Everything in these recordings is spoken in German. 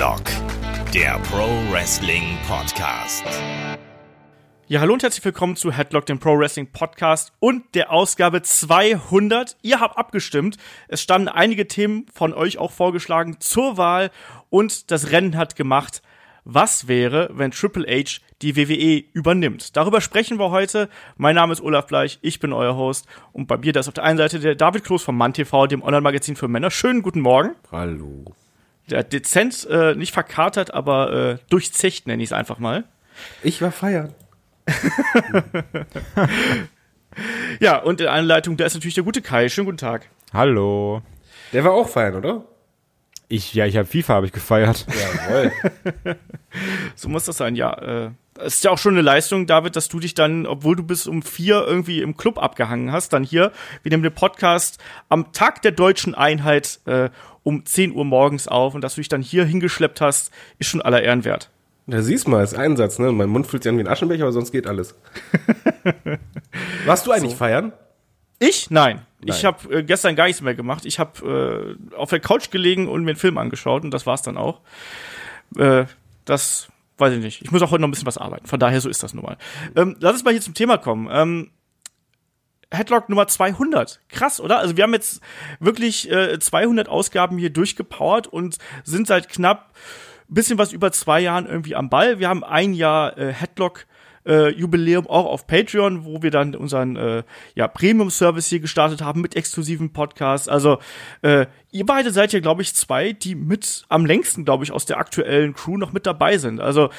Headlock, der Pro Wrestling Podcast. Ja, hallo und herzlich willkommen zu Headlock, dem Pro Wrestling Podcast und der Ausgabe 200. Ihr habt abgestimmt. Es standen einige Themen von euch auch vorgeschlagen zur Wahl und das Rennen hat gemacht. Was wäre, wenn Triple H die WWE übernimmt? Darüber sprechen wir heute. Mein Name ist Olaf Bleich, ich bin euer Host und bei mir da ist auf der einen Seite der David Kloß vom Mann TV, dem Online-Magazin für Männer. Schönen guten Morgen. Hallo. Der hat dezent, äh, nicht verkatert, aber äh, durchzecht, nenne ich es einfach mal. Ich war feiern. ja, und in der Anleitung, da ist natürlich der gute Kai. Schönen guten Tag. Hallo. Der war auch feiern, oder? Ich, ja, ich habe FIFA habe ich gefeiert. Jawohl. so muss das sein, ja. Äh, es ist ja auch schon eine Leistung, David, dass du dich dann, obwohl du bis um vier irgendwie im Club abgehangen hast, dann hier, wir nehmen den Podcast am Tag der deutschen Einheit äh, um 10 Uhr morgens auf und dass du dich dann hier hingeschleppt hast, ist schon aller Ehren wert. Da siehst du mal, ist Einsatz, ne? Mein Mund fühlt sich an wie ein Aschenbecher, aber sonst geht alles. Warst du eigentlich so. feiern? Ich? Nein. Nein. Ich habe äh, gestern gar nichts mehr gemacht. Ich habe äh, auf der Couch gelegen und mir einen Film angeschaut und das war's dann auch. Äh, das weiß ich nicht. Ich muss auch heute noch ein bisschen was arbeiten. Von daher so ist das nun mal. Ähm, lass uns mal hier zum Thema kommen. Ähm, Headlock Nummer 200. Krass, oder? Also wir haben jetzt wirklich äh, 200 Ausgaben hier durchgepowert und sind seit knapp bisschen was über zwei Jahren irgendwie am Ball. Wir haben ein Jahr äh, Headlock äh, Jubiläum auch auf Patreon, wo wir dann unseren äh, ja, Premium-Service hier gestartet haben mit exklusiven Podcasts. Also äh, ihr beide seid ja, glaube ich, zwei, die mit am längsten, glaube ich, aus der aktuellen Crew noch mit dabei sind. Also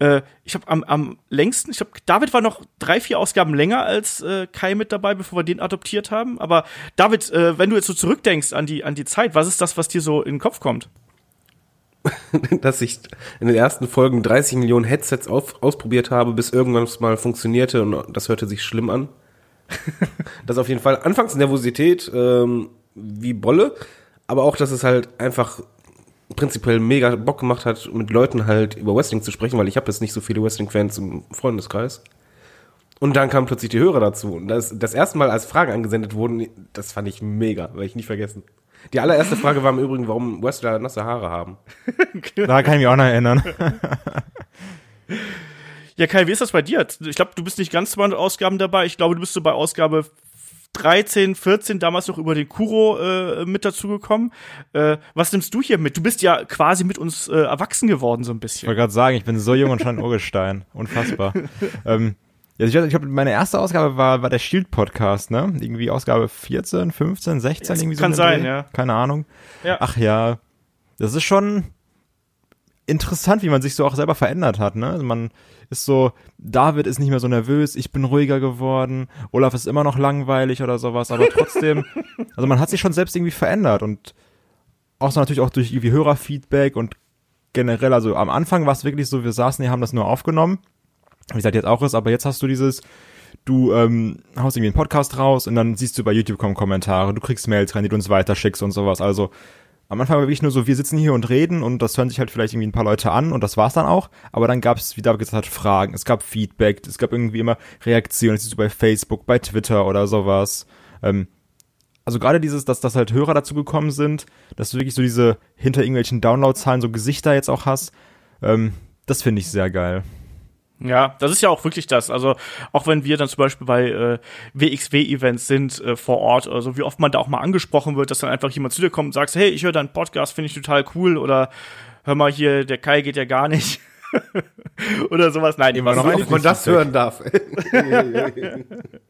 äh, ich habe am, am längsten, ich glaube, David war noch drei, vier Ausgaben länger als äh, Kai mit dabei, bevor wir den adoptiert haben. Aber David, äh, wenn du jetzt so zurückdenkst an die, an die Zeit, was ist das, was dir so in den Kopf kommt? dass ich in den ersten Folgen 30 Millionen Headsets auf, ausprobiert habe, bis irgendwann es mal funktionierte und das hörte sich schlimm an. das auf jeden Fall. Anfangs Nervosität ähm, wie Bolle, aber auch, dass es halt einfach prinzipiell mega Bock gemacht hat, mit Leuten halt über Wrestling zu sprechen, weil ich habe jetzt nicht so viele Wrestling-Fans im Freundeskreis. Und dann kamen plötzlich die Hörer dazu. Und das, das erste Mal, als Fragen angesendet wurden, das fand ich mega, weil ich nie vergessen. Die allererste Frage war im Übrigen, warum Wrestler nasse Haare haben. da kann ich mich auch noch erinnern. ja, Kai, wie ist das bei dir? Ich glaube, du bist nicht ganz 200 Ausgaben dabei. Ich glaube, du bist so bei Ausgabe 13, 14 damals noch über den Kuro äh, mit dazugekommen. Äh, was nimmst du hier mit? Du bist ja quasi mit uns äh, erwachsen geworden, so ein bisschen. Ich wollte gerade sagen, ich bin so jung und schon ein Urgestein. Unfassbar. ähm, ja, ich, ich glaube, meine erste Ausgabe war, war der Shield-Podcast, ne? Irgendwie Ausgabe 14, 15, 16, ja, irgendwie so. Kann sein, Dreh. ja. Keine Ahnung. Ja. Ach ja, das ist schon interessant, wie man sich so auch selber verändert hat, ne? Also man ist so, David ist nicht mehr so nervös, ich bin ruhiger geworden, Olaf ist immer noch langweilig oder sowas, aber trotzdem, also man hat sich schon selbst irgendwie verändert und auch so natürlich auch durch irgendwie Hörerfeedback und generell, also am Anfang war es wirklich so, wir saßen hier, haben das nur aufgenommen wie gesagt, jetzt auch ist, aber jetzt hast du dieses, du ähm, haust irgendwie einen Podcast raus und dann siehst du bei YouTube kommen Kommentare, du kriegst Mails rein, die du uns weiterschickst und sowas. Also am Anfang war wirklich nur so, wir sitzen hier und reden und das hören sich halt vielleicht irgendwie ein paar Leute an und das war's dann auch. Aber dann gab es, wie David gesagt hat, Fragen, es gab Feedback, es gab irgendwie immer Reaktionen, das siehst du bei Facebook, bei Twitter oder sowas. Ähm, also gerade dieses, dass, dass halt Hörer dazu gekommen sind, dass du wirklich so diese hinter irgendwelchen Downloadzahlen so Gesichter jetzt auch hast, ähm, das finde ich sehr geil. Ja, das ist ja auch wirklich das. Also auch wenn wir dann zum Beispiel bei äh, WXW-Events sind äh, vor Ort, also wie oft man da auch mal angesprochen wird, dass dann einfach jemand zu dir kommt und sagt, hey, ich höre deinen Podcast, finde ich total cool oder hör mal hier, der Kai geht ja gar nicht. oder sowas. Nein, immer noch. Wie man das hören darf.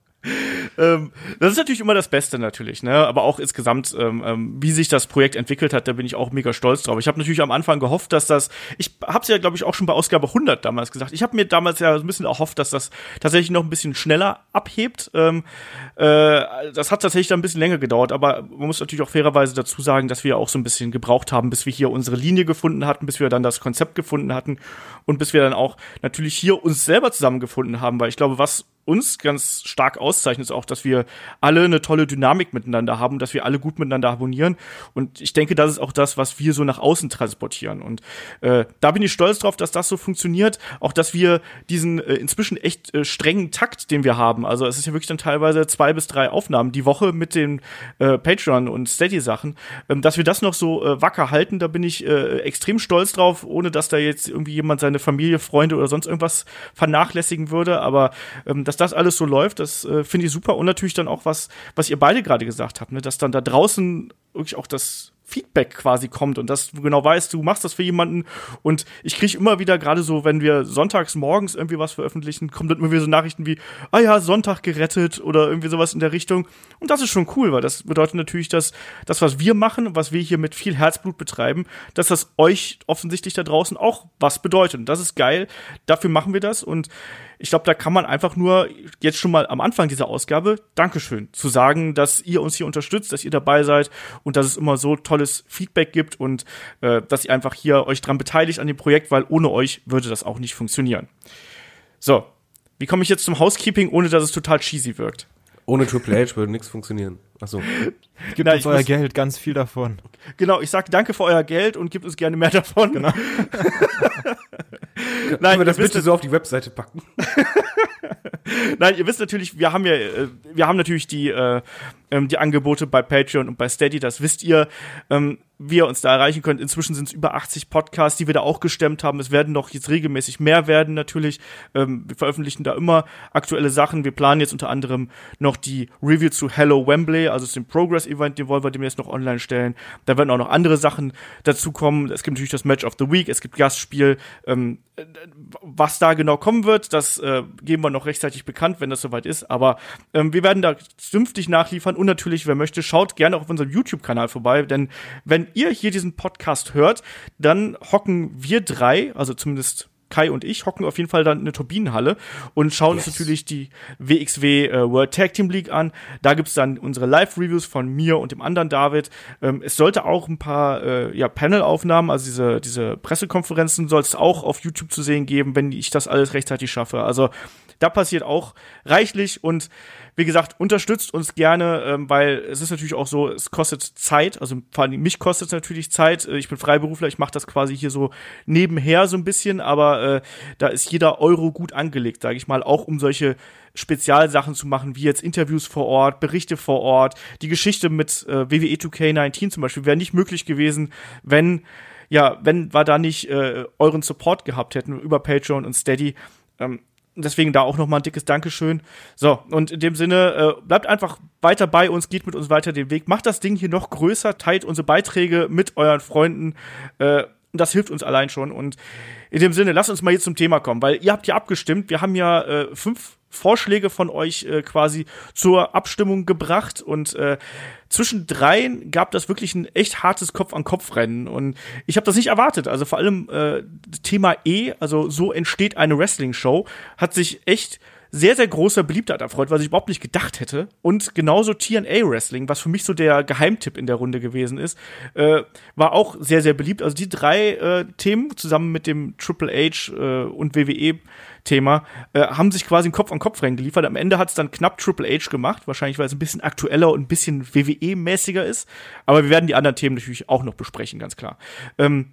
ähm, das ist natürlich immer das Beste natürlich, ne? Aber auch insgesamt, ähm, ähm, wie sich das Projekt entwickelt hat, da bin ich auch mega stolz drauf. Ich habe natürlich am Anfang gehofft, dass das, ich habe es ja, glaube ich, auch schon bei Ausgabe 100 damals gesagt. Ich habe mir damals ja ein bisschen erhofft, dass das tatsächlich noch ein bisschen schneller abhebt. Ähm, äh, das hat tatsächlich dann ein bisschen länger gedauert, aber man muss natürlich auch fairerweise dazu sagen, dass wir auch so ein bisschen gebraucht haben, bis wir hier unsere Linie gefunden hatten, bis wir dann das Konzept gefunden hatten und bis wir dann auch natürlich hier uns selber zusammengefunden haben, weil ich glaube, was uns ganz stark auszeichnet, ist auch, dass wir alle eine tolle Dynamik miteinander haben, dass wir alle gut miteinander harmonieren. Und ich denke, das ist auch das, was wir so nach außen transportieren. Und äh, da bin ich stolz drauf, dass das so funktioniert. Auch, dass wir diesen äh, inzwischen echt äh, strengen Takt, den wir haben haben. Also es ist ja wirklich dann teilweise zwei bis drei Aufnahmen die Woche mit den äh, Patreon und Steady-Sachen. Ähm, dass wir das noch so äh, wacker halten, da bin ich äh, extrem stolz drauf, ohne dass da jetzt irgendwie jemand seine Familie, Freunde oder sonst irgendwas vernachlässigen würde. Aber ähm, dass das alles so läuft, das äh, finde ich super. Und natürlich dann auch was, was ihr beide gerade gesagt habt, ne? dass dann da draußen wirklich auch das Feedback quasi kommt und dass du genau weißt, du machst das für jemanden und ich kriege immer wieder gerade so, wenn wir sonntags morgens irgendwie was veröffentlichen, kommen dann immer wieder so Nachrichten wie, ah ja, Sonntag gerettet oder irgendwie sowas in der Richtung und das ist schon cool, weil das bedeutet natürlich, dass das, was wir machen, was wir hier mit viel Herzblut betreiben, dass das euch offensichtlich da draußen auch was bedeutet und das ist geil, dafür machen wir das und ich glaube, da kann man einfach nur jetzt schon mal am Anfang dieser Ausgabe Dankeschön zu sagen, dass ihr uns hier unterstützt, dass ihr dabei seid und dass es immer so tolles Feedback gibt und äh, dass ihr einfach hier euch dran beteiligt an dem Projekt, weil ohne euch würde das auch nicht funktionieren. So, wie komme ich jetzt zum Housekeeping, ohne dass es total cheesy wirkt? Ohne Triple H würde nichts funktionieren. Achso. Gibt genau, uns euer muss, Geld, ganz viel davon. Genau, ich sag danke für euer Geld und gibt uns gerne mehr davon. Genau. Nein, wir das bitte so auf die Webseite packen. Nein, ihr wisst natürlich, wir haben ja, äh, wir haben natürlich die, äh, ähm, die Angebote bei Patreon und bei Steady, das wisst ihr. Ähm, wie ihr uns da erreichen könnt. Inzwischen sind es über 80 Podcasts, die wir da auch gestemmt haben. Es werden noch jetzt regelmäßig mehr werden natürlich. Ähm, wir veröffentlichen da immer aktuelle Sachen. Wir planen jetzt unter anderem noch die Review zu Hello Wembley, also dem Progress-Event, den wollen wir demnächst noch online stellen. Da werden auch noch andere Sachen dazu kommen. Es gibt natürlich das Match of the Week, es gibt Gastspiel. Ähm, was da genau kommen wird, das äh, geben wir noch rechtzeitig bekannt, wenn das soweit ist. Aber ähm, wir werden da zünftig nachliefern und natürlich, wer möchte, schaut gerne auf unserem YouTube-Kanal vorbei, denn wenn ihr hier diesen Podcast hört, dann hocken wir drei, also zumindest Kai und ich hocken auf jeden Fall dann in eine Turbinenhalle und schauen yes. uns natürlich die WXW äh, World Tag Team League an. Da gibt's dann unsere Live-Reviews von mir und dem anderen David. Ähm, es sollte auch ein paar äh, ja, Panel-Aufnahmen, also diese, diese Pressekonferenzen soll es auch auf YouTube zu sehen geben, wenn ich das alles rechtzeitig schaffe. Also da passiert auch reichlich und wie gesagt, unterstützt uns gerne, ähm, weil es ist natürlich auch so, es kostet Zeit, also vor allem mich kostet es natürlich Zeit. Äh, ich bin Freiberufler, ich mache das quasi hier so nebenher so ein bisschen, aber äh, da ist jeder Euro gut angelegt, sage ich mal, auch um solche Spezialsachen zu machen, wie jetzt Interviews vor Ort, Berichte vor Ort. Die Geschichte mit äh, WWE 2K19 zum Beispiel wäre nicht möglich gewesen, wenn ja, wenn wir da nicht äh, euren Support gehabt hätten über Patreon und Steady. Ähm, deswegen da auch nochmal ein dickes Dankeschön. So, und in dem Sinne, äh, bleibt einfach weiter bei uns, geht mit uns weiter den Weg, macht das Ding hier noch größer, teilt unsere Beiträge mit euren Freunden. Äh, das hilft uns allein schon. Und in dem Sinne, lasst uns mal jetzt zum Thema kommen, weil ihr habt ja abgestimmt. Wir haben ja äh, fünf Vorschläge von euch äh, quasi zur Abstimmung gebracht und äh, zwischen dreien gab das wirklich ein echt hartes Kopf-an-Kopf-Rennen und ich habe das nicht erwartet. Also vor allem äh, Thema E, also so entsteht eine Wrestling-Show, hat sich echt sehr, sehr großer Beliebtheit erfreut, was ich überhaupt nicht gedacht hätte. Und genauso TNA Wrestling, was für mich so der Geheimtipp in der Runde gewesen ist, äh, war auch sehr, sehr beliebt. Also die drei äh, Themen zusammen mit dem Triple H äh, und WWE Thema, äh, haben sich quasi ein Kopf an Kopf reingeliefert. Am Ende hat es dann knapp Triple H gemacht, wahrscheinlich weil es ein bisschen aktueller und ein bisschen WWE-mäßiger ist. Aber wir werden die anderen Themen natürlich auch noch besprechen, ganz klar. Ähm,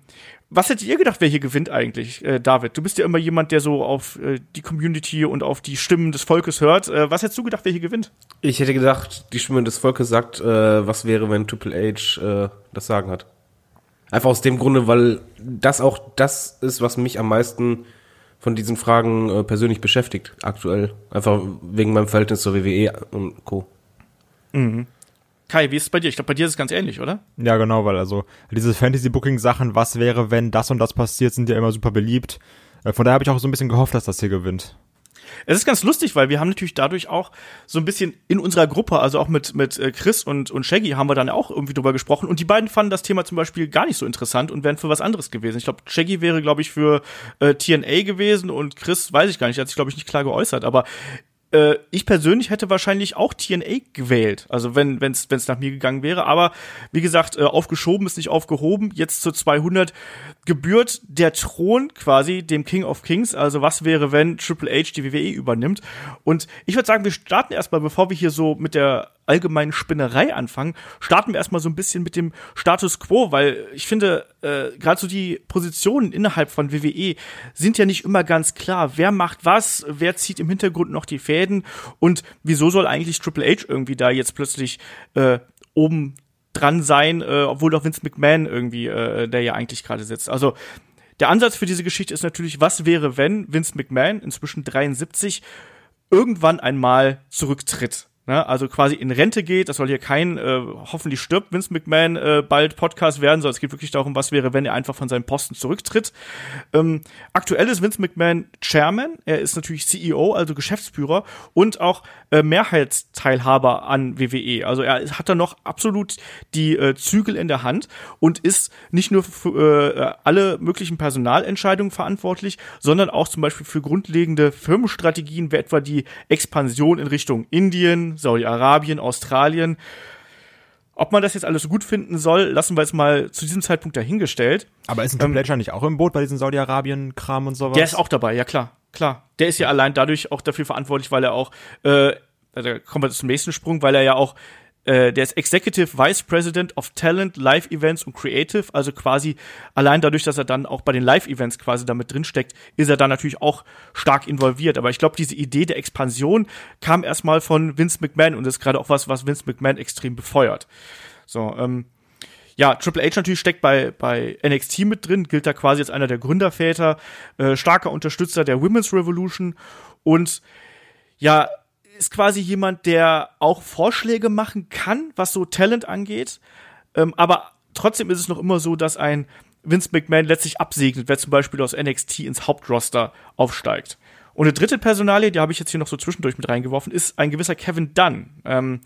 was hättet ihr gedacht, wer hier gewinnt eigentlich, äh, David? Du bist ja immer jemand, der so auf äh, die Community und auf die Stimmen des Volkes hört. Äh, was hättest du gedacht, wer hier gewinnt? Ich hätte gedacht, die Stimme des Volkes sagt, äh, was wäre, wenn Triple H äh, das Sagen hat. Einfach aus dem Grunde, weil das auch das ist, was mich am meisten von diesen Fragen äh, persönlich beschäftigt, aktuell. Einfach wegen meinem Verhältnis zur WWE und Co. Mhm. Kai, wie ist es bei dir? Ich glaube, bei dir ist es ganz ähnlich, oder? Ja, genau, weil also diese Fantasy-Booking-Sachen, was wäre, wenn das und das passiert, sind ja immer super beliebt. Äh, von daher habe ich auch so ein bisschen gehofft, dass das hier gewinnt. Es ist ganz lustig, weil wir haben natürlich dadurch auch so ein bisschen in unserer Gruppe, also auch mit, mit äh, Chris und, und Shaggy, haben wir dann auch irgendwie drüber gesprochen. Und die beiden fanden das Thema zum Beispiel gar nicht so interessant und wären für was anderes gewesen. Ich glaube, Shaggy wäre, glaube ich, für äh, TNA gewesen und Chris weiß ich gar nicht, hat sich, glaube ich, nicht klar geäußert. Aber äh, ich persönlich hätte wahrscheinlich auch TNA gewählt, also wenn es wenn's nach mir gegangen wäre. Aber wie gesagt, äh, aufgeschoben ist nicht aufgehoben. Jetzt zu 200 gebührt der Thron quasi dem King of Kings. Also was wäre, wenn Triple H die WWE übernimmt? Und ich würde sagen, wir starten erstmal, bevor wir hier so mit der allgemeinen Spinnerei anfangen, starten wir erstmal so ein bisschen mit dem Status quo, weil ich finde, äh, gerade so die Positionen innerhalb von WWE sind ja nicht immer ganz klar, wer macht was, wer zieht im Hintergrund noch die Fäden? Und wieso soll eigentlich Triple H irgendwie da jetzt plötzlich äh, oben dran sein, äh, obwohl doch Vince McMahon irgendwie, äh, der ja eigentlich gerade sitzt. Also der Ansatz für diese Geschichte ist natürlich, was wäre, wenn Vince McMahon, inzwischen 73, irgendwann einmal zurücktritt ne, also quasi in Rente geht. Das soll hier kein, äh, hoffentlich stirbt Vince McMahon äh, bald Podcast werden, sondern es geht wirklich darum, was wäre, wenn er einfach von seinem Posten zurücktritt. Ähm, aktuell ist Vince McMahon Chairman, er ist natürlich CEO, also Geschäftsführer und auch äh, Mehrheitsteilhaber an WWE. Also er hat da noch absolut die äh, Zügel in der Hand und ist nicht nur für äh, alle möglichen Personalentscheidungen verantwortlich, sondern auch zum Beispiel für grundlegende Firmenstrategien, wie etwa die Expansion in Richtung Indien, Saudi-Arabien, Australien. Ob man das jetzt alles so gut finden soll, lassen wir jetzt mal zu diesem Zeitpunkt dahingestellt. Aber ist ein Triple ähm, nicht auch im Boot bei diesem Saudi-Arabien-Kram und sowas? Der ist auch dabei, ja klar, klar. Der ist ja allein dadurch auch dafür verantwortlich, weil er auch, äh, da kommen wir zum nächsten Sprung, weil er ja auch äh, der ist Executive Vice President of Talent, Live Events und Creative, also quasi allein dadurch, dass er dann auch bei den Live Events quasi damit drinsteckt, ist er da natürlich auch stark involviert. Aber ich glaube, diese Idee der Expansion kam erstmal von Vince McMahon und ist gerade auch was, was Vince McMahon extrem befeuert. So, ähm, ja, Triple H natürlich steckt bei, bei NXT mit drin, gilt da quasi als einer der Gründerväter, äh, starker Unterstützer der Women's Revolution und ja, ist quasi jemand, der auch Vorschläge machen kann, was so Talent angeht. Ähm, aber trotzdem ist es noch immer so, dass ein Vince McMahon letztlich absegnet, wer zum Beispiel aus NXT ins Hauptroster aufsteigt. Und eine dritte Personalie, die habe ich jetzt hier noch so zwischendurch mit reingeworfen, ist ein gewisser Kevin Dunn. Ähm,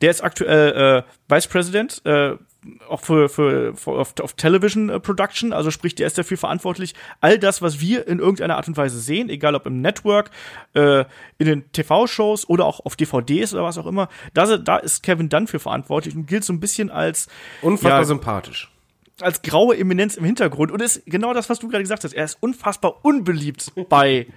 der ist aktuell äh, Vice President äh, auch für, für, für auf, auf Television äh, Production, also sprich, der ist dafür verantwortlich, all das, was wir in irgendeiner Art und Weise sehen, egal ob im Network, äh, in den TV-Shows oder auch auf DVDs oder was auch immer, da, da ist Kevin Dunn für verantwortlich und gilt so ein bisschen als unfassbar ja, sympathisch als graue Eminenz im Hintergrund und ist genau das, was du gerade gesagt hast. Er ist unfassbar unbeliebt bei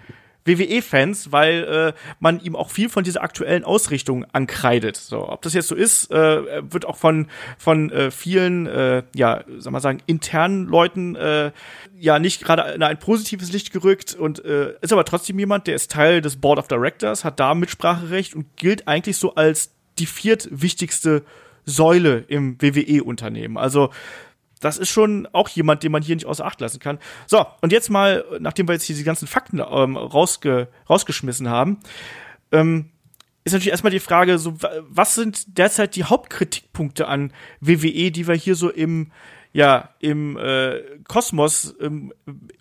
WWE-Fans, weil äh, man ihm auch viel von dieser aktuellen Ausrichtung ankreidet. So, ob das jetzt so ist, äh, wird auch von von äh, vielen, äh, ja, sag mal sagen, internen Leuten äh, ja nicht gerade in ein positives Licht gerückt und äh, ist aber trotzdem jemand, der ist Teil des Board of Directors, hat da Mitspracherecht und gilt eigentlich so als die viertwichtigste Säule im WWE-Unternehmen. Also das ist schon auch jemand, den man hier nicht außer Acht lassen kann. So, und jetzt mal, nachdem wir jetzt hier die ganzen Fakten ähm, rausge rausgeschmissen haben, ähm, ist natürlich erstmal die Frage, so, was sind derzeit die Hauptkritikpunkte an WWE, die wir hier so im, ja, im äh, Kosmos, im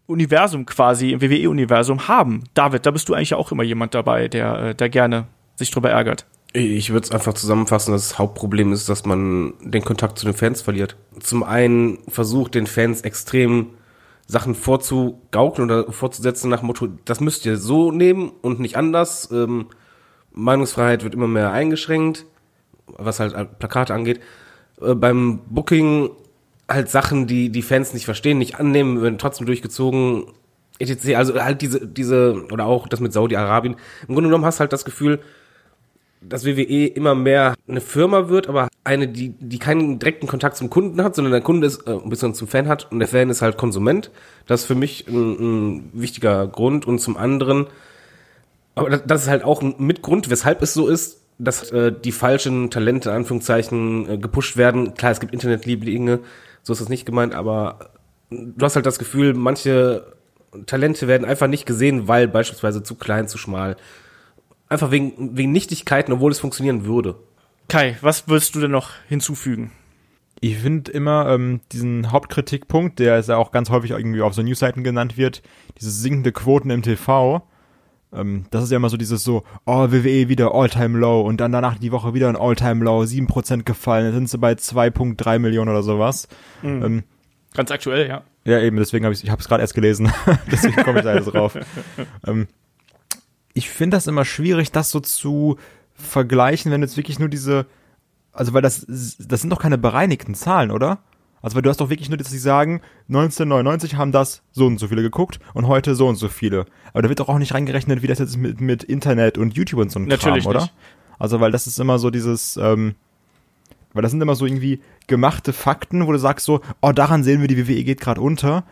Universum quasi, im WWE-Universum haben? David, da bist du eigentlich auch immer jemand dabei, der, äh, der gerne sich drüber ärgert. Ich würde es einfach zusammenfassen, das Hauptproblem ist, dass man den Kontakt zu den Fans verliert. Zum einen versucht den Fans extrem Sachen vorzugaukeln oder vorzusetzen nach Motto, das müsst ihr so nehmen und nicht anders. Ähm, Meinungsfreiheit wird immer mehr eingeschränkt, was halt Plakate angeht. Äh, beim Booking halt Sachen, die die Fans nicht verstehen, nicht annehmen, werden trotzdem durchgezogen. etc. Also halt diese, diese, oder auch das mit Saudi-Arabien. Im Grunde genommen hast halt das Gefühl, dass WWE immer mehr eine Firma wird, aber eine, die, die keinen direkten Kontakt zum Kunden hat, sondern der Kunde ist äh, ein bisschen zum Fan hat und der Fan ist halt Konsument. Das ist für mich ein, ein wichtiger Grund und zum anderen, aber das, das ist halt auch ein Mitgrund, weshalb es so ist, dass äh, die falschen Talente, in Anführungszeichen, äh, gepusht werden. Klar, es gibt Internetlieblinge, so ist das nicht gemeint, aber du hast halt das Gefühl, manche Talente werden einfach nicht gesehen, weil beispielsweise zu klein, zu schmal, Einfach wegen, wegen Nichtigkeiten, obwohl es funktionieren würde. Kai, was würdest du denn noch hinzufügen? Ich finde immer ähm, diesen Hauptkritikpunkt, der ist ja auch ganz häufig irgendwie auf so Newsseiten genannt wird, diese sinkende Quoten im TV. Ähm, das ist ja immer so dieses so, oh, WWE wieder All-Time Low und dann danach die Woche wieder ein All-Time Low, 7% gefallen, dann sind sie bei 2.3 Millionen oder sowas. Mhm. Ähm, ganz aktuell, ja. Ja, eben, deswegen habe ich ich habe es gerade erst gelesen, deswegen komme ich da jetzt drauf. ähm, ich finde das immer schwierig, das so zu vergleichen, wenn jetzt wirklich nur diese, also weil das, das sind doch keine bereinigten Zahlen, oder? Also weil du hast doch wirklich nur, dass sie sagen, 1999 haben das so und so viele geguckt und heute so und so viele. Aber da wird doch auch nicht reingerechnet, wie das jetzt mit, mit Internet und YouTube und so ein Natürlich Kram, oder? Nicht. Also, weil das ist immer so dieses, ähm, weil das sind immer so irgendwie gemachte Fakten, wo du sagst so, oh, daran sehen wir, die WWE geht gerade unter.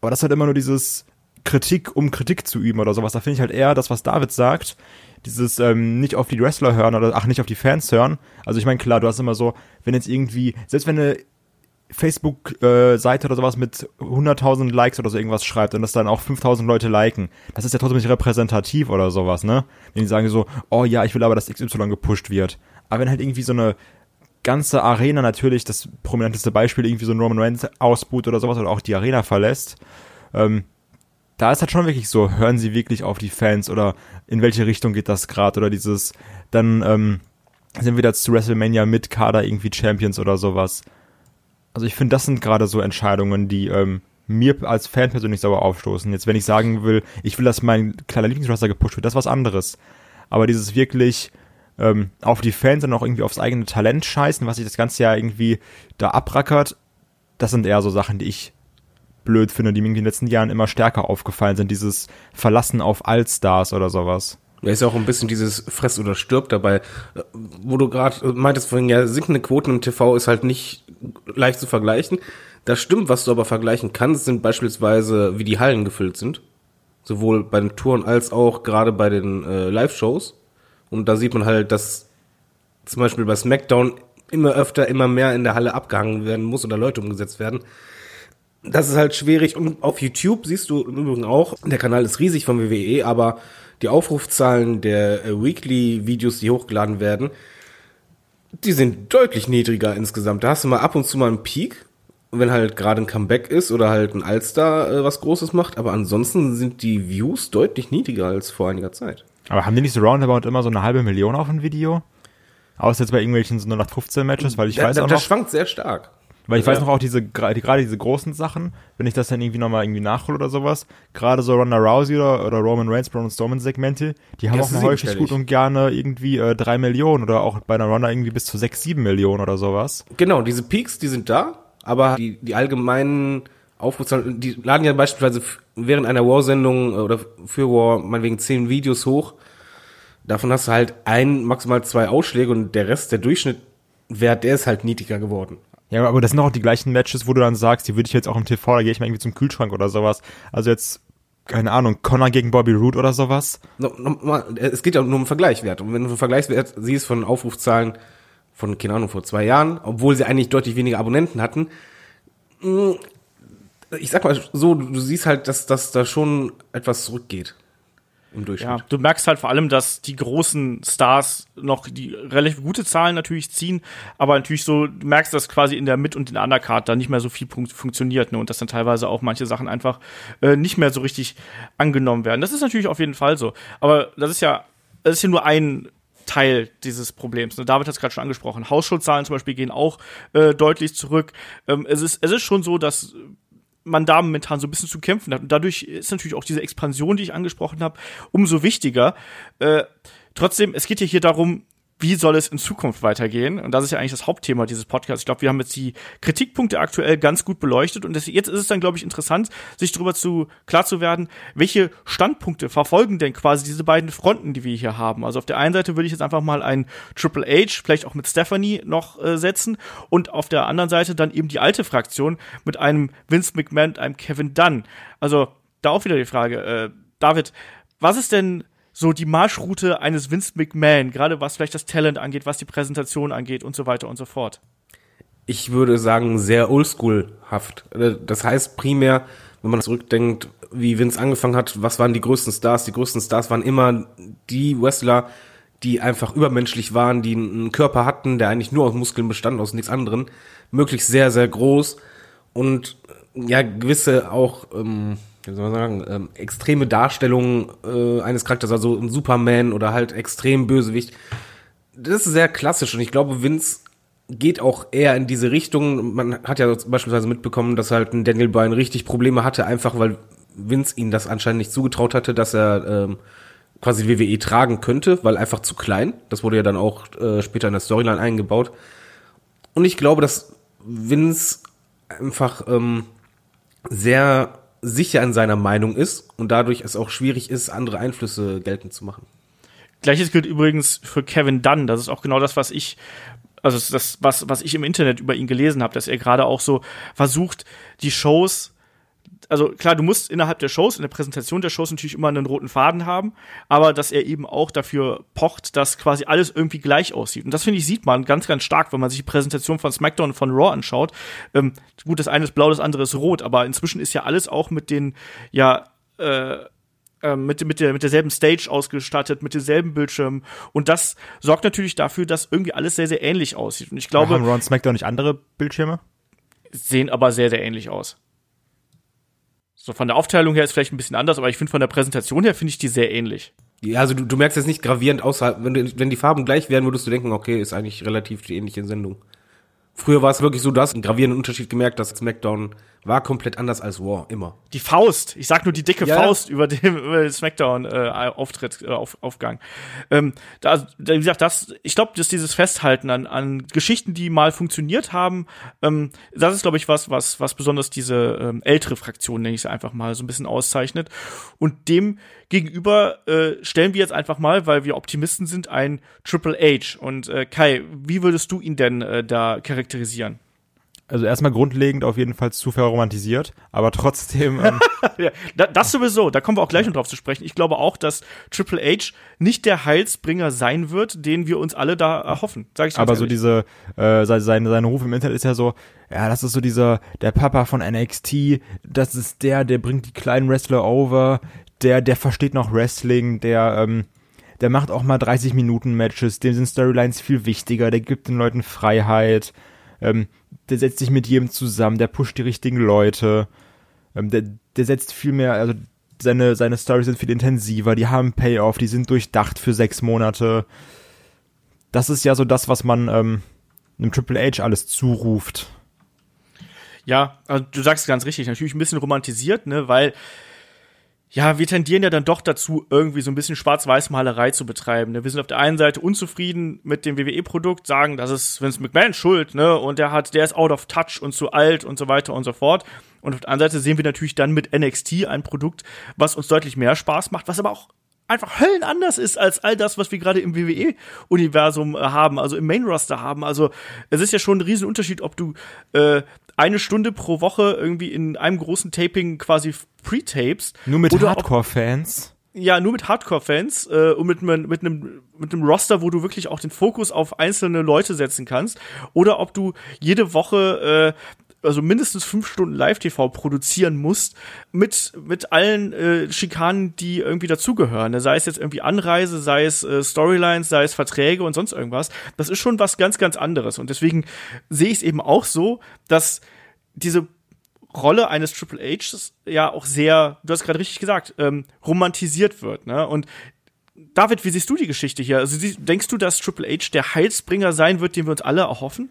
Aber das ist halt immer nur dieses Kritik, um Kritik zu üben oder sowas. Da finde ich halt eher das, was David sagt, dieses ähm, nicht auf die Wrestler hören oder ach, nicht auf die Fans hören. Also ich meine, klar, du hast immer so, wenn jetzt irgendwie, selbst wenn eine Facebook-Seite oder sowas mit 100.000 Likes oder so irgendwas schreibt und das dann auch 5.000 Leute liken, das ist ja trotzdem nicht repräsentativ oder sowas, ne? Wenn die sagen so, oh ja, ich will aber, dass XY gepusht wird. Aber wenn halt irgendwie so eine ganze Arena natürlich, das prominenteste Beispiel, irgendwie so ein Roman Reigns ausboot oder sowas oder auch die Arena verlässt, ähm, da ist halt schon wirklich so, hören sie wirklich auf die Fans oder in welche Richtung geht das gerade oder dieses, dann ähm, sind wir da zu WrestleMania mit Kader irgendwie Champions oder sowas. Also ich finde, das sind gerade so Entscheidungen, die ähm, mir als Fan persönlich sauer aufstoßen. Jetzt, wenn ich sagen will, ich will, dass mein kleiner Lieblingswrestler gepusht wird, das ist was anderes. Aber dieses wirklich ähm, auf die Fans und auch irgendwie aufs eigene Talent scheißen, was sich das ganze Jahr irgendwie da abrackert, das sind eher so Sachen, die ich blöd finde, die mir in den letzten Jahren immer stärker aufgefallen sind. Dieses Verlassen auf Allstars oder sowas. Da ist ja auch ein bisschen dieses Fress oder stirb dabei, wo du gerade meintest vorhin, ja, sinkende Quoten im TV ist halt nicht leicht zu vergleichen. Das stimmt, was du aber vergleichen kannst, sind beispielsweise, wie die Hallen gefüllt sind. Sowohl bei den Touren als auch gerade bei den äh, Live-Shows. Und da sieht man halt, dass zum Beispiel bei SmackDown immer öfter, immer mehr in der Halle abgehangen werden muss oder Leute umgesetzt werden. Das ist halt schwierig. Und auf YouTube siehst du im Übrigen auch, der Kanal ist riesig von WWE, aber die Aufrufzahlen der äh, Weekly-Videos, die hochgeladen werden, die sind deutlich niedriger insgesamt. Da hast du mal ab und zu mal einen Peak, wenn halt gerade ein Comeback ist oder halt ein Allstar äh, was Großes macht, aber ansonsten sind die Views deutlich niedriger als vor einiger Zeit. Aber haben die nicht so roundabout immer so eine halbe Million auf ein Video? Außer jetzt bei irgendwelchen so 0815 Matches, weil ich da, weiß da, auch noch. Das schwankt sehr stark. Weil ich ja. weiß noch auch diese, gerade diese großen Sachen, wenn ich das dann irgendwie nochmal irgendwie nachhole oder sowas, gerade so Ronda Rousey oder, oder Roman Reigns, Braun Strowman Segmente, die haben das auch mal häufig gut und gerne irgendwie äh, drei Millionen oder auch bei einer Ronda irgendwie bis zu sechs, sieben Millionen oder sowas. Genau, diese Peaks, die sind da, aber die, die allgemeinen Aufrufzahlen, die laden ja beispielsweise während einer War-Sendung äh, oder für War meinetwegen zehn Videos hoch. Davon hast du halt ein, maximal zwei Ausschläge und der Rest, der Durchschnittwert, der ist halt niedriger geworden. Ja, aber das sind auch die gleichen Matches, wo du dann sagst, die würde ich jetzt auch im TV, da gehe ich mal irgendwie zum Kühlschrank oder sowas. Also jetzt, keine Ahnung, Connor gegen Bobby Roode oder sowas. No, no, es geht ja nur um Vergleichswert. Und wenn du Vergleichswert siehst von Aufrufzahlen von, keine Ahnung, vor zwei Jahren, obwohl sie eigentlich deutlich weniger Abonnenten hatten, mm, ich sag mal so, du siehst halt, dass, dass da schon etwas zurückgeht im Durchschnitt. Ja, du merkst halt vor allem, dass die großen Stars noch die relativ gute Zahlen natürlich ziehen, aber natürlich so, du merkst, dass quasi in der Mid- und in der Undercard da nicht mehr so viel funktioniert, ne, und dass dann teilweise auch manche Sachen einfach äh, nicht mehr so richtig angenommen werden. Das ist natürlich auf jeden Fall so. Aber das ist ja, das ist ja nur ein Teil dieses Problems. Ne? David hat es gerade schon angesprochen. Hausschuldszahlen zum Beispiel gehen auch äh, deutlich zurück. Ähm, es, ist, es ist schon so, dass man da momentan so ein bisschen zu kämpfen hat. Und dadurch ist natürlich auch diese Expansion, die ich angesprochen habe, umso wichtiger. Äh, trotzdem, es geht ja hier darum, wie soll es in Zukunft weitergehen? Und das ist ja eigentlich das Hauptthema dieses Podcasts. Ich glaube, wir haben jetzt die Kritikpunkte aktuell ganz gut beleuchtet und das, jetzt ist es dann, glaube ich, interessant, sich darüber zu klar zu werden, welche Standpunkte verfolgen denn quasi diese beiden Fronten, die wir hier haben. Also auf der einen Seite würde ich jetzt einfach mal ein Triple H, vielleicht auch mit Stephanie noch äh, setzen und auf der anderen Seite dann eben die alte Fraktion mit einem Vince McMahon und einem Kevin Dunn. Also da auch wieder die Frage, äh, David, was ist denn so die Marschroute eines Vince McMahon, gerade was vielleicht das Talent angeht, was die Präsentation angeht und so weiter und so fort? Ich würde sagen, sehr oldschoolhaft. Äh, das heißt primär, wenn man zurückdenkt, wie Vince angefangen hat, was waren die größten Stars? Die größten Stars waren immer die Wrestler, die einfach übermenschlich waren, die einen Körper hatten, der eigentlich nur aus Muskeln bestand, aus nichts anderem. Möglichst sehr, sehr groß und ja, gewisse auch ähm, wie soll man sagen, ähm, extreme Darstellung äh, eines Charakters, also ein Superman oder halt extrem Bösewicht. Das ist sehr klassisch und ich glaube, Vince geht auch eher in diese Richtung. Man hat ja beispielsweise mitbekommen, dass halt ein Daniel Bryan richtig Probleme hatte, einfach weil Vince ihn das anscheinend nicht zugetraut hatte, dass er ähm, quasi WWE tragen könnte, weil einfach zu klein. Das wurde ja dann auch äh, später in der Storyline eingebaut. Und ich glaube, dass Vince einfach ähm, sehr sicher in seiner Meinung ist und dadurch es auch schwierig ist, andere Einflüsse geltend zu machen. Gleiches gilt übrigens für Kevin Dunn. Das ist auch genau das, was ich also das, was, was ich im Internet über ihn gelesen habe, dass er gerade auch so versucht, die Shows also klar, du musst innerhalb der Shows, in der Präsentation der Shows natürlich immer einen roten Faden haben, aber dass er eben auch dafür pocht, dass quasi alles irgendwie gleich aussieht. Und das finde ich, sieht man ganz, ganz stark, wenn man sich die Präsentation von SmackDown und von Raw anschaut. Ähm, gut, das eine ist blau, das andere ist rot, aber inzwischen ist ja alles auch mit den, ja, äh, ähm, mit, mit, der, mit derselben Stage ausgestattet, mit denselben Bildschirmen. Und das sorgt natürlich dafür, dass irgendwie alles sehr, sehr ähnlich aussieht. Und ich glaube. Haben Ron SmackDown nicht andere Bildschirme? Sehen aber sehr, sehr ähnlich aus. So von der Aufteilung her ist vielleicht ein bisschen anders, aber ich finde von der Präsentation her finde ich die sehr ähnlich. Ja, also du, du merkst jetzt nicht gravierend außerhalb, wenn, wenn die Farben gleich wären, würdest du denken, okay, ist eigentlich relativ die ähnliche Sendung. Früher war es wirklich so, du hast einen gravierenden Unterschied gemerkt, dass SmackDown war komplett anders als War, immer. Die Faust, ich sag nur die dicke ja. Faust über dem, den Smackdown-Auftritt, äh, äh, auf, Aufgang. Ähm, da, wie gesagt, das, ich glaube, dass dieses Festhalten an, an Geschichten, die mal funktioniert haben, ähm, das ist, glaube ich, was, was, was besonders diese ähm, ältere Fraktion, nenne ich es einfach mal, so ein bisschen auszeichnet. Und dem gegenüber äh, stellen wir jetzt einfach mal, weil wir Optimisten sind, ein Triple H. Und äh, Kai, wie würdest du ihn denn äh, da charakterisieren? also erstmal grundlegend auf jeden Fall zu verromantisiert, aber trotzdem. Ähm, ja, das sowieso, da kommen wir auch gleich noch drauf zu sprechen. Ich glaube auch, dass Triple H nicht der Heilsbringer sein wird, den wir uns alle da erhoffen. Sag ich aber ehrlich. so diese, äh, seine, seine Ruf im Internet ist ja so, ja, das ist so dieser, der Papa von NXT, das ist der, der bringt die kleinen Wrestler over, der, der versteht noch Wrestling, der, ähm, der macht auch mal 30 Minuten Matches, dem sind Storylines viel wichtiger, der gibt den Leuten Freiheit ähm, der setzt sich mit jedem zusammen, der pusht die richtigen Leute, ähm, der, der setzt viel mehr, also seine, seine Stories sind viel intensiver, die haben Payoff, die sind durchdacht für sechs Monate. Das ist ja so das, was man ähm, einem Triple H alles zuruft. Ja, also du sagst ganz richtig, natürlich ein bisschen romantisiert, ne, weil ja, wir tendieren ja dann doch dazu, irgendwie so ein bisschen Schwarz-Weiß-Malerei zu betreiben. Ne? Wir sind auf der einen Seite unzufrieden mit dem WWE-Produkt, sagen, das ist Vince McMahon schuld, ne? Und der hat, der ist out of touch und zu alt und so weiter und so fort. Und auf der anderen Seite sehen wir natürlich dann mit NXT ein Produkt, was uns deutlich mehr Spaß macht, was aber auch einfach höllen anders ist als all das, was wir gerade im WWE-Universum äh, haben, also im Main-Roster haben. Also es ist ja schon ein Riesenunterschied, ob du äh, eine Stunde pro Woche irgendwie in einem großen Taping quasi pre-tapes. Nur mit Hardcore-Fans. Ja, nur mit Hardcore-Fans äh, und mit, mit, einem, mit einem Roster, wo du wirklich auch den Fokus auf einzelne Leute setzen kannst. Oder ob du jede Woche äh, also mindestens fünf Stunden Live-TV produzieren musst, mit, mit allen äh, Schikanen, die irgendwie dazugehören. Ne? Sei es jetzt irgendwie Anreise, sei es äh, Storylines, sei es Verträge und sonst irgendwas. Das ist schon was ganz, ganz anderes. Und deswegen sehe ich es eben auch so, dass diese Rolle eines Triple Hs ja auch sehr, du hast gerade richtig gesagt, ähm, romantisiert wird. Ne? Und David, wie siehst du die Geschichte hier? Also denkst du, dass Triple H der Heilsbringer sein wird, den wir uns alle erhoffen?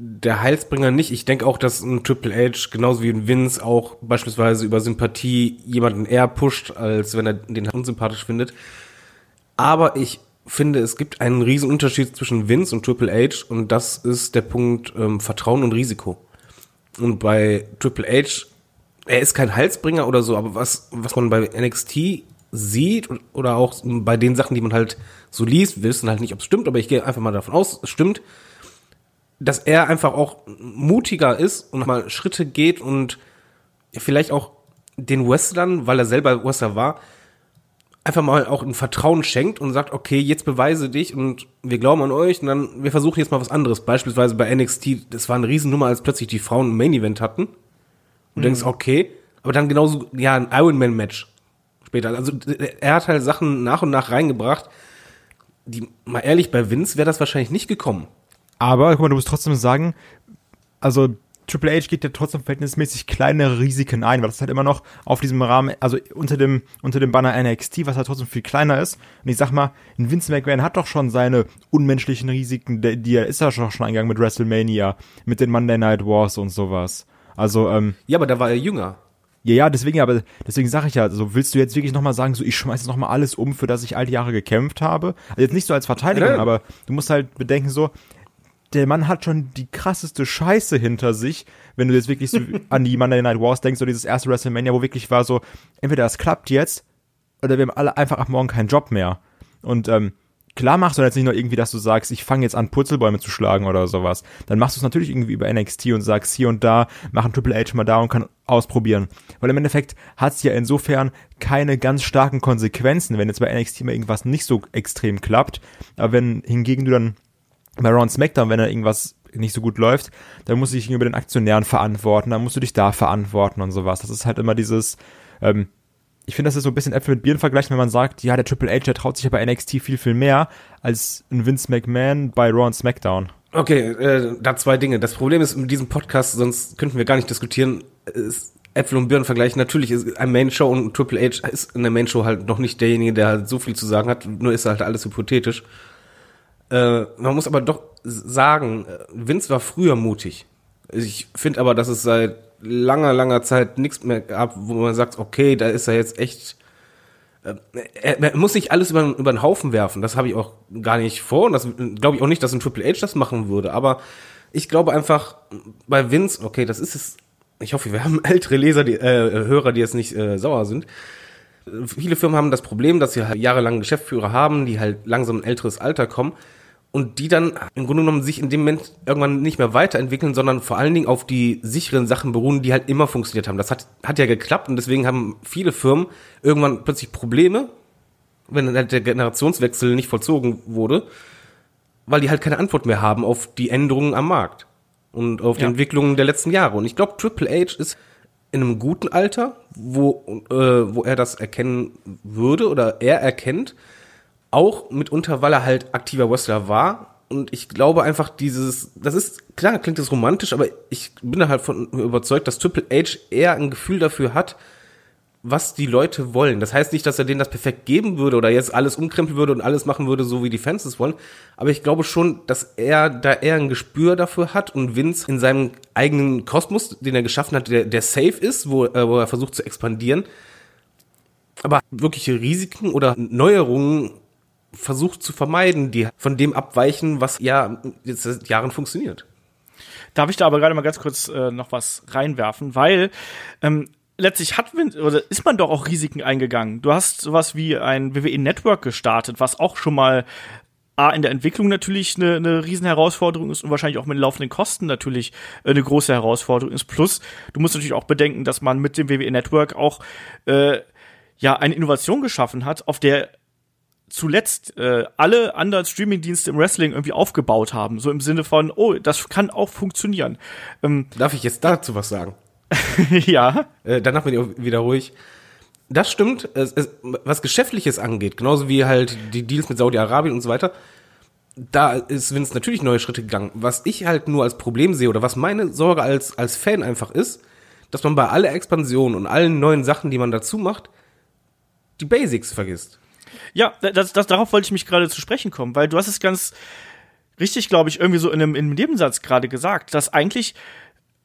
Der Heilsbringer nicht. Ich denke auch, dass ein Triple H genauso wie ein Vince auch beispielsweise über Sympathie jemanden eher pusht, als wenn er den unsympathisch findet. Aber ich finde, es gibt einen riesen Unterschied zwischen Vince und Triple H und das ist der Punkt ähm, Vertrauen und Risiko. Und bei Triple H, er ist kein Halsbringer oder so, aber was, was man bei NXT sieht oder auch bei den Sachen, die man halt so liest, wissen halt nicht, ob es stimmt, aber ich gehe einfach mal davon aus, es stimmt, dass er einfach auch mutiger ist und mal Schritte geht und vielleicht auch den Wrestlern, weil er selber Wrestler war, einfach mal auch ein Vertrauen schenkt und sagt, okay, jetzt beweise dich und wir glauben an euch und dann, wir versuchen jetzt mal was anderes. Beispielsweise bei NXT, das war eine Riesennummer, als plötzlich die Frauen ein Main Event hatten. Und mhm. denkst, okay, aber dann genauso, ja, ein Ironman Match später. Also, er hat halt Sachen nach und nach reingebracht, die, mal ehrlich, bei Vince wäre das wahrscheinlich nicht gekommen. Aber guck mal, du musst trotzdem sagen, also Triple H geht ja trotzdem verhältnismäßig kleine Risiken ein, weil das halt immer noch auf diesem Rahmen, also unter dem, unter dem Banner NXT, was halt trotzdem viel kleiner ist. Und ich sag mal, ein Vince McMahon hat doch schon seine unmenschlichen Risiken, die er ist ja schon eingegangen mit WrestleMania, mit den Monday Night Wars und sowas. Also, ähm. Ja, aber da war er jünger. Ja, ja, deswegen, aber deswegen sage ich ja, so willst du jetzt wirklich nochmal sagen, so ich schmeiß jetzt nochmal alles um, für das ich all die Jahre gekämpft habe. Also jetzt nicht so als Verteidigung, ja. aber du musst halt bedenken, so, der Mann hat schon die krasseste Scheiße hinter sich, wenn du jetzt wirklich so an die Monday Night Wars denkst, so dieses erste WrestleMania, wo wirklich war so, entweder das klappt jetzt, oder wir haben alle einfach ab morgen keinen Job mehr. Und ähm, klar machst du jetzt nicht nur irgendwie, dass du sagst, ich fange jetzt an, Purzelbäume zu schlagen oder sowas. Dann machst du es natürlich irgendwie über NXT und sagst hier und da, machen Triple H mal da und kann ausprobieren. Weil im Endeffekt hat es ja insofern keine ganz starken Konsequenzen, wenn jetzt bei NXT mal irgendwas nicht so extrem klappt. Aber wenn hingegen du dann bei Ron SmackDown, wenn da irgendwas nicht so gut läuft, dann musst du dich gegenüber den Aktionären verantworten, dann musst du dich da verantworten und sowas. Das ist halt immer dieses, ähm, ich finde, das ist so ein bisschen Äpfel mit Bieren vergleichen, wenn man sagt, ja, der Triple H, der traut sich ja bei NXT viel, viel mehr als ein Vince McMahon bei Raw und SmackDown. Okay, äh, da zwei Dinge. Das Problem ist mit diesem Podcast, sonst könnten wir gar nicht diskutieren, ist Äpfel und Birnen vergleichen. Natürlich ist ein Main Show und Triple H ist in der Main Show halt noch nicht derjenige, der halt so viel zu sagen hat, nur ist halt alles hypothetisch. Äh, man muss aber doch sagen, äh, Vince war früher mutig. Ich finde aber, dass es seit langer, langer Zeit nichts mehr gab, wo man sagt, okay, da ist er jetzt echt. Äh, er, muss nicht alles über, über den Haufen werfen. Das habe ich auch gar nicht vor. Und das glaube ich auch nicht, dass ein Triple H das machen würde. Aber ich glaube einfach, bei Vince, okay, das ist es. Ich hoffe, wir haben ältere Leser, die, äh, Hörer, die jetzt nicht äh, sauer sind. Viele Firmen haben das Problem, dass sie halt jahrelang Geschäftsführer haben, die halt langsam ein älteres Alter kommen und die dann im Grunde genommen sich in dem Moment irgendwann nicht mehr weiterentwickeln, sondern vor allen Dingen auf die sicheren Sachen beruhen, die halt immer funktioniert haben. Das hat, hat ja geklappt und deswegen haben viele Firmen irgendwann plötzlich Probleme, wenn halt der Generationswechsel nicht vollzogen wurde, weil die halt keine Antwort mehr haben auf die Änderungen am Markt und auf die ja. Entwicklungen der letzten Jahre. Und ich glaube, Triple H ist in einem guten Alter, wo, äh, wo er das erkennen würde oder er erkennt, auch mitunter, weil er halt aktiver Wrestler war. Und ich glaube einfach dieses, das ist, klar klingt das romantisch, aber ich bin da halt von überzeugt, dass Triple H eher ein Gefühl dafür hat, was die Leute wollen. Das heißt nicht, dass er denen das perfekt geben würde oder jetzt alles umkrempeln würde und alles machen würde, so wie die Fans es wollen. Aber ich glaube schon, dass er da eher ein Gespür dafür hat und Vince in seinem eigenen Kosmos, den er geschaffen hat, der, der safe ist, wo, äh, wo er versucht zu expandieren, aber wirkliche Risiken oder Neuerungen versucht zu vermeiden, die von dem abweichen, was ja jetzt seit Jahren funktioniert. Darf ich da aber gerade mal ganz kurz äh, noch was reinwerfen, weil ähm, letztlich hat oder ist man doch auch Risiken eingegangen. Du hast sowas wie ein WWE Network gestartet, was auch schon mal A, in der Entwicklung natürlich eine, eine Riesenherausforderung ist und wahrscheinlich auch mit den laufenden Kosten natürlich äh, eine große Herausforderung ist. Plus, du musst natürlich auch bedenken, dass man mit dem WWE Network auch äh, ja eine Innovation geschaffen hat, auf der zuletzt äh, alle anderen Streamingdienste im Wrestling irgendwie aufgebaut haben. So im Sinne von, oh, das kann auch funktionieren. Ähm, Darf ich jetzt dazu was sagen? ja. Äh, danach bin ich wieder ruhig. Das stimmt, es, es, was Geschäftliches angeht, genauso wie halt die Deals mit Saudi-Arabien und so weiter, da ist Vince natürlich neue Schritte gegangen. Was ich halt nur als Problem sehe oder was meine Sorge als, als Fan einfach ist, dass man bei aller Expansion und allen neuen Sachen, die man dazu macht, die Basics vergisst. Ja, das, das, darauf wollte ich mich gerade zu sprechen kommen, weil du hast es ganz richtig, glaube ich, irgendwie so in einem, in einem Nebensatz gerade gesagt, dass eigentlich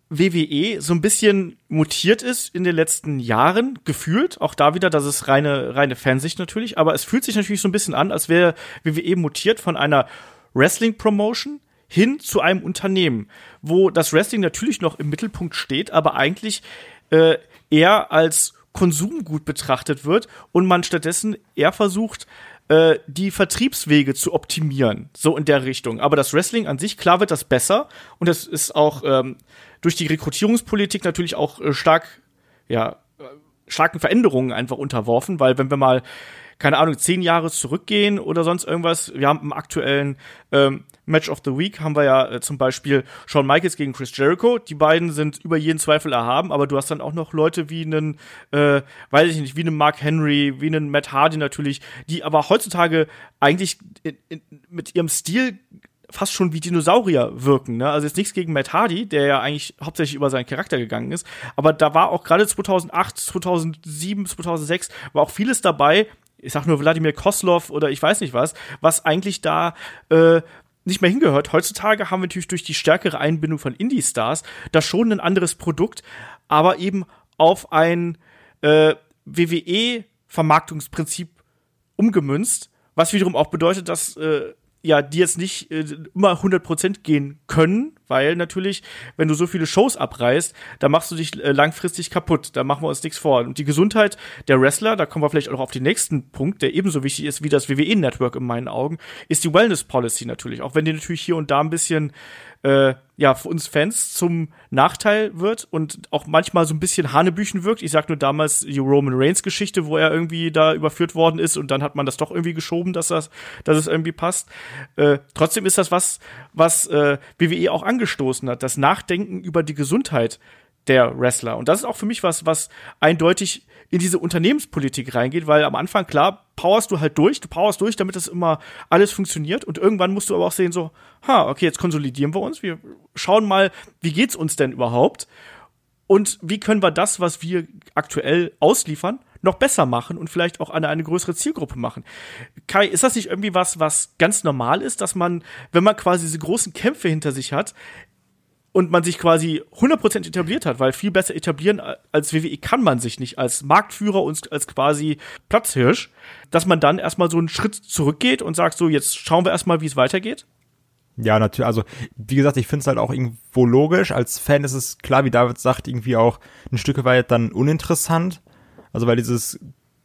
WWE so ein bisschen mutiert ist in den letzten Jahren, gefühlt. Auch da wieder, das ist reine, reine Fansicht natürlich, aber es fühlt sich natürlich so ein bisschen an, als wäre WWE mutiert von einer Wrestling-Promotion hin zu einem Unternehmen, wo das Wrestling natürlich noch im Mittelpunkt steht, aber eigentlich äh, eher als Konsumgut betrachtet wird und man stattdessen eher versucht, äh, die Vertriebswege zu optimieren, so in der Richtung. Aber das Wrestling an sich, klar wird das besser und das ist auch ähm, durch die Rekrutierungspolitik natürlich auch äh, stark, ja, äh, starken Veränderungen einfach unterworfen, weil wenn wir mal keine Ahnung, zehn Jahre zurückgehen oder sonst irgendwas. Wir haben im aktuellen ähm, Match of the Week haben wir ja äh, zum Beispiel Shawn Michaels gegen Chris Jericho. Die beiden sind über jeden Zweifel erhaben, aber du hast dann auch noch Leute wie einen, äh, weiß ich nicht, wie einen Mark Henry, wie einen Matt Hardy natürlich, die aber heutzutage eigentlich in, in, mit ihrem Stil fast schon wie Dinosaurier wirken. Ne? Also jetzt nichts gegen Matt Hardy, der ja eigentlich hauptsächlich über seinen Charakter gegangen ist. Aber da war auch gerade 2008, 2007, 2006 war auch vieles dabei, ich sag nur Wladimir Koslov oder ich weiß nicht was, was eigentlich da äh, nicht mehr hingehört. Heutzutage haben wir natürlich durch die stärkere Einbindung von Indie-Stars da schon ein anderes Produkt, aber eben auf ein äh, WWE-Vermarktungsprinzip umgemünzt, was wiederum auch bedeutet, dass äh, ja die jetzt nicht äh, immer 100% gehen können, weil natürlich, wenn du so viele Shows abreißt, da machst du dich äh, langfristig kaputt. Da machen wir uns nichts vor. Und die Gesundheit der Wrestler, da kommen wir vielleicht auch auf den nächsten Punkt, der ebenso wichtig ist wie das WWE-Network in meinen Augen, ist die Wellness Policy natürlich. Auch wenn die natürlich hier und da ein bisschen äh, ja, für uns Fans zum Nachteil wird und auch manchmal so ein bisschen Hanebüchen wirkt. Ich sag nur damals die Roman Reigns Geschichte, wo er irgendwie da überführt worden ist und dann hat man das doch irgendwie geschoben, dass das, dass es irgendwie passt. Äh, trotzdem ist das was, was äh, WWE auch angestoßen hat, das Nachdenken über die Gesundheit der Wrestler. Und das ist auch für mich was, was eindeutig in diese Unternehmenspolitik reingeht, weil am Anfang, klar, powerst du halt durch, du powerst durch, damit das immer alles funktioniert. Und irgendwann musst du aber auch sehen, so, ha, okay, jetzt konsolidieren wir uns, wir schauen mal, wie geht's uns denn überhaupt? Und wie können wir das, was wir aktuell ausliefern, noch besser machen und vielleicht auch eine, eine größere Zielgruppe machen. Kai, ist das nicht irgendwie was, was ganz normal ist, dass man, wenn man quasi diese großen Kämpfe hinter sich hat, und man sich quasi 100% etabliert hat, weil viel besser etablieren als WWE kann man sich nicht als Marktführer und als quasi Platzhirsch, dass man dann erstmal so einen Schritt zurückgeht und sagt so, jetzt schauen wir erstmal, wie es weitergeht? Ja, natürlich. Also, wie gesagt, ich finde es halt auch irgendwo logisch. Als Fan ist es klar, wie David sagt, irgendwie auch ein Stück weit dann uninteressant. Also, weil dieses,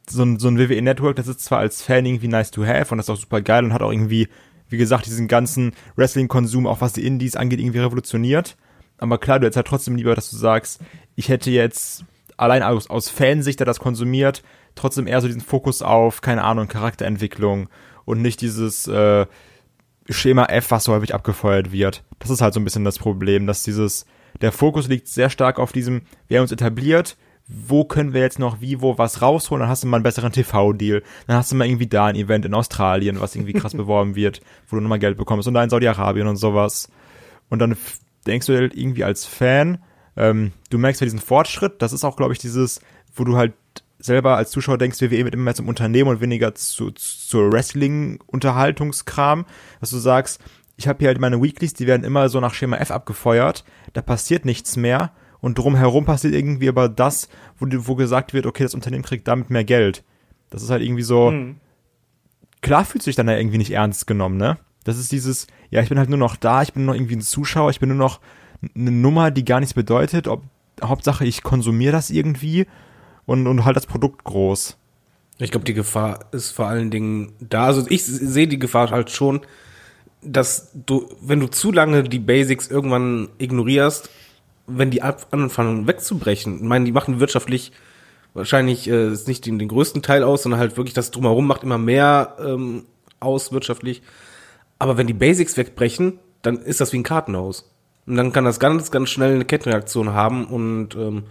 so ein, so ein WWE-Network, das ist zwar als Fan irgendwie nice to have und das ist auch super geil und hat auch irgendwie wie gesagt, diesen ganzen Wrestling-Konsum, auch was die Indies angeht, irgendwie revolutioniert. Aber klar, du hättest halt trotzdem lieber, dass du sagst, ich hätte jetzt allein aus, aus Fansicht, der das konsumiert, trotzdem eher so diesen Fokus auf, keine Ahnung, Charakterentwicklung und nicht dieses äh, Schema F, was so häufig abgefeuert wird. Das ist halt so ein bisschen das Problem, dass dieses, der Fokus liegt sehr stark auf diesem, wir haben uns etabliert, wo können wir jetzt noch wie, wo was rausholen, dann hast du mal einen besseren TV-Deal, dann hast du mal irgendwie da ein Event in Australien, was irgendwie krass beworben wird, wo du nochmal Geld bekommst. Und da in Saudi-Arabien und sowas. Und dann denkst du halt irgendwie als Fan, ähm, du merkst ja diesen Fortschritt, das ist auch, glaube ich, dieses, wo du halt selber als Zuschauer denkst, WWE wird immer mehr zum Unternehmen und weniger zu, zur Wrestling-Unterhaltungskram, dass du sagst, ich habe hier halt meine Weeklies, die werden immer so nach Schema F abgefeuert, da passiert nichts mehr und drumherum passiert irgendwie aber das, wo, wo gesagt wird, okay, das Unternehmen kriegt damit mehr Geld. Das ist halt irgendwie so, hm. klar fühlt sich dann ja irgendwie nicht ernst genommen, ne? Das ist dieses, ja, ich bin halt nur noch da, ich bin nur noch irgendwie ein Zuschauer, ich bin nur noch eine Nummer, die gar nichts bedeutet, ob, Hauptsache ich konsumiere das irgendwie und, und halt das Produkt groß. Ich glaube, die Gefahr ist vor allen Dingen da, also ich sehe die Gefahr halt schon, dass du, wenn du zu lange die Basics irgendwann ignorierst, wenn die anfangen wegzubrechen, ich meine, die machen wirtschaftlich wahrscheinlich äh, ist nicht den, den größten Teil aus, sondern halt wirklich das drumherum macht immer mehr ähm, aus wirtschaftlich. Aber wenn die Basics wegbrechen, dann ist das wie ein Kartenhaus. Und dann kann das ganz, ganz schnell eine Kettenreaktion haben und ähm,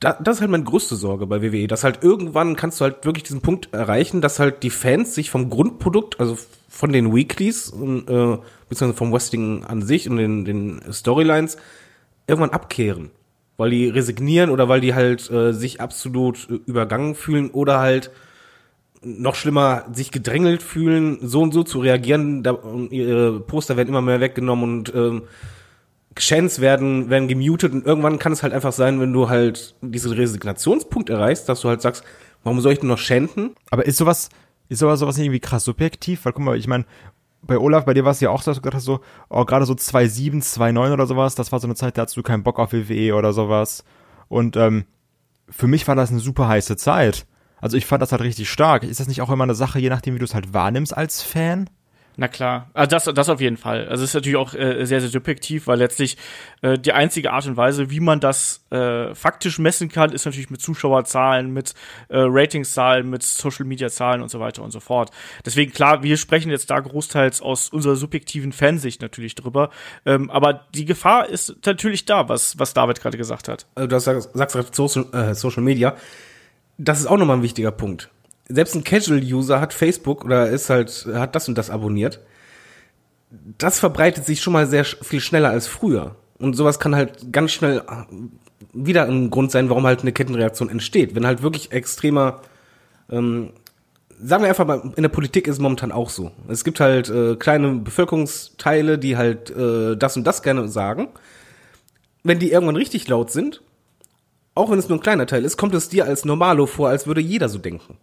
da, das ist halt meine größte Sorge bei WWE, dass halt irgendwann kannst du halt wirklich diesen Punkt erreichen, dass halt die Fans sich vom Grundprodukt, also von den Weeklies, und, äh, beziehungsweise vom Wrestling an sich und den, den Storylines, irgendwann abkehren. Weil die resignieren oder weil die halt äh, sich absolut äh, übergangen fühlen oder halt noch schlimmer sich gedrängelt fühlen, so und so zu reagieren. Da, ihre Poster werden immer mehr weggenommen und ähm, Chants werden, werden gemutet und irgendwann kann es halt einfach sein, wenn du halt diesen Resignationspunkt erreichst, dass du halt sagst, warum soll ich denn noch chanten? Aber ist sowas, ist sowas, sowas nicht irgendwie krass subjektiv? Weil guck mal, ich meine, bei Olaf, bei dir war es ja auch so, dass du gesagt hast, so, oh, gerade so 2.7, 2.9 oder sowas, das war so eine Zeit, da hattest du keinen Bock auf WWE oder sowas. Und ähm, für mich war das eine super heiße Zeit. Also ich fand das halt richtig stark. Ist das nicht auch immer eine Sache, je nachdem, wie du es halt wahrnimmst als Fan? Na klar, also das, das auf jeden Fall. Also es ist natürlich auch äh, sehr, sehr subjektiv, weil letztlich äh, die einzige Art und Weise, wie man das äh, faktisch messen kann, ist natürlich mit Zuschauerzahlen, mit äh, Ratingszahlen, mit Social-Media-Zahlen und so weiter und so fort. Deswegen klar, wir sprechen jetzt da großteils aus unserer subjektiven Fansicht natürlich drüber. Ähm, aber die Gefahr ist natürlich da, was, was David gerade gesagt hat. Also du sagst, gerade Social, äh, Social Media. Das ist auch nochmal ein wichtiger Punkt selbst ein Casual-User hat Facebook oder ist halt, hat das und das abonniert. Das verbreitet sich schon mal sehr viel schneller als früher. Und sowas kann halt ganz schnell äh, wieder ein Grund sein, warum halt eine Kettenreaktion entsteht. Wenn halt wirklich extremer, ähm, sagen wir einfach mal, in der Politik ist es momentan auch so. Es gibt halt äh, kleine Bevölkerungsteile, die halt äh, das und das gerne sagen. Wenn die irgendwann richtig laut sind, auch wenn es nur ein kleiner Teil ist, kommt es dir als Normalo vor, als würde jeder so denken.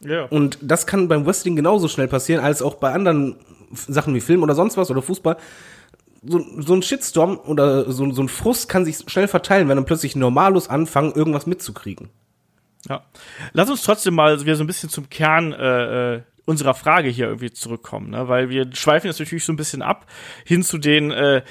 Ja. Und das kann beim Wrestling genauso schnell passieren, als auch bei anderen Sachen wie Film oder sonst was oder Fußball. so, so ein Shitstorm oder so, so ein Frust kann sich schnell verteilen, wenn dann plötzlich Normalos anfangen, irgendwas mitzukriegen. Ja. Lass uns trotzdem mal wieder so ein bisschen zum Kern äh, äh, unserer Frage hier irgendwie zurückkommen, ne? weil wir schweifen jetzt natürlich so ein bisschen ab hin zu den äh,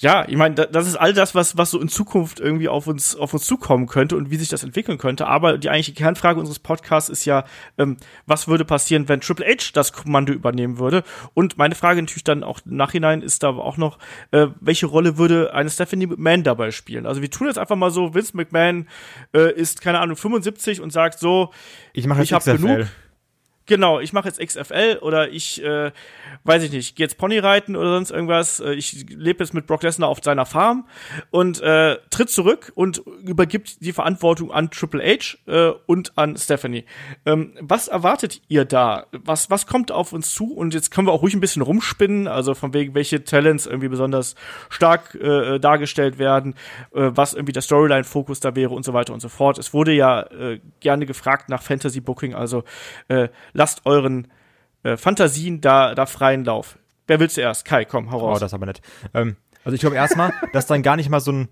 ja, ich meine, das ist all das, was, was so in Zukunft irgendwie auf uns, auf uns zukommen könnte und wie sich das entwickeln könnte. Aber die eigentliche Kernfrage unseres Podcasts ist ja, ähm, was würde passieren, wenn Triple H das Kommando übernehmen würde? Und meine Frage natürlich dann auch im Nachhinein ist da auch noch, äh, welche Rolle würde eine Stephanie McMahon dabei spielen? Also wir tun jetzt einfach mal so, Vince McMahon äh, ist, keine Ahnung, 75 und sagt so, ich mache ich habe genug genau, ich mache jetzt XFL oder ich, äh, weiß ich nicht, gehe jetzt Pony reiten oder sonst irgendwas. Äh, ich lebe jetzt mit Brock Lesnar auf seiner Farm und äh, tritt zurück und übergibt die Verantwortung an Triple H äh, und an Stephanie. Ähm, was erwartet ihr da? Was, was kommt auf uns zu? Und jetzt können wir auch ruhig ein bisschen rumspinnen, also von wegen, welche Talents irgendwie besonders stark äh, dargestellt werden, äh, was irgendwie der Storyline-Fokus da wäre und so weiter und so fort. Es wurde ja äh, gerne gefragt nach Fantasy-Booking, also äh, lasst euren äh, Fantasien da, da freien Lauf. Wer will zuerst? Kai, komm, hau raus. Oh, das ist aber nett. Ähm, also ich glaube erstmal, dass dann gar nicht mal so ein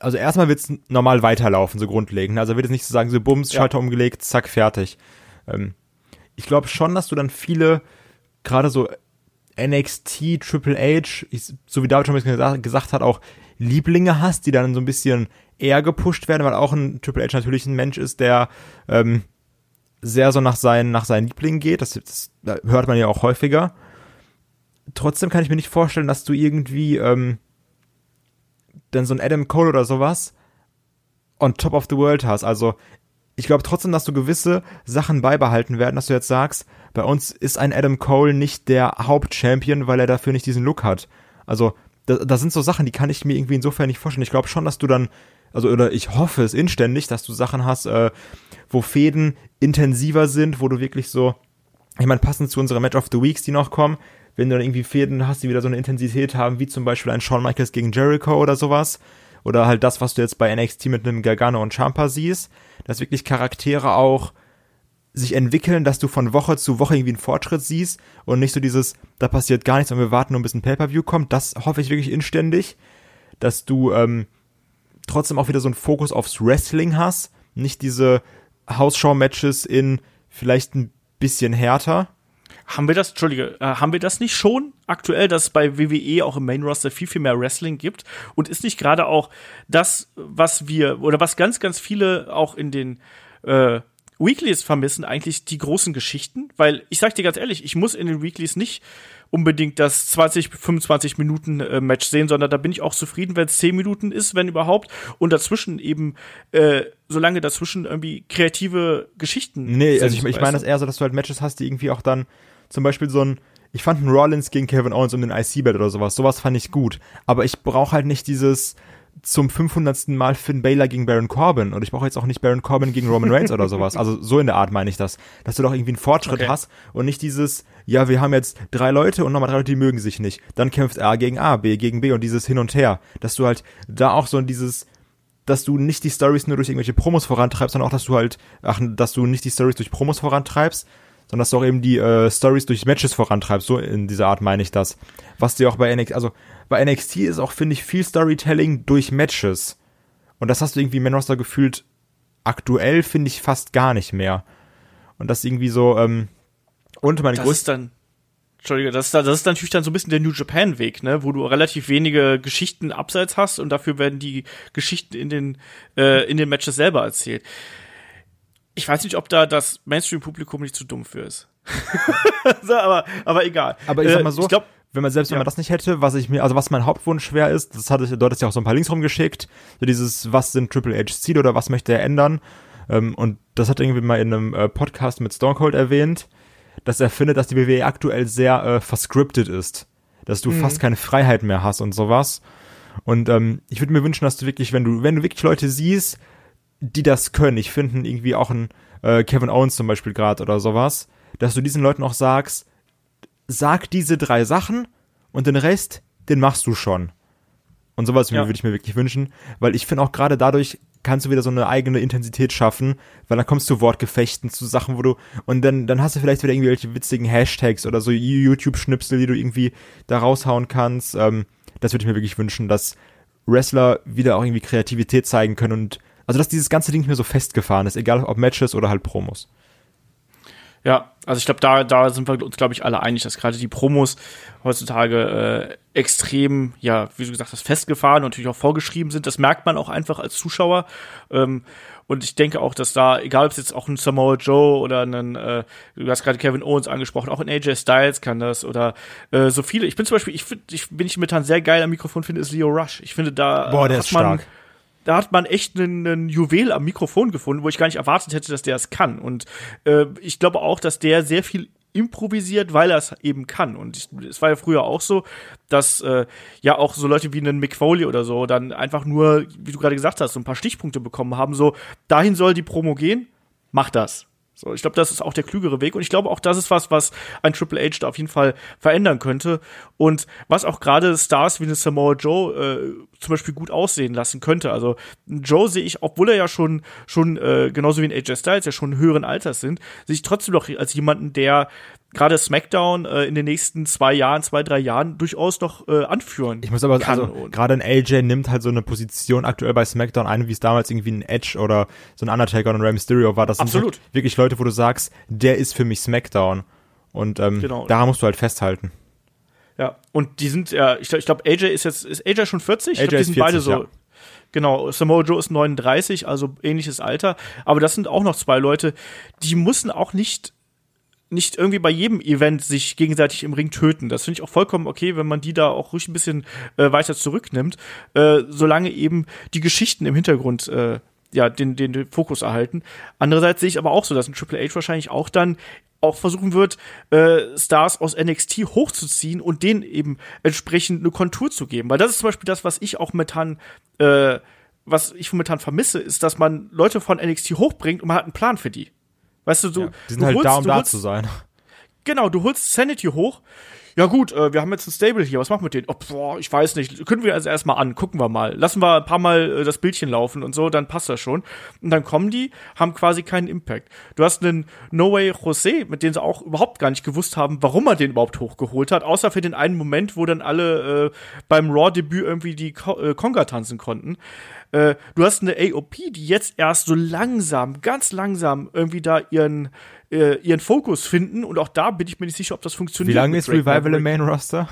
also erstmal wird es normal weiterlaufen, so grundlegend. Also wird es nicht so sagen, so Bums, Schalter ja. umgelegt, zack, fertig. Ähm, ich glaube schon, dass du dann viele, gerade so NXT, Triple H, ich, so wie David schon ein bisschen gesagt, gesagt hat, auch Lieblinge hast, die dann so ein bisschen eher gepusht werden, weil auch ein Triple H natürlich ein Mensch ist, der ähm, sehr so nach seinen, nach seinen Lieblingen geht. Das, das, das hört man ja auch häufiger. Trotzdem kann ich mir nicht vorstellen, dass du irgendwie ähm, dann so ein Adam Cole oder sowas on top of the world hast. Also ich glaube trotzdem, dass du gewisse Sachen beibehalten werden, dass du jetzt sagst, bei uns ist ein Adam Cole nicht der Hauptchampion, weil er dafür nicht diesen Look hat. Also da, da sind so Sachen, die kann ich mir irgendwie insofern nicht vorstellen. Ich glaube schon, dass du dann also oder ich hoffe es inständig, dass du Sachen hast, äh, wo Fäden intensiver sind, wo du wirklich so, ich meine, passend zu unseren Match of the Weeks, die noch kommen, wenn du dann irgendwie Fäden hast, die wieder so eine Intensität haben, wie zum Beispiel ein Shawn Michaels gegen Jericho oder sowas, oder halt das, was du jetzt bei NXT mit einem Gargano und Champa siehst, dass wirklich Charaktere auch sich entwickeln, dass du von Woche zu Woche irgendwie einen Fortschritt siehst und nicht so dieses, da passiert gar nichts und wir warten nur, bis ein Pay-Per-View kommt. Das hoffe ich wirklich inständig, dass du ähm, trotzdem auch wieder so einen Fokus aufs Wrestling hast, nicht diese Hausschau-Matches in vielleicht ein bisschen härter. Haben wir das, Entschuldige, äh, haben wir das nicht schon aktuell, dass es bei WWE auch im Main Roster viel, viel mehr Wrestling gibt? Und ist nicht gerade auch das, was wir, oder was ganz, ganz viele auch in den äh, Weeklies vermissen, eigentlich die großen Geschichten? Weil ich sag dir ganz ehrlich, ich muss in den Weeklies nicht unbedingt das 20, 25 Minuten äh, Match sehen, sondern da bin ich auch zufrieden, wenn es 10 Minuten ist, wenn überhaupt. Und dazwischen eben, äh, solange dazwischen irgendwie kreative Geschichten. Nee, also ich, ich meine das eher so, dass du halt Matches hast, die irgendwie auch dann zum Beispiel so ein, ich fand einen Rollins gegen Kevin Owens um den IC-Belt oder sowas, sowas fand ich gut. Aber ich brauche halt nicht dieses, zum 500. Mal Finn Baylor gegen Baron Corbin und ich brauche jetzt auch nicht Baron Corbin gegen Roman Reigns oder sowas. Also so in der Art meine ich das, dass du doch irgendwie einen Fortschritt okay. hast und nicht dieses, ja, wir haben jetzt drei Leute und nochmal drei Leute, die mögen sich nicht. Dann kämpft A gegen A, B gegen B und dieses hin und her, dass du halt da auch so dieses dass du nicht die Stories nur durch irgendwelche Promos vorantreibst, sondern auch, dass du halt, ach, dass du nicht die Stories durch Promos vorantreibst, sondern dass du auch eben die äh, Stories durch Matches vorantreibst. So in dieser Art meine ich das. Was dir auch bei NXT, also bei NXT ist auch, finde ich, viel Storytelling durch Matches. Und das hast du irgendwie im Man Roster gefühlt aktuell, finde ich, fast gar nicht mehr. Und das irgendwie so, ähm, und meine das ist dann, Entschuldige, das ist, das ist natürlich dann so ein bisschen der New Japan Weg, ne, wo du relativ wenige Geschichten abseits hast und dafür werden die Geschichten in den, äh, in den Matches selber erzählt. Ich weiß nicht, ob da das Mainstream-Publikum nicht zu dumm für ist. so, aber, aber egal. Aber ich sag mal äh, so, ich glaub, wenn man selbst, wenn man das nicht hätte, was ich mir, also was mein Hauptwunsch schwer ist, das hatte ich, dort ist ja auch so ein paar Links rumgeschickt, so dieses, was sind Triple H Ziele oder was möchte er ändern? Ähm, und das hat irgendwie mal in einem äh, Podcast mit Stone Cold erwähnt, dass er findet, dass die WWE aktuell sehr äh, verscriptet ist. Dass du mhm. fast keine Freiheit mehr hast und sowas. Und ähm, ich würde mir wünschen, dass du wirklich, wenn du, wenn du wirklich Leute siehst, die das können, ich finde irgendwie auch ein äh, Kevin Owens zum Beispiel gerade oder sowas, dass du diesen Leuten auch sagst, sag diese drei Sachen und den Rest, den machst du schon. Und sowas ja. würde ich mir wirklich wünschen, weil ich finde auch gerade dadurch kannst du wieder so eine eigene Intensität schaffen, weil dann kommst du Wortgefechten zu Sachen, wo du, und dann, dann hast du vielleicht wieder irgendwelche witzigen Hashtags oder so YouTube-Schnipsel, die du irgendwie da raushauen kannst. Ähm, das würde ich mir wirklich wünschen, dass Wrestler wieder auch irgendwie Kreativität zeigen können und, also dass dieses ganze Ding nicht mehr so festgefahren ist, egal ob Matches oder halt Promos. Ja, also ich glaube, da, da sind wir uns, glaube ich, alle einig, dass gerade die Promos heutzutage äh, extrem, ja, wie du gesagt hast, festgefahren und natürlich auch vorgeschrieben sind. Das merkt man auch einfach als Zuschauer. Ähm, und ich denke auch, dass da, egal ob es jetzt auch ein Samoa Joe oder ein, äh, du hast gerade Kevin Owens angesprochen, auch ein AJ Styles kann das oder äh, so viele. Ich bin zum Beispiel, ich finde, ich bin ich momentan sehr geil am Mikrofon finde, ist Leo Rush. Ich finde da Boah, der ist stark da hat man echt einen, einen Juwel am Mikrofon gefunden, wo ich gar nicht erwartet hätte, dass der es kann. Und äh, ich glaube auch, dass der sehr viel improvisiert, weil er es eben kann. Und es war ja früher auch so, dass äh, ja auch so Leute wie einen Mick Foley oder so dann einfach nur, wie du gerade gesagt hast, so ein paar Stichpunkte bekommen haben, so dahin soll die Promo gehen, mach das. So, ich glaube, das ist auch der klügere Weg und ich glaube auch, das ist was, was ein Triple H da auf jeden Fall verändern könnte und was auch gerade Stars wie eine Samoa Joe äh, zum Beispiel gut aussehen lassen könnte. Also Joe sehe ich, obwohl er ja schon schon äh, genauso wie ein AJ Styles ja schon höheren Alters sind, sehe ich trotzdem noch als jemanden, der gerade SmackDown äh, in den nächsten zwei Jahren, zwei, drei Jahren durchaus noch äh, anführen. Ich muss aber kann. also gerade ein AJ nimmt halt so eine Position aktuell bei SmackDown ein, wie es damals irgendwie ein Edge oder so ein Undertaker und ein Rey Mysterio war. Das Absolut. sind halt wirklich Leute, wo du sagst, der ist für mich SmackDown. Und ähm, genau. daran musst du halt festhalten. Ja, und die sind ja, ich, ich glaube, AJ ist jetzt, ist AJ schon 40? AJ ich glaube, die sind 40, beide so. Ja. Genau, Samoa Joe ist 39, also ähnliches Alter. Aber das sind auch noch zwei Leute, die müssen auch nicht nicht irgendwie bei jedem Event sich gegenseitig im Ring töten. Das finde ich auch vollkommen okay, wenn man die da auch ruhig ein bisschen äh, weiter zurücknimmt, äh, solange eben die Geschichten im Hintergrund äh, ja, den, den, den Fokus erhalten. Andererseits sehe ich aber auch so, dass ein Triple H wahrscheinlich auch dann auch versuchen wird, äh, Stars aus NXT hochzuziehen und denen eben entsprechend eine Kontur zu geben. Weil das ist zum Beispiel das, was ich auch momentan, äh, was ich momentan vermisse, ist, dass man Leute von NXT hochbringt und man hat einen Plan für die. Weißt du, du, ja, die sind du halt holst, da, um da holst, zu sein. Genau, du holst Sanity hoch. Ja gut, äh, wir haben jetzt ein Stable hier, was machen wir mit denen? Oh, boah, ich weiß nicht. Können wir also erstmal an, gucken wir mal. Lassen wir ein paar Mal äh, das Bildchen laufen und so, dann passt das schon. Und dann kommen die, haben quasi keinen Impact. Du hast einen No Way Jose, mit dem sie auch überhaupt gar nicht gewusst haben, warum er den überhaupt hochgeholt hat, außer für den einen Moment, wo dann alle äh, beim Raw-Debüt irgendwie die Ko äh, Conga tanzen konnten. Äh, du hast eine AOP, die jetzt erst so langsam, ganz langsam irgendwie da ihren, äh, ihren Fokus finden. Und auch da bin ich mir nicht sicher, ob das funktioniert. Wie lange ist Revival Maverick. im Main Roster?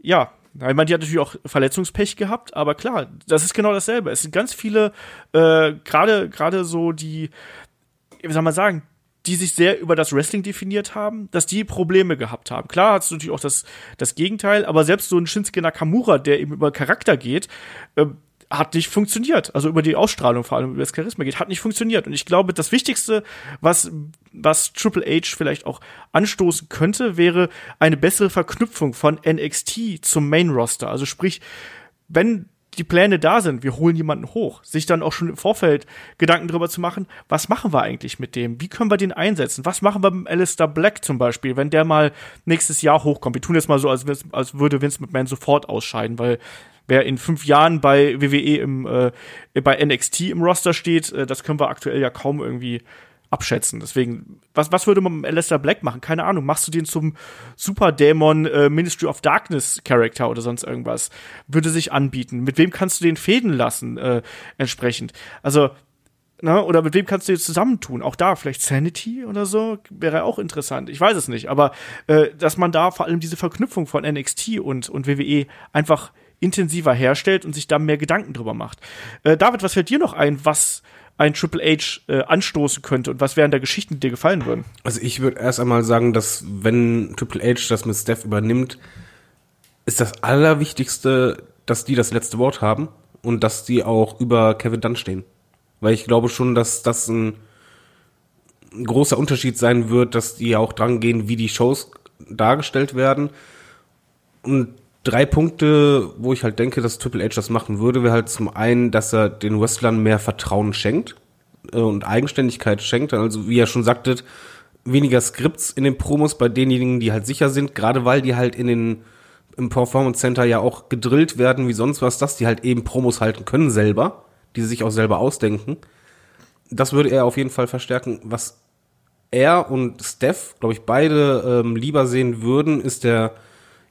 Ja, ich meine, die hat natürlich auch Verletzungspech gehabt, aber klar, das ist genau dasselbe. Es sind ganz viele, äh, gerade gerade so die, wie soll man sagen, die sich sehr über das Wrestling definiert haben, dass die Probleme gehabt haben. Klar hat es natürlich auch das, das Gegenteil, aber selbst so ein Shinsuke Nakamura, der eben über Charakter geht, äh, hat nicht funktioniert. Also über die Ausstrahlung vor allem, über das Charisma geht, hat nicht funktioniert. Und ich glaube, das Wichtigste, was, was Triple H vielleicht auch anstoßen könnte, wäre eine bessere Verknüpfung von NXT zum Main Roster. Also sprich, wenn die Pläne da sind, wir holen jemanden hoch, sich dann auch schon im Vorfeld Gedanken darüber zu machen, was machen wir eigentlich mit dem? Wie können wir den einsetzen? Was machen wir mit Alistair Black zum Beispiel, wenn der mal nächstes Jahr hochkommt? Wir tun jetzt mal so, als, als würde Vince McMahon sofort ausscheiden, weil wer in fünf Jahren bei WWE im, äh, bei NXT im Roster steht, äh, das können wir aktuell ja kaum irgendwie abschätzen. Deswegen, was, was würde man mit Alistair Black machen? Keine Ahnung. Machst du den zum Superdämon äh, Ministry of Darkness Character oder sonst irgendwas? Würde sich anbieten. Mit wem kannst du den fäden lassen, äh, entsprechend? Also, na, ne, oder mit wem kannst du jetzt zusammentun? Auch da, vielleicht Sanity oder so, wäre auch interessant. Ich weiß es nicht. Aber äh, dass man da vor allem diese Verknüpfung von NXT und, und WWE einfach intensiver herstellt und sich da mehr Gedanken drüber macht. Äh, David, was fällt dir noch ein, was ein Triple H äh, anstoßen könnte und was wären da Geschichten, die dir gefallen würden? Also ich würde erst einmal sagen, dass wenn Triple H das mit Steph übernimmt, ist das Allerwichtigste, dass die das letzte Wort haben und dass die auch über Kevin Dunn stehen. Weil ich glaube schon, dass das ein großer Unterschied sein wird, dass die auch dran gehen, wie die Shows dargestellt werden. Und drei Punkte, wo ich halt denke, dass Triple H das machen würde, wäre halt zum einen, dass er den Wrestlern mehr Vertrauen schenkt äh, und Eigenständigkeit schenkt. Also wie er schon sagte, weniger Skripts in den Promos bei denjenigen, die halt sicher sind, gerade weil die halt in den im Performance Center ja auch gedrillt werden wie sonst was, dass die halt eben Promos halten können selber. die sie sich auch selber ausdenken. Das würde er auf jeden Fall verstärken. Was er und Steph, glaube ich, beide ähm, lieber sehen würden, ist der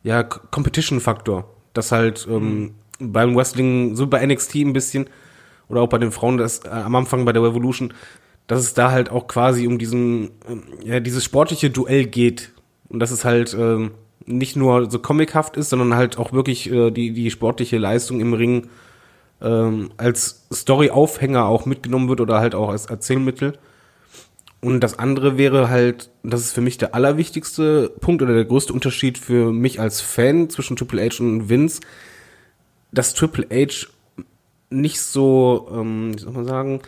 ja, Competition-Faktor. Das halt ähm, mhm. beim Wrestling, so bei NXT ein bisschen, oder auch bei den Frauen, das äh, am Anfang bei der Revolution, dass es da halt auch quasi um diesen, äh, ja, dieses sportliche Duell geht. Und dass es halt ähm, nicht nur so comichaft ist, sondern halt auch wirklich äh, die, die sportliche Leistung im Ring ähm, als Story-Aufhänger auch mitgenommen wird oder halt auch als Erzählmittel. Und das andere wäre halt, das ist für mich der allerwichtigste Punkt oder der größte Unterschied für mich als Fan zwischen Triple H und Vince, dass Triple H nicht so, ähm, wie soll man sagen,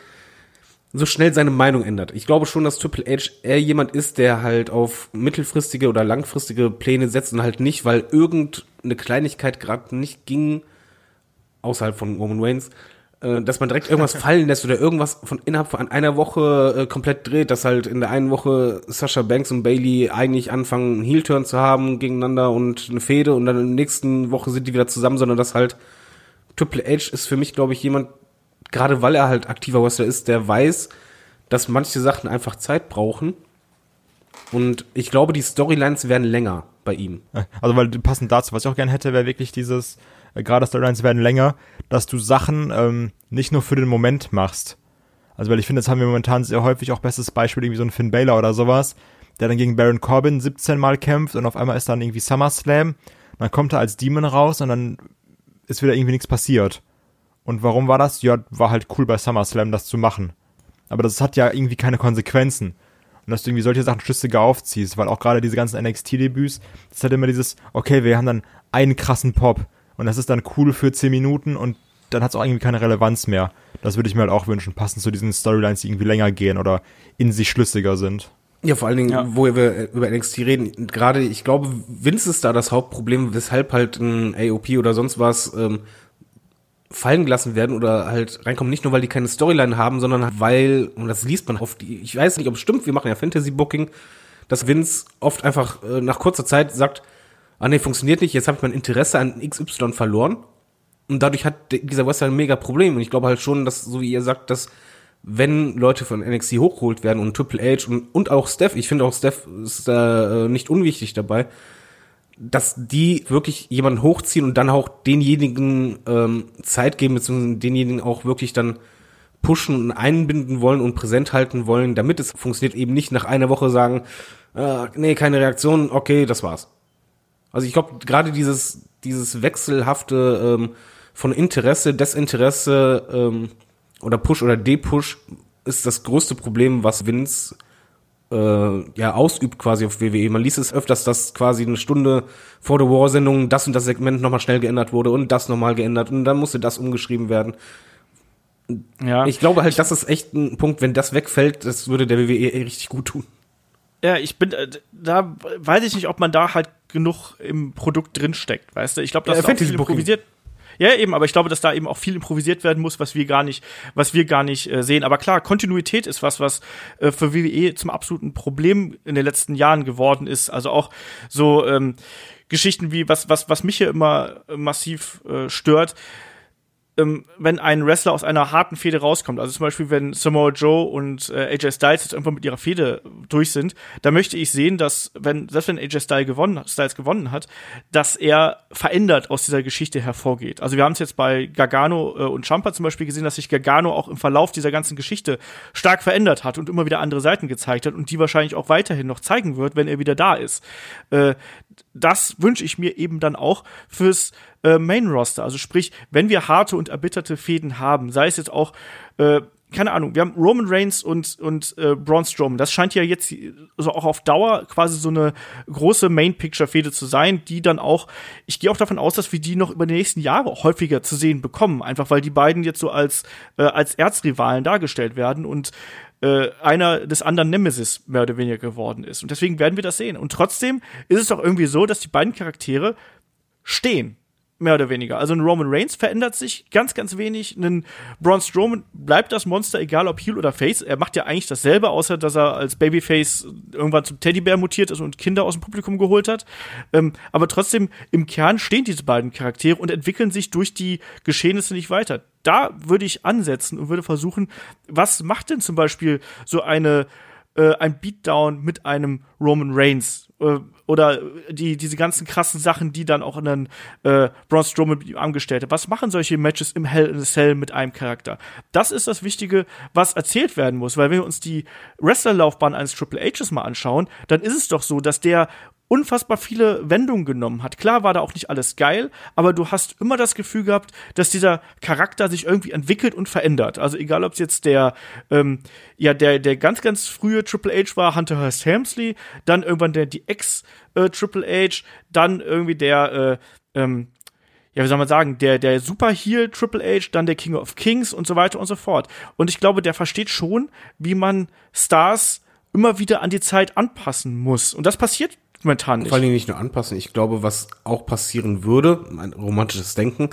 so schnell seine Meinung ändert. Ich glaube schon, dass Triple H eher jemand ist, der halt auf mittelfristige oder langfristige Pläne setzt und halt nicht, weil irgendeine Kleinigkeit gerade nicht ging, außerhalb von Roman Reigns, dass man direkt irgendwas fallen lässt oder irgendwas von innerhalb von einer Woche äh, komplett dreht, dass halt in der einen Woche Sasha Banks und Bailey eigentlich anfangen, einen Heel-Turn zu haben gegeneinander und eine Fehde und dann in der nächsten Woche sind die wieder zusammen, sondern dass halt Triple H ist für mich, glaube ich, jemand, gerade weil er halt aktiver Wrestler ist, der weiß, dass manche Sachen einfach Zeit brauchen. Und ich glaube, die Storylines werden länger bei ihm. Also, weil passend dazu, was ich auch gerne hätte, wäre wirklich dieses, äh, gerade Storylines werden länger, dass du Sachen ähm, nicht nur für den Moment machst. Also weil ich finde, das haben wir momentan sehr häufig auch bestes Beispiel, irgendwie so ein Finn Baylor oder sowas, der dann gegen Baron Corbin 17 Mal kämpft und auf einmal ist dann irgendwie SummerSlam, dann kommt er als Demon raus und dann ist wieder irgendwie nichts passiert. Und warum war das? Ja, war halt cool bei SummerSlam, das zu machen. Aber das hat ja irgendwie keine Konsequenzen. Und dass du irgendwie solche Sachen schlüssiger aufziehst, weil auch gerade diese ganzen NXT-Debüts, das hat immer dieses, okay, wir haben dann einen krassen Pop und das ist dann cool für 10 Minuten und dann hat es auch irgendwie keine Relevanz mehr. Das würde ich mir halt auch wünschen, passend zu diesen Storylines, die irgendwie länger gehen oder in sich schlüssiger sind. Ja, vor allen Dingen, ja. wo wir über NXT reden, gerade, ich glaube, Vince ist da das Hauptproblem, weshalb halt ein AOP oder sonst was ähm, fallen gelassen werden oder halt reinkommen, nicht nur weil die keine Storyline haben, sondern halt weil, und das liest man oft, ich weiß nicht, ob es stimmt, wir machen ja Fantasy-Booking, dass Vince oft einfach äh, nach kurzer Zeit sagt, ah nee, funktioniert nicht, jetzt habe ich mein Interesse an XY verloren und dadurch hat dieser Wrestler ein mega Problem. Und ich glaube halt schon, dass, so wie ihr sagt, dass wenn Leute von NXT hochgeholt werden und Triple H und, und auch Steph, ich finde auch Steph ist da äh, nicht unwichtig dabei, dass die wirklich jemanden hochziehen und dann auch denjenigen ähm, Zeit geben, beziehungsweise denjenigen auch wirklich dann pushen und einbinden wollen und präsent halten wollen, damit es funktioniert, eben nicht nach einer Woche sagen, äh, nee, keine Reaktion, okay, das war's. Also ich glaube, gerade dieses, dieses wechselhafte ähm, von Interesse, Desinteresse ähm, oder Push oder Depush ist das größte Problem, was Vince äh, ja ausübt quasi auf WWE. Man liest es öfters, dass quasi eine Stunde vor der War-Sendung das und das Segment nochmal schnell geändert wurde und das nochmal geändert und dann musste das umgeschrieben werden. Ja. Ich glaube halt, das ist echt ein Punkt, wenn das wegfällt, das würde der WWE richtig gut tun. Ja, ich bin, äh, da weiß ich nicht, ob man da halt genug im Produkt drinsteckt, weißt du? Ich glaube, das ja, auch viel improvisiert. Ja, eben, aber ich glaube, dass da eben auch viel improvisiert werden muss, was wir gar nicht, was wir gar nicht äh, sehen. Aber klar, Kontinuität ist was, was äh, für WWE zum absoluten Problem in den letzten Jahren geworden ist. Also auch so ähm, Geschichten wie was, was, was mich hier immer massiv äh, stört ähm, wenn ein Wrestler aus einer harten Fehde rauskommt, also zum Beispiel wenn Samoa Joe und äh, AJ Styles jetzt irgendwann mit ihrer Fehde durch sind, da möchte ich sehen, dass wenn selbst wenn AJ Styles gewonnen, Styles gewonnen hat, dass er verändert aus dieser Geschichte hervorgeht. Also wir haben es jetzt bei Gargano äh, und Champa zum Beispiel gesehen, dass sich Gargano auch im Verlauf dieser ganzen Geschichte stark verändert hat und immer wieder andere Seiten gezeigt hat und die wahrscheinlich auch weiterhin noch zeigen wird, wenn er wieder da ist. Äh, das wünsche ich mir eben dann auch fürs äh, Main Roster. Also sprich, wenn wir harte und erbitterte Fäden haben, sei es jetzt auch äh, keine Ahnung, wir haben Roman Reigns und, und äh, Braun Strowman. Das scheint ja jetzt also auch auf Dauer quasi so eine große Main-Picture-Fehde zu sein, die dann auch, ich gehe auch davon aus, dass wir die noch über die nächsten Jahre häufiger zu sehen bekommen. Einfach weil die beiden jetzt so als, äh, als Erzrivalen dargestellt werden und äh, einer des anderen Nemesis mehr oder weniger geworden ist. Und deswegen werden wir das sehen. Und trotzdem ist es doch irgendwie so, dass die beiden Charaktere stehen mehr oder weniger. Also ein Roman Reigns verändert sich ganz, ganz wenig. Ein Braun Strowman bleibt das Monster, egal ob Heel oder Face. Er macht ja eigentlich dasselbe, außer dass er als Babyface irgendwann zum Teddybär mutiert ist und Kinder aus dem Publikum geholt hat. Ähm, aber trotzdem, im Kern stehen diese beiden Charaktere und entwickeln sich durch die Geschehnisse nicht weiter. Da würde ich ansetzen und würde versuchen, was macht denn zum Beispiel so eine äh, ein Beatdown mit einem Roman Reigns äh, oder die diese ganzen krassen Sachen, die dann auch in einen äh, Braun Strowman angestellt hat. Was machen solche Matches im Hell in a Cell mit einem Charakter? Das ist das Wichtige, was erzählt werden muss, weil wenn wir uns die Wrestlerlaufbahn eines Triple H's mal anschauen, dann ist es doch so, dass der unfassbar viele Wendungen genommen hat. Klar war da auch nicht alles geil, aber du hast immer das Gefühl gehabt, dass dieser Charakter sich irgendwie entwickelt und verändert. Also egal, ob es jetzt der, ähm, ja, der, der ganz, ganz frühe Triple H war, Hunter Hearst Helmsley, dann irgendwann der, die Ex äh, Triple H, dann irgendwie der, äh, ähm, ja, wie soll man sagen, der, der Super Heel Triple H, dann der King of Kings und so weiter und so fort. Und ich glaube, der versteht schon, wie man Stars immer wieder an die Zeit anpassen muss. Und das passiert momentan nicht. Vor allem nicht nur anpassen. Ich glaube, was auch passieren würde, ein romantisches Denken,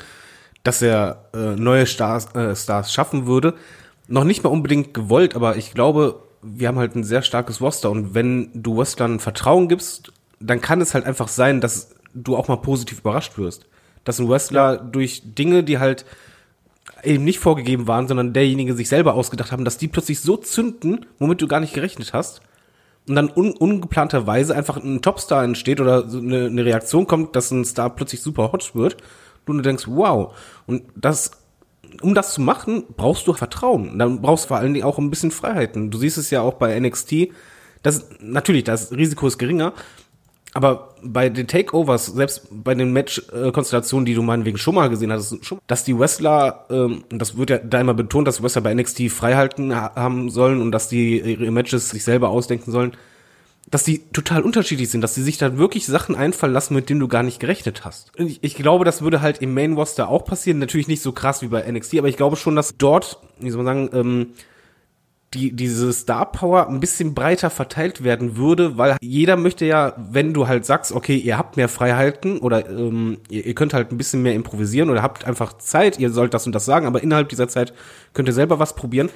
dass er äh, neue Stars, äh, Stars schaffen würde. Noch nicht mal unbedingt gewollt, aber ich glaube, wir haben halt ein sehr starkes Roster und wenn du Wrestlern Vertrauen gibst, dann kann es halt einfach sein, dass du auch mal positiv überrascht wirst. Dass ein Wrestler ja. durch Dinge, die halt eben nicht vorgegeben waren, sondern derjenige sich selber ausgedacht haben, dass die plötzlich so zünden, womit du gar nicht gerechnet hast und dann un ungeplanterweise einfach ein Topstar entsteht oder so eine, eine Reaktion kommt, dass ein Star plötzlich super hot wird, du denkst, wow. Und das, um das zu machen, brauchst du Vertrauen. Dann brauchst du vor allen Dingen auch ein bisschen Freiheiten. Du siehst es ja auch bei NXT. Das, natürlich, das Risiko ist geringer, aber bei den Takeovers, selbst bei den Match-Konstellationen, die du meinetwegen schon mal gesehen hast, dass die Wrestler, ähm, das wird ja da immer betont, dass Wrestler bei NXT freihalten haben sollen und dass die ihre Matches sich selber ausdenken sollen, dass die total unterschiedlich sind, dass die sich da wirklich Sachen einfallen lassen, mit denen du gar nicht gerechnet hast. Ich, ich glaube, das würde halt im Main Roster auch passieren, natürlich nicht so krass wie bei NXT, aber ich glaube schon, dass dort, wie soll man sagen, ähm, die, diese Star Power ein bisschen breiter verteilt werden würde, weil jeder möchte ja, wenn du halt sagst, okay, ihr habt mehr Freiheiten oder ähm, ihr, ihr könnt halt ein bisschen mehr improvisieren oder habt einfach Zeit, ihr sollt das und das sagen, aber innerhalb dieser Zeit könnt ihr selber was probieren,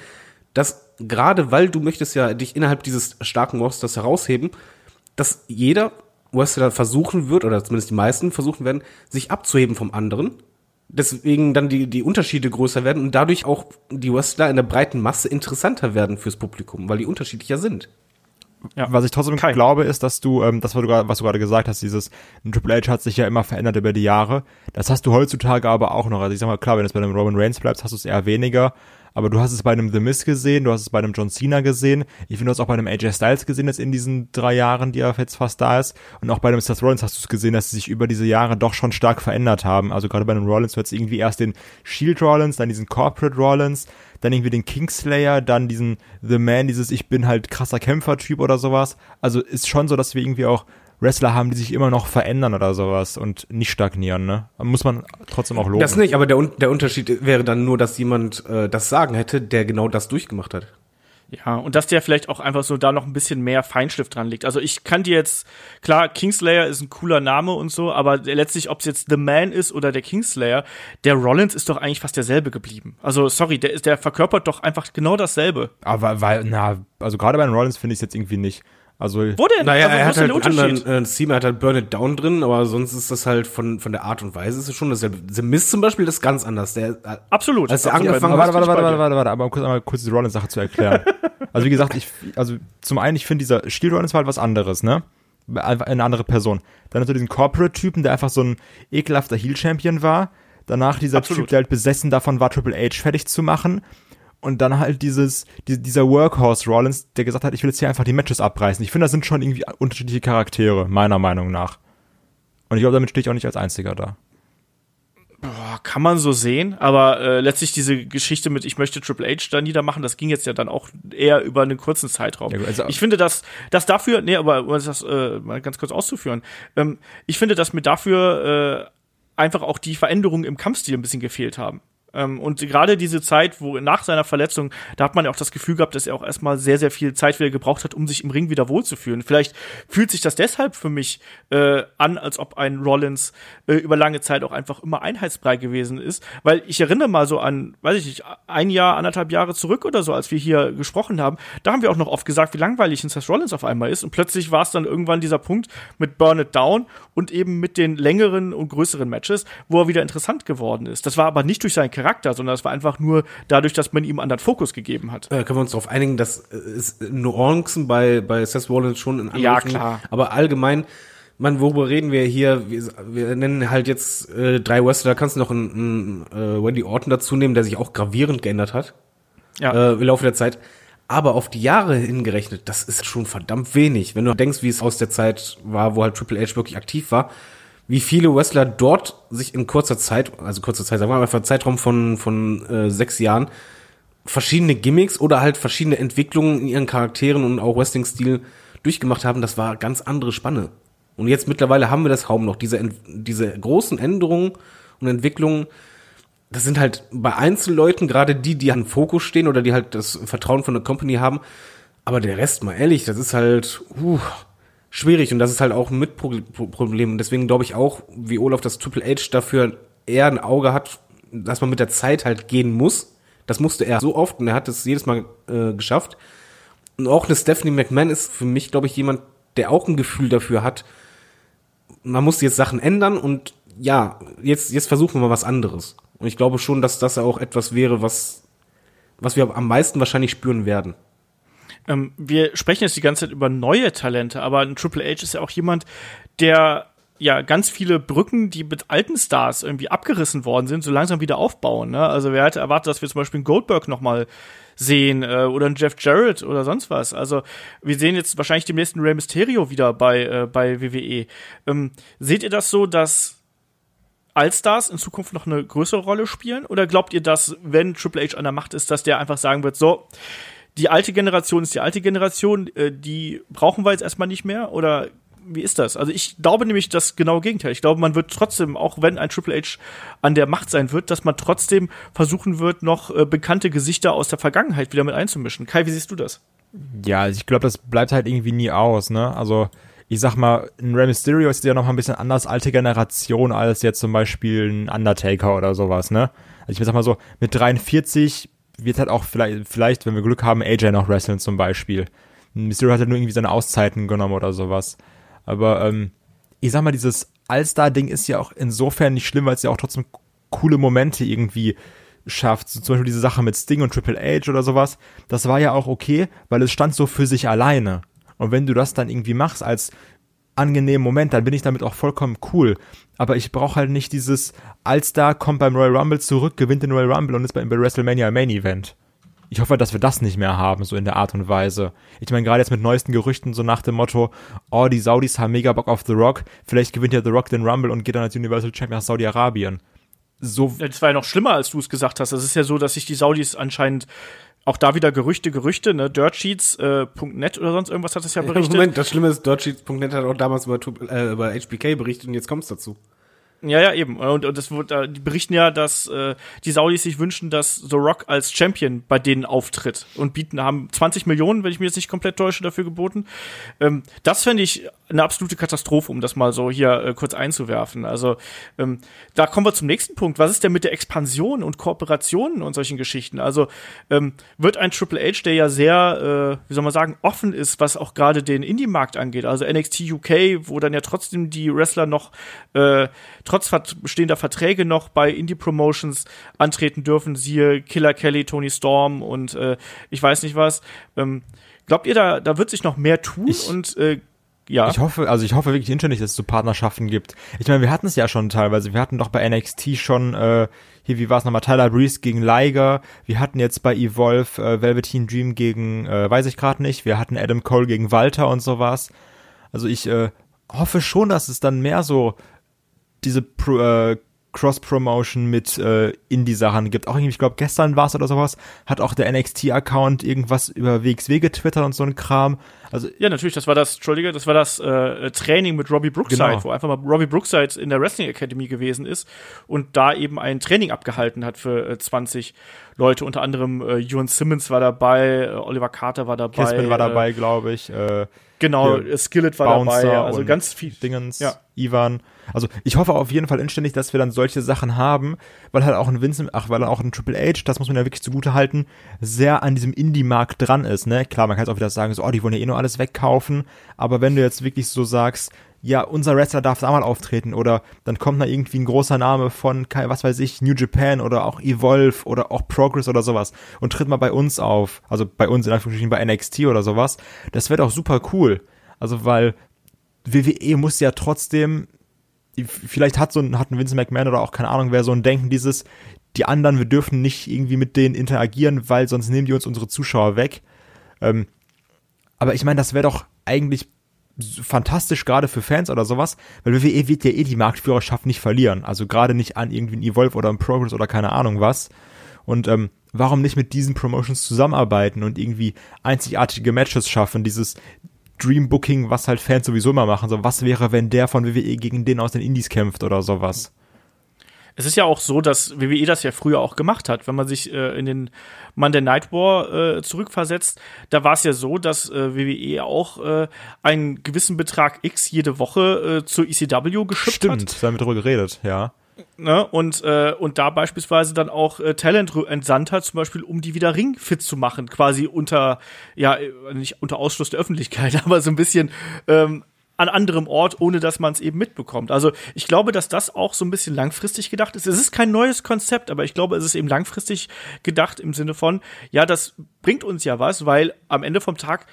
dass gerade weil du möchtest ja dich innerhalb dieses starken Rosters herausheben, dass jeder Wrestler versuchen wird, oder zumindest die meisten versuchen werden, sich abzuheben vom anderen deswegen dann die, die Unterschiede größer werden und dadurch auch die Wrestler in der breiten Masse interessanter werden fürs Publikum, weil die unterschiedlicher sind. Ja. Was ich trotzdem Kein. glaube, ist, dass du, ähm, das, was du, was du gerade gesagt hast, dieses ein Triple H hat sich ja immer verändert über die Jahre. Das hast du heutzutage aber auch noch. Also ich sag mal, klar, wenn du bei einem Roman Reigns bleibst, hast du es eher weniger aber du hast es bei einem The Miz gesehen, du hast es bei einem John Cena gesehen, ich finde, du hast auch bei einem AJ Styles gesehen jetzt in diesen drei Jahren, die er jetzt fast da ist. Und auch bei einem Seth Rollins hast du es gesehen, dass sie sich über diese Jahre doch schon stark verändert haben, also gerade bei einem Rollins, du hast irgendwie erst den Shield Rollins, dann diesen Corporate Rollins, dann irgendwie den Kingslayer, dann diesen The Man, dieses ich bin halt krasser Kämpfer-Typ oder sowas, also ist schon so, dass wir irgendwie auch Wrestler haben, die sich immer noch verändern oder sowas und nicht stagnieren, ne? Muss man trotzdem auch loben. Das nicht, aber der, der Unterschied wäre dann nur, dass jemand äh, das Sagen hätte, der genau das durchgemacht hat. Ja, und dass der vielleicht auch einfach so da noch ein bisschen mehr Feinschliff dran liegt. Also ich kann dir jetzt, klar, Kingslayer ist ein cooler Name und so, aber letztlich, ob es jetzt The Man ist oder der Kingslayer, der Rollins ist doch eigentlich fast derselbe geblieben. Also sorry, der, ist, der verkörpert doch einfach genau dasselbe. Aber weil, na, also gerade bei den Rollins finde ich es jetzt irgendwie nicht. Also, Wo denn? Naja, also, er hat halt einen anderen äh, Theme, er hat halt Burn It Down drin, aber sonst ist das halt von, von der Art und Weise ist es schon dasselbe. The Mist zum Beispiel ist ganz anders. Der, äh, Absolut. Als er angefangen hat. Warte, warte, warte, warte, warte, aber kurz, einmal kurz die Rollins-Sache zu erklären. also, wie gesagt, ich, also, zum einen, ich finde, dieser Steel Rollins war halt was anderes, ne? Eine andere Person. Dann hast du diesen Corporate-Typen, der einfach so ein ekelhafter Heel-Champion war. Danach dieser Absolut. Typ, der halt besessen davon war, Triple H fertig zu machen und dann halt dieses, die, dieser Workhorse Rollins, der gesagt hat, ich will jetzt hier einfach die Matches abreißen. Ich finde, das sind schon irgendwie unterschiedliche Charaktere, meiner Meinung nach. Und ich glaube, damit stehe ich auch nicht als einziger da. Boah, kann man so sehen, aber äh, letztlich diese Geschichte mit ich möchte Triple H da niedermachen, das ging jetzt ja dann auch eher über einen kurzen Zeitraum. Ja, also, ich finde, dass dass dafür, nee, aber um das äh, mal ganz kurz auszuführen, ähm, ich finde, dass mir dafür äh, einfach auch die Veränderungen im Kampfstil ein bisschen gefehlt haben. Ähm, und gerade diese Zeit, wo nach seiner Verletzung, da hat man ja auch das Gefühl gehabt, dass er auch erstmal sehr, sehr viel Zeit wieder gebraucht hat, um sich im Ring wieder wohlzufühlen. Vielleicht fühlt sich das deshalb für mich äh, an, als ob ein Rollins äh, über lange Zeit auch einfach immer einheitsbrei gewesen ist. Weil ich erinnere mal so an, weiß ich nicht, ein Jahr, anderthalb Jahre zurück oder so, als wir hier gesprochen haben, da haben wir auch noch oft gesagt, wie langweilig ein Seth Rollins auf einmal ist. Und plötzlich war es dann irgendwann dieser Punkt mit Burn It Down und eben mit den längeren und größeren Matches, wo er wieder interessant geworden ist. Das war aber nicht durch seinen Charakter Charakter, sondern es war einfach nur dadurch, dass man ihm einen anderen Fokus gegeben hat. Äh, können wir uns darauf einigen, dass äh, es Nuancen bei, bei Seth Rollins schon in Ja, klar. Aber allgemein, man, worüber reden wir hier? Wir, wir nennen halt jetzt äh, drei Wrestler, kannst du noch einen, einen äh, Wendy Orton dazu nehmen, der sich auch gravierend geändert hat Ja. äh, im Laufe der Zeit. Aber auf die Jahre hingerechnet, das ist schon verdammt wenig. Wenn du denkst, wie es aus der Zeit war, wo halt Triple H wirklich aktiv war, wie viele Wrestler dort sich in kurzer Zeit, also kurzer Zeit, sagen wir mal einfach einen Zeitraum von, von äh, sechs Jahren, verschiedene Gimmicks oder halt verschiedene Entwicklungen in ihren Charakteren und auch Wrestling-Stil durchgemacht haben, das war ganz andere Spanne. Und jetzt mittlerweile haben wir das kaum noch. Diese, diese großen Änderungen und Entwicklungen, das sind halt bei Einzelleuten, gerade die, die an Fokus stehen oder die halt das Vertrauen von der Company haben. Aber der Rest, mal ehrlich, das ist halt uh, schwierig und das ist halt auch ein Mitproblem. Und deswegen glaube ich auch, wie Olaf das Triple H dafür eher ein Auge hat, dass man mit der Zeit halt gehen muss. Das musste er so oft und er hat es jedes Mal äh, geschafft. Und auch eine Stephanie McMahon ist für mich, glaube ich, jemand, der auch ein Gefühl dafür hat, man muss jetzt Sachen ändern und ja, jetzt, jetzt versuchen wir mal was anderes. Und ich glaube schon, dass das auch etwas wäre, was, was wir am meisten wahrscheinlich spüren werden. Ähm, wir sprechen jetzt die ganze Zeit über neue Talente, aber ein Triple H ist ja auch jemand, der ja ganz viele Brücken, die mit alten Stars irgendwie abgerissen worden sind, so langsam wieder aufbauen. Ne? Also wer hätte erwartet, dass wir zum Beispiel einen Goldberg noch mal sehen äh, oder einen Jeff Jarrett oder sonst was. Also wir sehen jetzt wahrscheinlich den nächsten Rey Mysterio wieder bei äh, bei WWE. Ähm, seht ihr das so, dass Allstars in Zukunft noch eine größere Rolle spielen? Oder glaubt ihr, dass, wenn Triple H an der Macht ist, dass der einfach sagen wird, so, die alte Generation ist die alte Generation, äh, die brauchen wir jetzt erstmal nicht mehr? Oder wie ist das? Also ich glaube nämlich das genaue Gegenteil. Ich glaube, man wird trotzdem, auch wenn ein Triple H an der Macht sein wird, dass man trotzdem versuchen wird, noch äh, bekannte Gesichter aus der Vergangenheit wieder mit einzumischen. Kai, wie siehst du das? Ja, also ich glaube, das bleibt halt irgendwie nie aus, ne? Also, ich sag mal, ein Rey Mysterio ist ja noch mal ein bisschen anders alte Generation als jetzt zum Beispiel ein Undertaker oder sowas, ne? Also ich sag mal so, mit 43 wird halt auch vielleicht, vielleicht, wenn wir Glück haben, AJ noch wresteln zum Beispiel. Mysterio hat halt nur irgendwie seine Auszeiten genommen oder sowas. Aber ähm, ich sag mal, dieses All-Star-Ding ist ja auch insofern nicht schlimm, weil es ja auch trotzdem coole Momente irgendwie schafft. So zum Beispiel diese Sache mit Sting und Triple H oder sowas. Das war ja auch okay, weil es stand so für sich alleine. Und wenn du das dann irgendwie machst als angenehmen Moment, dann bin ich damit auch vollkommen cool. Aber ich brauche halt nicht dieses All-Star kommt beim Royal Rumble zurück, gewinnt den Royal Rumble und ist beim bei WrestleMania Main Event. Ich hoffe, dass wir das nicht mehr haben, so in der Art und Weise. Ich meine, gerade jetzt mit neuesten Gerüchten, so nach dem Motto, oh, die Saudis haben mega Bock auf The Rock, vielleicht gewinnt ja The Rock den Rumble und geht dann als Universal Champion nach Saudi-Arabien. So, Das war ja noch schlimmer, als du es gesagt hast. Es ist ja so, dass sich die Saudis anscheinend auch da wieder Gerüchte, Gerüchte, ne, dirtsheets.net oder sonst irgendwas hat es ja berichtet. Moment, das Schlimme ist, Dirtsheets.net hat auch damals über, äh, über HBK berichtet und jetzt kommt's dazu. Ja, ja, eben. Und, und das wurde, äh, die berichten ja, dass äh, die Saudis sich wünschen, dass The Rock als Champion bei denen auftritt und bieten, haben 20 Millionen, wenn ich mir jetzt nicht komplett täusche, dafür geboten. Ähm, das fände ich eine absolute Katastrophe, um das mal so hier äh, kurz einzuwerfen. Also ähm, da kommen wir zum nächsten Punkt. Was ist denn mit der Expansion und Kooperationen und solchen Geschichten? Also ähm, wird ein Triple H, der ja sehr, äh, wie soll man sagen, offen ist, was auch gerade den Indie-Markt angeht, also NXT UK, wo dann ja trotzdem die Wrestler noch äh, trotz bestehender Verträge noch bei Indie-Promotions antreten dürfen, siehe Killer Kelly, Tony Storm und äh, ich weiß nicht was. Ähm, glaubt ihr, da, da wird sich noch mehr tun Ich- und äh, ja. Ich hoffe, also ich hoffe wirklich inständig, dass es so Partnerschaften gibt. Ich meine, wir hatten es ja schon teilweise. Wir hatten doch bei NXT schon, äh, hier, wie war es nochmal, Tyler Breeze gegen Liger. Wir hatten jetzt bei Evolve äh, Velveteen Dream gegen, äh, weiß ich gerade nicht. Wir hatten Adam Cole gegen Walter und sowas. Also ich äh, hoffe schon, dass es dann mehr so diese Pro, äh, Cross-Promotion mit äh, Indie-Sachen gibt. Auch irgendwie, ich glaube, gestern war es oder sowas, hat auch der NXT-Account irgendwas über WXW getwittert und so ein Kram. Also Ja, natürlich, das war das, Entschuldige, das war das äh, Training mit Robbie Brookside, Genau. wo einfach mal Robbie Brookside in der Wrestling Academy gewesen ist und da eben ein Training abgehalten hat für äh, 20 Leute, unter anderem äh, Ewan Simmons war dabei, äh, Oliver Carter war dabei. Casper war äh, dabei, glaube ich. Äh, Genau, Skillet war Bouncer dabei, also ganz viel. Dingens, Ja. Ivan. Also ich hoffe auf jeden Fall inständig, dass wir dann solche Sachen haben, weil halt auch ein Vincent, ach, weil auch ein Triple H, das muss man ja wirklich zugute halten, sehr an diesem Indie-Markt dran ist, ne? Klar, man kann jetzt auch wieder sagen, so, oh, die wollen ja eh nur alles wegkaufen, aber wenn du jetzt wirklich so sagst, ja, unser Wrestler darf da mal auftreten oder dann kommt da irgendwie ein großer Name von, was weiß ich, New Japan oder auch Evolve oder auch Progress oder sowas und tritt mal bei uns auf, also bei uns in Anführungsstrichen bei NXT oder sowas. Das wäre doch super cool. Also weil WWE muss ja trotzdem vielleicht hat so ein, hat ein Vince McMahon oder auch keine Ahnung wer so ein Denken dieses, die anderen, wir dürfen nicht irgendwie mit denen interagieren, weil sonst nehmen die uns unsere Zuschauer weg. Ähm, aber ich meine, das wäre doch eigentlich fantastisch gerade für Fans oder sowas, weil WWE wird ja eh die Marktführerschaft nicht verlieren. Also gerade nicht an irgendwie ein Evolve oder ein Progress oder keine Ahnung was. Und ähm, warum nicht mit diesen Promotions zusammenarbeiten und irgendwie einzigartige Matches schaffen, dieses Dream Booking, was halt Fans sowieso immer machen. So, was wäre, wenn der von WWE gegen den aus den Indies kämpft oder sowas? Es ist ja auch so, dass WWE das ja früher auch gemacht hat. Wenn man sich äh, in den Monday Night War äh, zurückversetzt, da war es ja so, dass äh, WWE auch äh, einen gewissen Betrag X jede Woche äh, zur ECW geschippt Stimmt, hat. Stimmt, da haben wir drüber geredet, ja. Ne? Und, äh, und da beispielsweise dann auch äh, Talent entsandt hat, zum Beispiel, um die wieder ringfit zu machen, quasi unter, ja, äh, nicht unter Ausschluss der Öffentlichkeit, aber so ein bisschen ähm, an anderem Ort, ohne dass man es eben mitbekommt. Also ich glaube, dass das auch so ein bisschen langfristig gedacht ist. Es ist kein neues Konzept, aber ich glaube, es ist eben langfristig gedacht im Sinne von, ja, das bringt uns ja was, weil am Ende vom Tag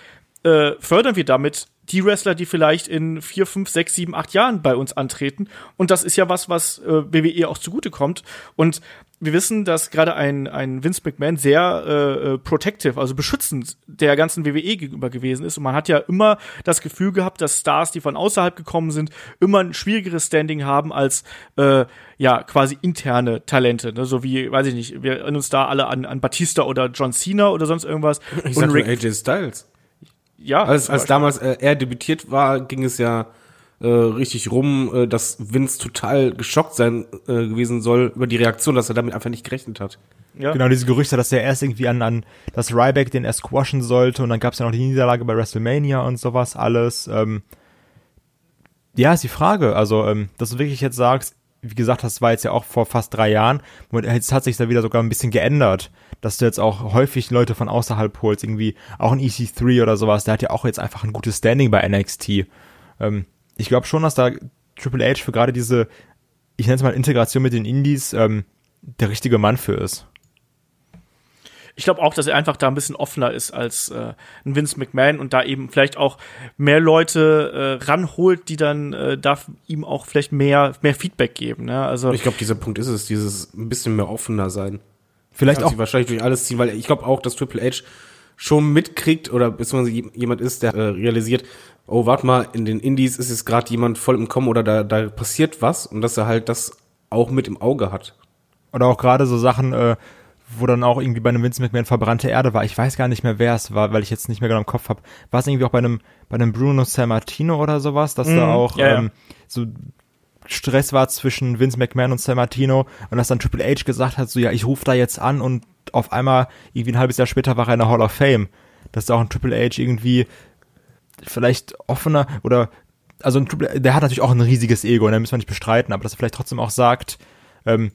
äh, fördern wir damit die Wrestler, die vielleicht in vier, fünf, sechs, sieben, acht Jahren bei uns antreten. Und das ist ja was, was äh, WWE auch zugutekommt. Und wir wissen, dass gerade ein, ein Vince McMahon sehr äh, äh, protective, also beschützend der ganzen WWE gegenüber gewesen ist. Und man hat ja immer das Gefühl gehabt, dass Stars, die von außerhalb gekommen sind, immer ein schwierigeres Standing haben als äh, ja quasi interne Talente. Ne? So wie, weiß ich nicht, wir erinnern uns da alle an, an Batista oder John Cena oder sonst irgendwas. Ich sag Rick, AJ Styles ja. Als, als damals äh, er debütiert war, ging es ja äh, richtig rum, äh, dass Vince total geschockt sein äh, gewesen soll über die Reaktion, dass er damit einfach nicht gerechnet hat. Ja. Genau, diese Gerüchte, dass er erst irgendwie an, an das Ryback den er squashen sollte und dann gab es ja noch die Niederlage bei WrestleMania und sowas alles. Ähm, ja, ist die Frage. Also, ähm, dass du wirklich jetzt sagst, wie gesagt, das war jetzt ja auch vor fast drei Jahren. Und jetzt hat sich da wieder sogar ein bisschen geändert, dass du jetzt auch häufig Leute von außerhalb holst, irgendwie auch ein EC3 oder sowas. Der hat ja auch jetzt einfach ein gutes Standing bei NXT. Ähm, ich glaube schon, dass da Triple H für gerade diese, ich nenne es mal Integration mit den Indies, ähm, der richtige Mann für ist ich glaube auch, dass er einfach da ein bisschen offener ist als äh, ein Vince McMahon und da eben vielleicht auch mehr Leute äh, ranholt, die dann äh, darf ihm auch vielleicht mehr mehr Feedback geben. Ne? Also ich glaube, dieser Punkt ist es, dieses ein bisschen mehr offener sein. Vielleicht auch wahrscheinlich durch alles ziehen, weil ich glaube auch, dass Triple H schon mitkriegt oder beziehungsweise jemand ist, der äh, realisiert, oh, warte mal, in den Indies ist jetzt gerade jemand voll im Kommen oder da, da passiert was und dass er halt das auch mit im Auge hat. Oder auch gerade so Sachen, äh, wo dann auch irgendwie bei einem Vince McMahon verbrannte Erde war. Ich weiß gar nicht mehr, wer es war, weil ich jetzt nicht mehr genau im Kopf habe. War es irgendwie auch bei einem, bei einem Bruno Sammartino oder sowas, dass mm, da auch ja, ähm, so Stress war zwischen Vince McMahon und Sammartino und dass dann Triple H gesagt hat, so ja, ich rufe da jetzt an und auf einmal irgendwie ein halbes Jahr später war er in der Hall of Fame. Dass da auch ein Triple H irgendwie vielleicht offener oder also ein Triple, der hat natürlich auch ein riesiges Ego und da müssen wir nicht bestreiten, aber dass er vielleicht trotzdem auch sagt, ähm,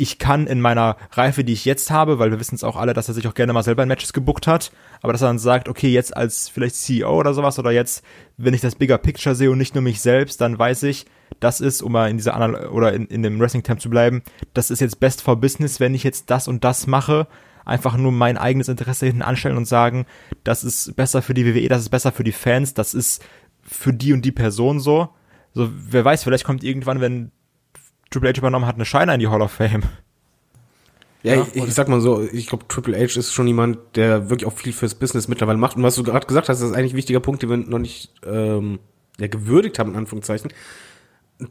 ich kann in meiner Reife, die ich jetzt habe, weil wir wissen es auch alle, dass er sich auch gerne mal selber in Matches gebuckt hat, aber dass er dann sagt, okay, jetzt als vielleicht CEO oder sowas oder jetzt, wenn ich das Bigger Picture sehe und nicht nur mich selbst, dann weiß ich, das ist, um mal in dieser Anal oder in, in dem Wrestling Camp zu bleiben, das ist jetzt best for business, wenn ich jetzt das und das mache, einfach nur mein eigenes Interesse hinten anstellen und sagen, das ist besser für die WWE, das ist besser für die Fans, das ist für die und die Person so. So, wer weiß, vielleicht kommt irgendwann, wenn Triple H übernommen hat, eine Scheine in die Hall of Fame. Ja, ja ich, ich, sag mal so, ich glaube, Triple H ist schon jemand, der wirklich auch viel fürs Business mittlerweile macht. Und was du gerade gesagt hast, das ist eigentlich ein wichtiger Punkt, den wir noch nicht ähm, ja, gewürdigt haben, in Anführungszeichen.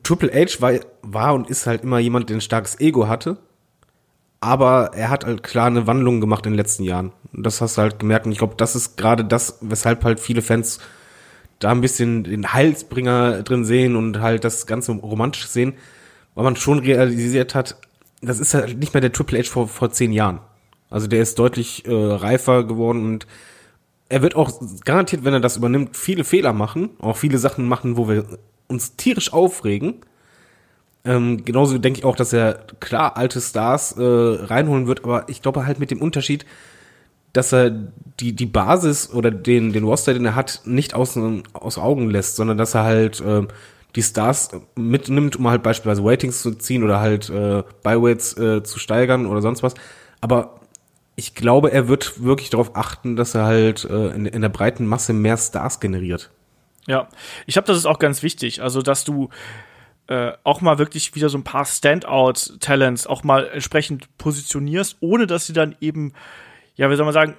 Triple H war, war und ist halt immer jemand, der ein starkes Ego hatte. Aber er hat halt klar eine Wandlung gemacht in den letzten Jahren. Und das hast du halt gemerkt. Und ich glaube, das ist gerade das, weshalb halt viele Fans da ein bisschen den Heilsbringer drin sehen und halt das Ganze romantisch sehen weil man schon realisiert hat, das ist halt nicht mehr der Triple H vor, vor zehn Jahren. Also der ist deutlich äh, reifer geworden und er wird auch garantiert, wenn er das übernimmt, viele Fehler machen, auch viele Sachen machen, wo wir uns tierisch aufregen. Ähm, genauso denke ich auch, dass er klar alte Stars äh, reinholen wird, aber ich glaube halt mit dem Unterschied, dass er die, die Basis oder den, den Roster, den er hat, nicht aus, aus Augen lässt, sondern dass er halt äh, die Stars mitnimmt, um halt beispielsweise Ratings zu ziehen oder halt äh, Byweights äh, zu steigern oder sonst was. Aber ich glaube, er wird wirklich darauf achten, dass er halt äh, in, in der breiten Masse mehr Stars generiert. Ja, ich glaube, das ist auch ganz wichtig. Also, dass du äh, auch mal wirklich wieder so ein paar Standout-Talents auch mal entsprechend positionierst, ohne dass sie dann eben, ja, wie soll man sagen,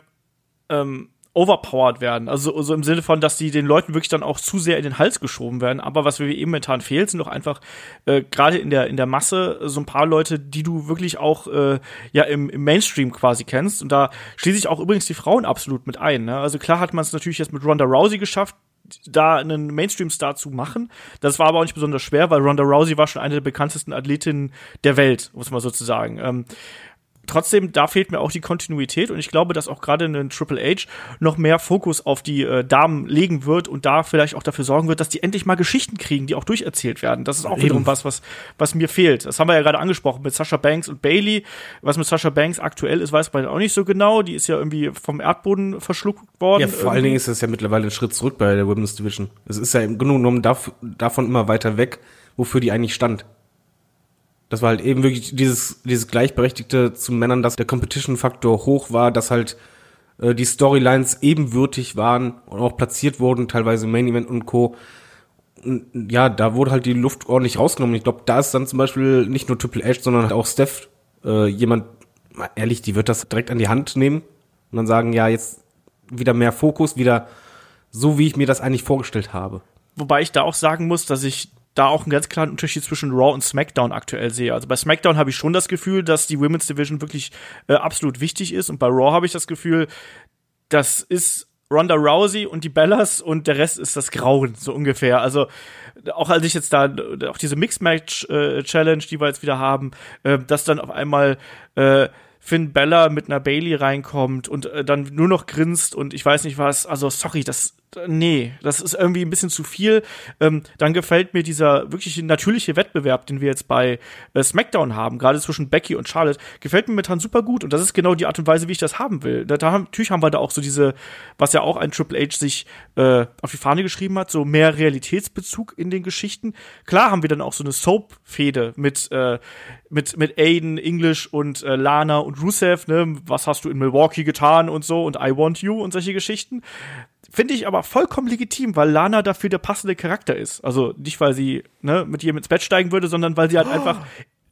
ähm, overpowered werden. Also, also im Sinne von, dass die den Leuten wirklich dann auch zu sehr in den Hals geschoben werden. Aber was mir eben momentan fehlt, sind doch einfach äh, gerade in der in der Masse so ein paar Leute, die du wirklich auch äh, ja im, im Mainstream quasi kennst. Und da schließe ich auch übrigens die Frauen absolut mit ein. Ne? Also klar hat man es natürlich jetzt mit Ronda Rousey geschafft, da einen Mainstream-Star zu machen. Das war aber auch nicht besonders schwer, weil Ronda Rousey war schon eine der bekanntesten Athletinnen der Welt, muss man sozusagen. Ähm, trotzdem, da fehlt mir auch die Kontinuität und ich glaube, dass auch gerade ein Triple H noch mehr Fokus auf die äh, Damen legen wird und da vielleicht auch dafür sorgen wird, dass die endlich mal Geschichten kriegen, die auch durcherzählt werden. Das ist auch Eben. wiederum was, was, was mir fehlt. Das haben wir ja gerade angesprochen mit Sasha Banks und Bailey. Was mit Sasha Banks aktuell ist, weiß man auch nicht so genau. Die ist ja irgendwie vom Erdboden verschluckt worden. Ja, vor irgendwie. allen Dingen ist es ja mittlerweile ein Schritt zurück bei der Women's Division. Es ist ja im Grunde genommen davon immer weiter weg, wofür die eigentlich stand. Das war halt eben wirklich dieses, dieses Gleichberechtigte zu Männern, dass der Competition-Faktor hoch war, dass halt äh, die Storylines ebenwürdig waren und auch platziert wurden, teilweise Main Event und Co. Und, ja, da wurde halt die Luft ordentlich rausgenommen. Ich glaube, da ist dann zum Beispiel nicht nur Triple H, sondern halt auch Steph äh, jemand, mal ehrlich, die wird das direkt an die Hand nehmen und dann sagen, ja, jetzt wieder mehr Fokus, wieder so, wie ich mir das eigentlich vorgestellt habe. Wobei ich da auch sagen muss, dass ich da auch einen ganz klaren Unterschied zwischen Raw und SmackDown aktuell sehe. Also bei SmackDown habe ich schon das Gefühl, dass die Women's Division wirklich äh, absolut wichtig ist und bei Raw habe ich das Gefühl, das ist Ronda Rousey und die Bellas und der Rest ist das Grauen, so ungefähr. Also auch als ich jetzt da auch diese Match äh, die wir jetzt wieder haben, äh, dass dann auf einmal äh, Finn Bella mit einer Bailey reinkommt und äh, dann nur noch grinst und ich weiß nicht was. Also sorry, das nee, das ist irgendwie ein bisschen zu viel. Ähm, dann gefällt mir dieser wirklich natürliche Wettbewerb, den wir jetzt bei äh, SmackDown haben, gerade zwischen Becky und Charlotte, gefällt mir momentan super gut und das ist genau die Art und Weise, wie ich das haben will. Da, da haben, natürlich haben wir da auch so diese, was ja auch ein Triple H sich äh, auf die Fahne geschrieben hat, so mehr Realitätsbezug in den Geschichten. Klar haben wir dann auch so eine Soap-Fehde mit äh, mit mit Aiden, English und äh, Lana und Rusev, ne? Was hast du in Milwaukee getan und so und I Want You und solche Geschichten. Finde ich aber vollkommen legitim, weil Lana dafür der passende Charakter ist. Also nicht, weil sie ne, mit jedem ins Bett steigen würde, sondern weil sie halt oh, einfach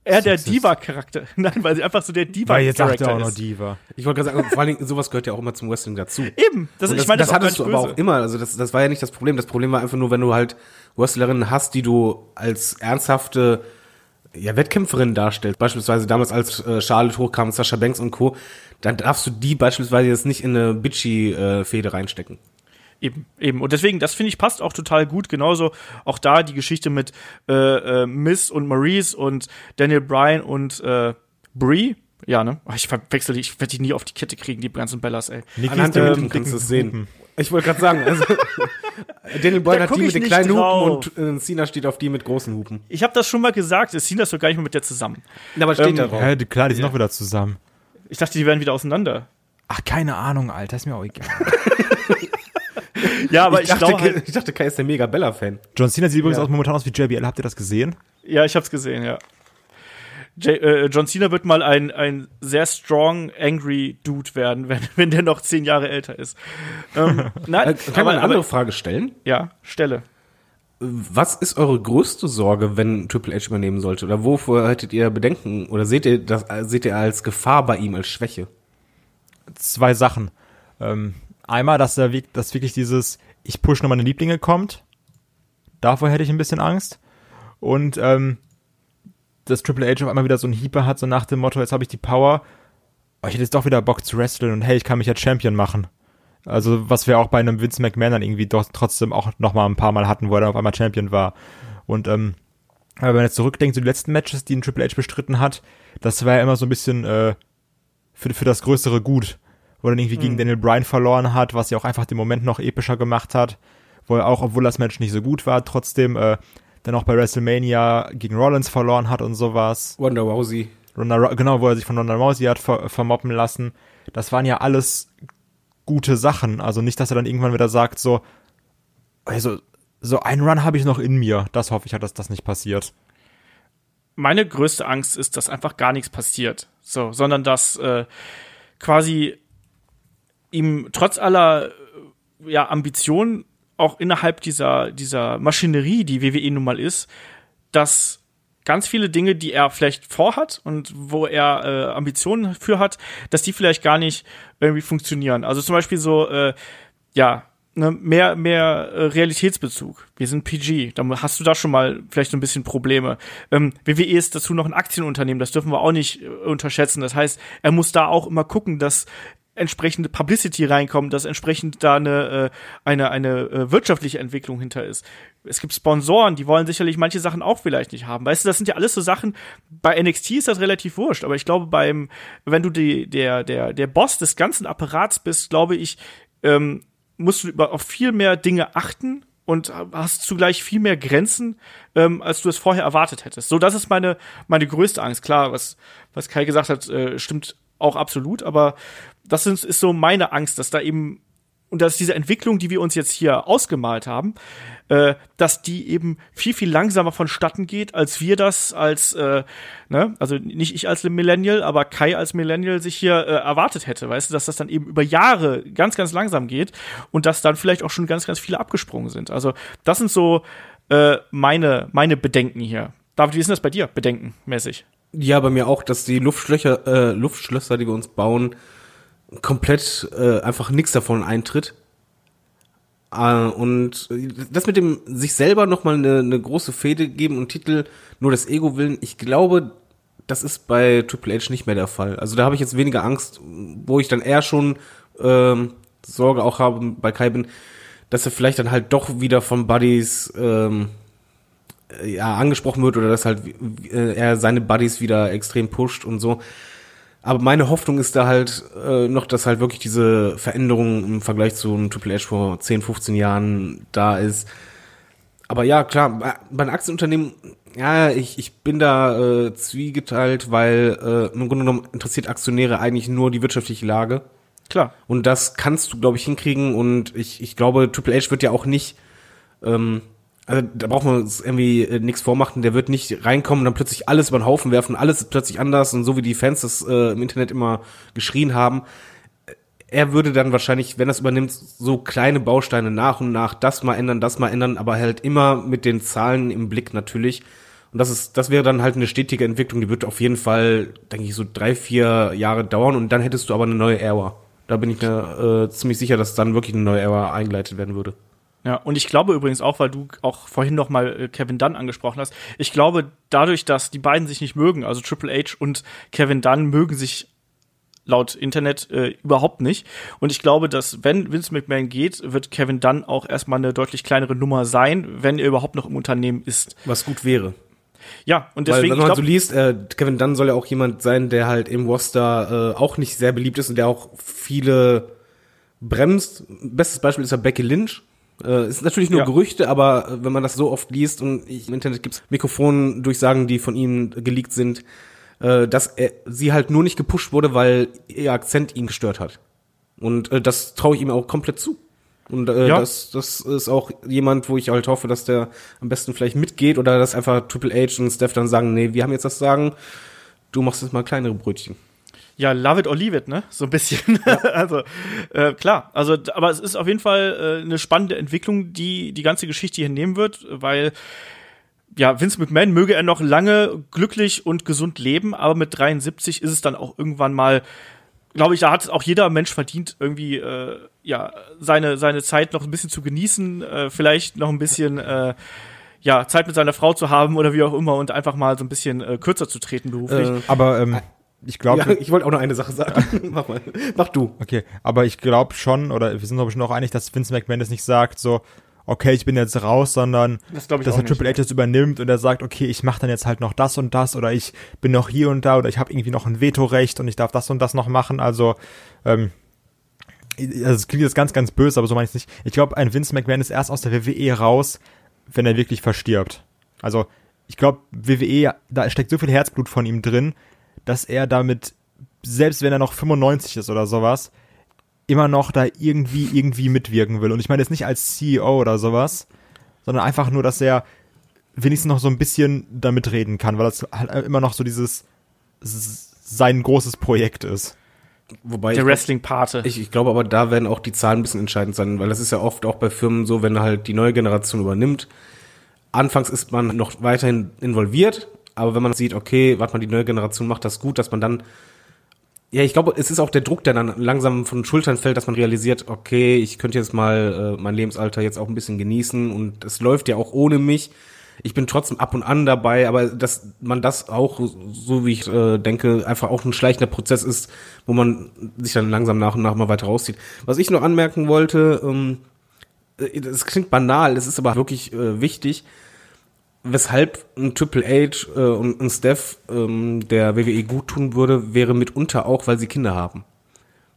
eher der Diva-Charakter. Nein, weil sie einfach so der Diva-Charakter ist. Weil jetzt sagt er auch noch Diva. Ich wollte gerade sagen, vor allen Dingen, sowas gehört ja auch immer zum Wrestling dazu. Eben. Das, das, ich meine, das, das hattest du aber auch immer. Also das, das war ja nicht das Problem. Das Problem war einfach nur, wenn du halt Wrestlerinnen hast, die du als ernsthafte ja, Wettkämpferin darstellst. Beispielsweise damals, als äh, Charlotte hochkam, Sascha Banks und Co., dann darfst du die beispielsweise jetzt nicht in eine Bitchy-Fehde äh, reinstecken. Eben, eben. Und deswegen, das finde ich passt auch total gut. Genauso auch da die Geschichte mit äh, äh, Miss und Maurice und Daniel Bryan und äh, Brie. Ja, ne? Ich verwechsel die, ich werde die nie auf die Kette kriegen, die ganzen Bellas, ey. Niki Anhand der Hupen kannst du es sehen. Ich wollte gerade sagen, also Daniel Bryan hat die mit den kleinen drauf. Hupen und äh, Cena steht auf die mit großen Hupen. Ich habe das schon mal gesagt, Cena ist doch gar nicht mehr mit der zusammen. Na, aber steht ähm, da drauf. Ja, klar, die sind ja. noch wieder zusammen. Ich dachte, die werden wieder auseinander. Ach, keine Ahnung, Alter, ist mir auch egal. ja, aber ich, ich dachte, halt, ich dachte, Kai ist der mega Bella-Fan. John Cena sieht übrigens ja. auch momentan aus wie JBL. Habt ihr das gesehen? Ja, ich hab's gesehen, ja. J äh, John Cena wird mal ein, ein sehr strong, angry Dude werden, wenn, wenn der noch zehn Jahre älter ist. Ähm, nein, äh, Kann man eine andere Frage stellen? Ja, stelle. Was ist eure größte Sorge, wenn Triple H übernehmen sollte? Oder wovor hättet ihr Bedenken? Oder seht ihr das, seht ihr als Gefahr bei ihm, als Schwäche? Zwei Sachen. Ähm, Einmal, dass da dass wirklich dieses ich push nur meine Lieblinge kommt. Davor hätte ich ein bisschen Angst. Und ähm, dass Triple H auf einmal wieder so ein Heeper hat, so nach dem Motto, jetzt habe ich die Power, aber ich hätte jetzt doch wieder Bock zu wresteln und hey, ich kann mich ja Champion machen. Also, was wir auch bei einem Vince McMahon dann irgendwie doch trotzdem auch noch mal ein paar Mal hatten, wo er dann auf einmal Champion war. Und ähm, wenn man jetzt zurückdenkt, so die letzten Matches, die ein Triple H bestritten hat, das war ja immer so ein bisschen äh, für, für das größere Gut wo er dann irgendwie mhm. gegen Daniel Bryan verloren hat, was ja auch einfach den Moment noch epischer gemacht hat, wo er auch, obwohl das Match nicht so gut war, trotzdem äh, dann auch bei WrestleMania gegen Rollins verloren hat und sowas. Ronda Rousey. Ronda, genau, wo er sich von Ronda Rousey hat ver vermoppen lassen. Das waren ja alles gute Sachen. Also nicht, dass er dann irgendwann wieder sagt, so, also, so ein Run habe ich noch in mir. Das hoffe ich halt, dass das nicht passiert. Meine größte Angst ist, dass einfach gar nichts passiert. So, sondern dass äh, quasi ihm trotz aller äh, ja, Ambitionen auch innerhalb dieser, dieser Maschinerie, die WWE nun mal ist, dass ganz viele Dinge, die er vielleicht vorhat und wo er äh, Ambitionen für hat, dass die vielleicht gar nicht irgendwie funktionieren. Also zum Beispiel so, äh, ja, ne, mehr, mehr äh, Realitätsbezug. Wir sind PG. Da hast du da schon mal vielleicht so ein bisschen Probleme. Ähm, WWE ist dazu noch ein Aktienunternehmen, das dürfen wir auch nicht äh, unterschätzen. Das heißt, er muss da auch immer gucken, dass entsprechende Publicity reinkommt, dass entsprechend da eine, äh, eine, eine äh, wirtschaftliche Entwicklung hinter ist. Es gibt Sponsoren, die wollen sicherlich manche Sachen auch vielleicht nicht haben. Weißt du, das sind ja alles so Sachen, bei NXT ist das relativ wurscht, aber ich glaube, beim, wenn du die, der, der, der Boss des ganzen Apparats bist, glaube ich, ähm, musst du über, auf viel mehr Dinge achten und hast zugleich viel mehr Grenzen, ähm, als du es vorher erwartet hättest. So, das ist meine, meine größte Angst. Klar, was, was Kai gesagt hat, äh, stimmt auch absolut, aber das ist, ist so meine Angst, dass da eben und dass diese Entwicklung, die wir uns jetzt hier ausgemalt haben, äh, dass die eben viel, viel langsamer vonstatten geht, als wir das als, äh, ne, also nicht ich als Millennial, aber Kai als Millennial sich hier äh, erwartet hätte, weißt du, dass das dann eben über Jahre ganz, ganz langsam geht und dass dann vielleicht auch schon ganz, ganz viele abgesprungen sind. Also das sind so äh, meine, meine Bedenken hier. David, wie ist denn das bei dir, bedenkenmäßig? Ja, bei mir auch, dass die Luftschlöcher, äh, Luftschlösser, die wir uns bauen, komplett äh, einfach nichts davon eintritt. Äh, und das mit dem sich selber nochmal eine, eine große Fehde geben und Titel nur das Ego willen, ich glaube, das ist bei Triple H nicht mehr der Fall. Also da habe ich jetzt weniger Angst, wo ich dann eher schon ähm, Sorge auch habe bei Kai bin, dass er vielleicht dann halt doch wieder von Buddies ähm, ja angesprochen wird oder dass halt äh, er seine Buddies wieder extrem pusht und so. Aber meine Hoffnung ist da halt äh, noch, dass halt wirklich diese Veränderung im Vergleich zu einem Triple H vor 10, 15 Jahren da ist. Aber ja, klar, bei einem Aktienunternehmen, ja, ich, ich bin da äh, zwiegeteilt, weil äh, im Grunde genommen interessiert Aktionäre eigentlich nur die wirtschaftliche Lage. Klar. Und das kannst du, glaube ich, hinkriegen. Und ich, ich glaube, Triple H wird ja auch nicht ähm, also da braucht man irgendwie äh, nichts vormachen, der wird nicht reinkommen und dann plötzlich alles über den Haufen werfen, alles ist plötzlich anders und so wie die Fans das äh, im Internet immer geschrien haben. Er würde dann wahrscheinlich, wenn er es übernimmt, so kleine Bausteine nach und nach das mal ändern, das mal ändern, aber halt immer mit den Zahlen im Blick natürlich. Und das ist, das wäre dann halt eine stetige Entwicklung, die wird auf jeden Fall, denke ich, so drei, vier Jahre dauern und dann hättest du aber eine neue Ära. Da bin ich mir äh, ziemlich sicher, dass dann wirklich eine neue Ära eingeleitet werden würde. Ja, und ich glaube übrigens auch, weil du auch vorhin noch mal äh, Kevin Dunn angesprochen hast, ich glaube, dadurch, dass die beiden sich nicht mögen, also Triple H und Kevin Dunn mögen sich laut Internet äh, überhaupt nicht. Und ich glaube, dass wenn Vince McMahon geht, wird Kevin Dunn auch erstmal eine deutlich kleinere Nummer sein, wenn er überhaupt noch im Unternehmen ist. Was gut wäre. Ja, und deswegen. Weil, wenn man glaub, so liest, äh, Kevin Dunn soll ja auch jemand sein, der halt im Roster äh, auch nicht sehr beliebt ist und der auch viele bremst. Bestes Beispiel ist ja Becky Lynch äh, ist natürlich nur ja. Gerüchte, aber äh, wenn man das so oft liest und ich, im Internet gibt's Mikrofondurchsagen, die von ihm geleakt sind, äh, dass er, sie halt nur nicht gepusht wurde, weil ihr Akzent ihn gestört hat. Und äh, das traue ich ihm auch komplett zu. Und äh, ja. das, das ist auch jemand, wo ich halt hoffe, dass der am besten vielleicht mitgeht oder dass einfach Triple H und Steph dann sagen, nee, wir haben jetzt das Sagen, du machst jetzt mal kleinere Brötchen ja, love it or leave it, ne? So ein bisschen. Ja. also, äh, klar. Also, aber es ist auf jeden Fall äh, eine spannende Entwicklung, die die ganze Geschichte hier nehmen wird, weil ja, Vince McMahon möge er noch lange glücklich und gesund leben, aber mit 73 ist es dann auch irgendwann mal, glaube ich, da hat auch jeder Mensch verdient, irgendwie äh, ja seine seine Zeit noch ein bisschen zu genießen, äh, vielleicht noch ein bisschen äh, ja Zeit mit seiner Frau zu haben oder wie auch immer und einfach mal so ein bisschen äh, kürzer zu treten beruflich. Äh, aber ähm, ich glaube. Ja, ich wollte auch noch eine Sache sagen. Mach mal. Mach du. Okay, aber ich glaube schon, oder wir sind glaube ich noch einig, dass Vince McMahon das nicht sagt, so, okay, ich bin jetzt raus, sondern das dass er Triple H das übernimmt und er sagt, okay, ich mache dann jetzt halt noch das und das oder ich bin noch hier und da oder ich habe irgendwie noch ein Vetorecht und ich darf das und das noch machen. Also, ähm, also es klingt jetzt ganz, ganz böse, aber so meine ich es nicht. Ich glaube, ein Vince McMahon ist erst aus der WWE raus, wenn er wirklich verstirbt. Also, ich glaube, WWE, da steckt so viel Herzblut von ihm drin, dass er damit, selbst wenn er noch 95 ist oder sowas, immer noch da irgendwie, irgendwie mitwirken will. Und ich meine jetzt nicht als CEO oder sowas, sondern einfach nur, dass er wenigstens noch so ein bisschen damit reden kann, weil das halt immer noch so dieses sein großes Projekt ist. Wobei Der Wrestling-Pate. Ich, ich glaube aber, da werden auch die Zahlen ein bisschen entscheidend sein, weil das ist ja oft auch bei Firmen so, wenn halt die neue Generation übernimmt. Anfangs ist man noch weiterhin involviert, aber wenn man sieht, okay, warte mal, die neue Generation macht das gut, dass man dann ja, ich glaube, es ist auch der Druck, der dann langsam von den Schultern fällt, dass man realisiert, okay, ich könnte jetzt mal äh, mein Lebensalter jetzt auch ein bisschen genießen und es läuft ja auch ohne mich. Ich bin trotzdem ab und an dabei, aber dass man das auch, so wie ich äh, denke, einfach auch ein schleichender Prozess ist, wo man sich dann langsam nach und nach mal weiter rauszieht. Was ich noch anmerken wollte, ähm, äh, das klingt banal, es ist aber wirklich äh, wichtig, weshalb ein Triple H äh, und ein Steph ähm, der WWE gut tun würde, wäre mitunter auch, weil sie Kinder haben.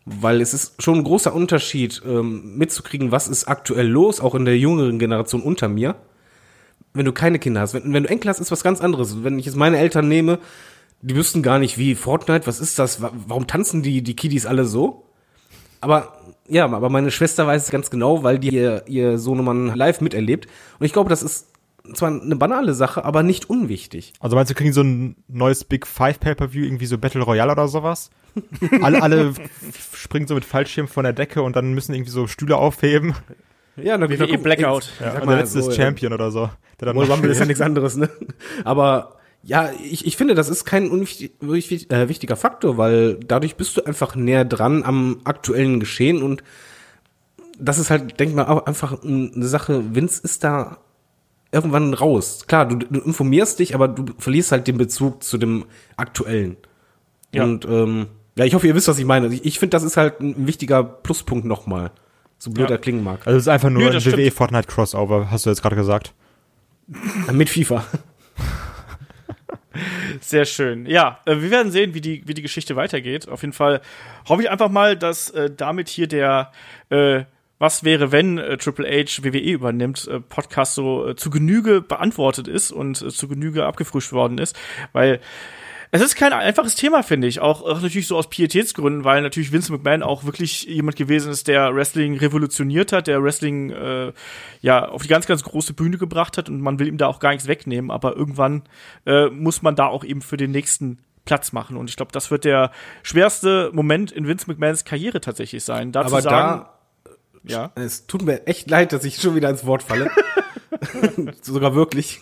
Weil es ist schon ein großer Unterschied, ähm, mitzukriegen, was ist aktuell los, auch in der jüngeren Generation unter mir. Wenn du keine Kinder hast. Wenn, wenn du Enkel hast, ist was ganz anderes. Wenn ich jetzt meine Eltern nehme, die wüssten gar nicht, wie Fortnite, was ist das? Warum tanzen die, die Kiddies alle so? Aber ja, aber meine Schwester weiß es ganz genau, weil die ihr, ihr Sohnemann live miterlebt. Und ich glaube, das ist zwar eine banale Sache, aber nicht unwichtig. Also meinst du, kriegen so ein neues Big Five Pay-Per-View, irgendwie so Battle Royale oder sowas? alle, alle springen so mit Fallschirm von der Decke und dann müssen irgendwie so Stühle aufheben. Ja, dann WWE Blackout. Ja, und der letzte ist Champion oder so. Der dann Rumble ist ja nichts anderes, ne? Aber ja, ich, ich finde, das ist kein unwichtig, äh, wichtiger Faktor, weil dadurch bist du einfach näher dran am aktuellen Geschehen und das ist halt, denk mal, auch einfach eine Sache, Vince ist da irgendwann raus. Klar, du, du informierst dich, aber du verlierst halt den Bezug zu dem Aktuellen. Ja. Und ähm, ja, ich hoffe, ihr wisst, was ich meine. Ich, ich finde, das ist halt ein wichtiger Pluspunkt nochmal. So blöd ja. er klingen mag. Also es ist einfach nur Nö, ein WWE Fortnite Crossover, hast du jetzt gerade gesagt. Mit FIFA. Sehr schön. Ja, äh, wir werden sehen, wie die, wie die Geschichte weitergeht. Auf jeden Fall hoffe ich einfach mal, dass äh, damit hier der äh, was wäre, wenn äh, Triple H WWE übernimmt, äh, Podcast so äh, zu Genüge beantwortet ist und äh, zu Genüge abgefrischt worden ist, weil es ist kein einfaches Thema, finde ich. Auch, auch natürlich so aus Pietätsgründen, weil natürlich Vince McMahon auch wirklich jemand gewesen ist, der Wrestling revolutioniert hat, der Wrestling äh, ja auf die ganz, ganz große Bühne gebracht hat und man will ihm da auch gar nichts wegnehmen, aber irgendwann äh, muss man da auch eben für den nächsten Platz machen. Und ich glaube, das wird der schwerste Moment in Vince McMahons Karriere tatsächlich sein. Da aber sagen, da ja. Es tut mir echt leid, dass ich schon wieder ins Wort falle. Sogar wirklich.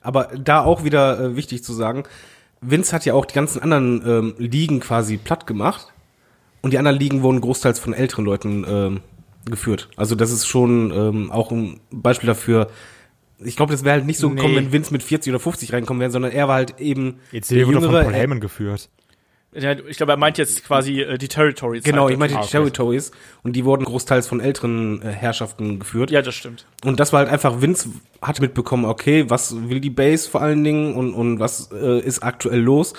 Aber da auch wieder äh, wichtig zu sagen, Vince hat ja auch die ganzen anderen ähm, Ligen quasi platt gemacht. Und die anderen Ligen wurden großteils von älteren Leuten ähm, geführt. Also das ist schon ähm, auch ein Beispiel dafür. Ich glaube, das wäre halt nicht so gekommen, nee. wenn Vince mit 40 oder 50 reinkommen wäre, sondern er war halt eben Jetzt der jüngere, von Paul Heyman geführt. Ich glaube, er meint jetzt quasi äh, die Territories. Genau, halt. ich meinte die Territories und die wurden großteils von älteren äh, Herrschaften geführt. Ja, das stimmt. Und das war halt einfach, Vince hat mitbekommen, okay, was will die Base vor allen Dingen und, und was äh, ist aktuell los.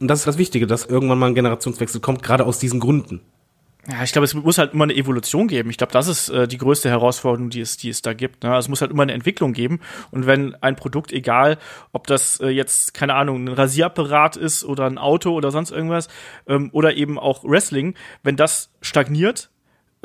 Und das ist das Wichtige, dass irgendwann mal ein Generationswechsel kommt, gerade aus diesen Gründen. Ja, ich glaube, es muss halt immer eine Evolution geben. Ich glaube, das ist äh, die größte Herausforderung, die es, die es da gibt. Ne? Also es muss halt immer eine Entwicklung geben. Und wenn ein Produkt, egal, ob das äh, jetzt, keine Ahnung, ein Rasierapparat ist oder ein Auto oder sonst irgendwas, ähm, oder eben auch Wrestling, wenn das stagniert,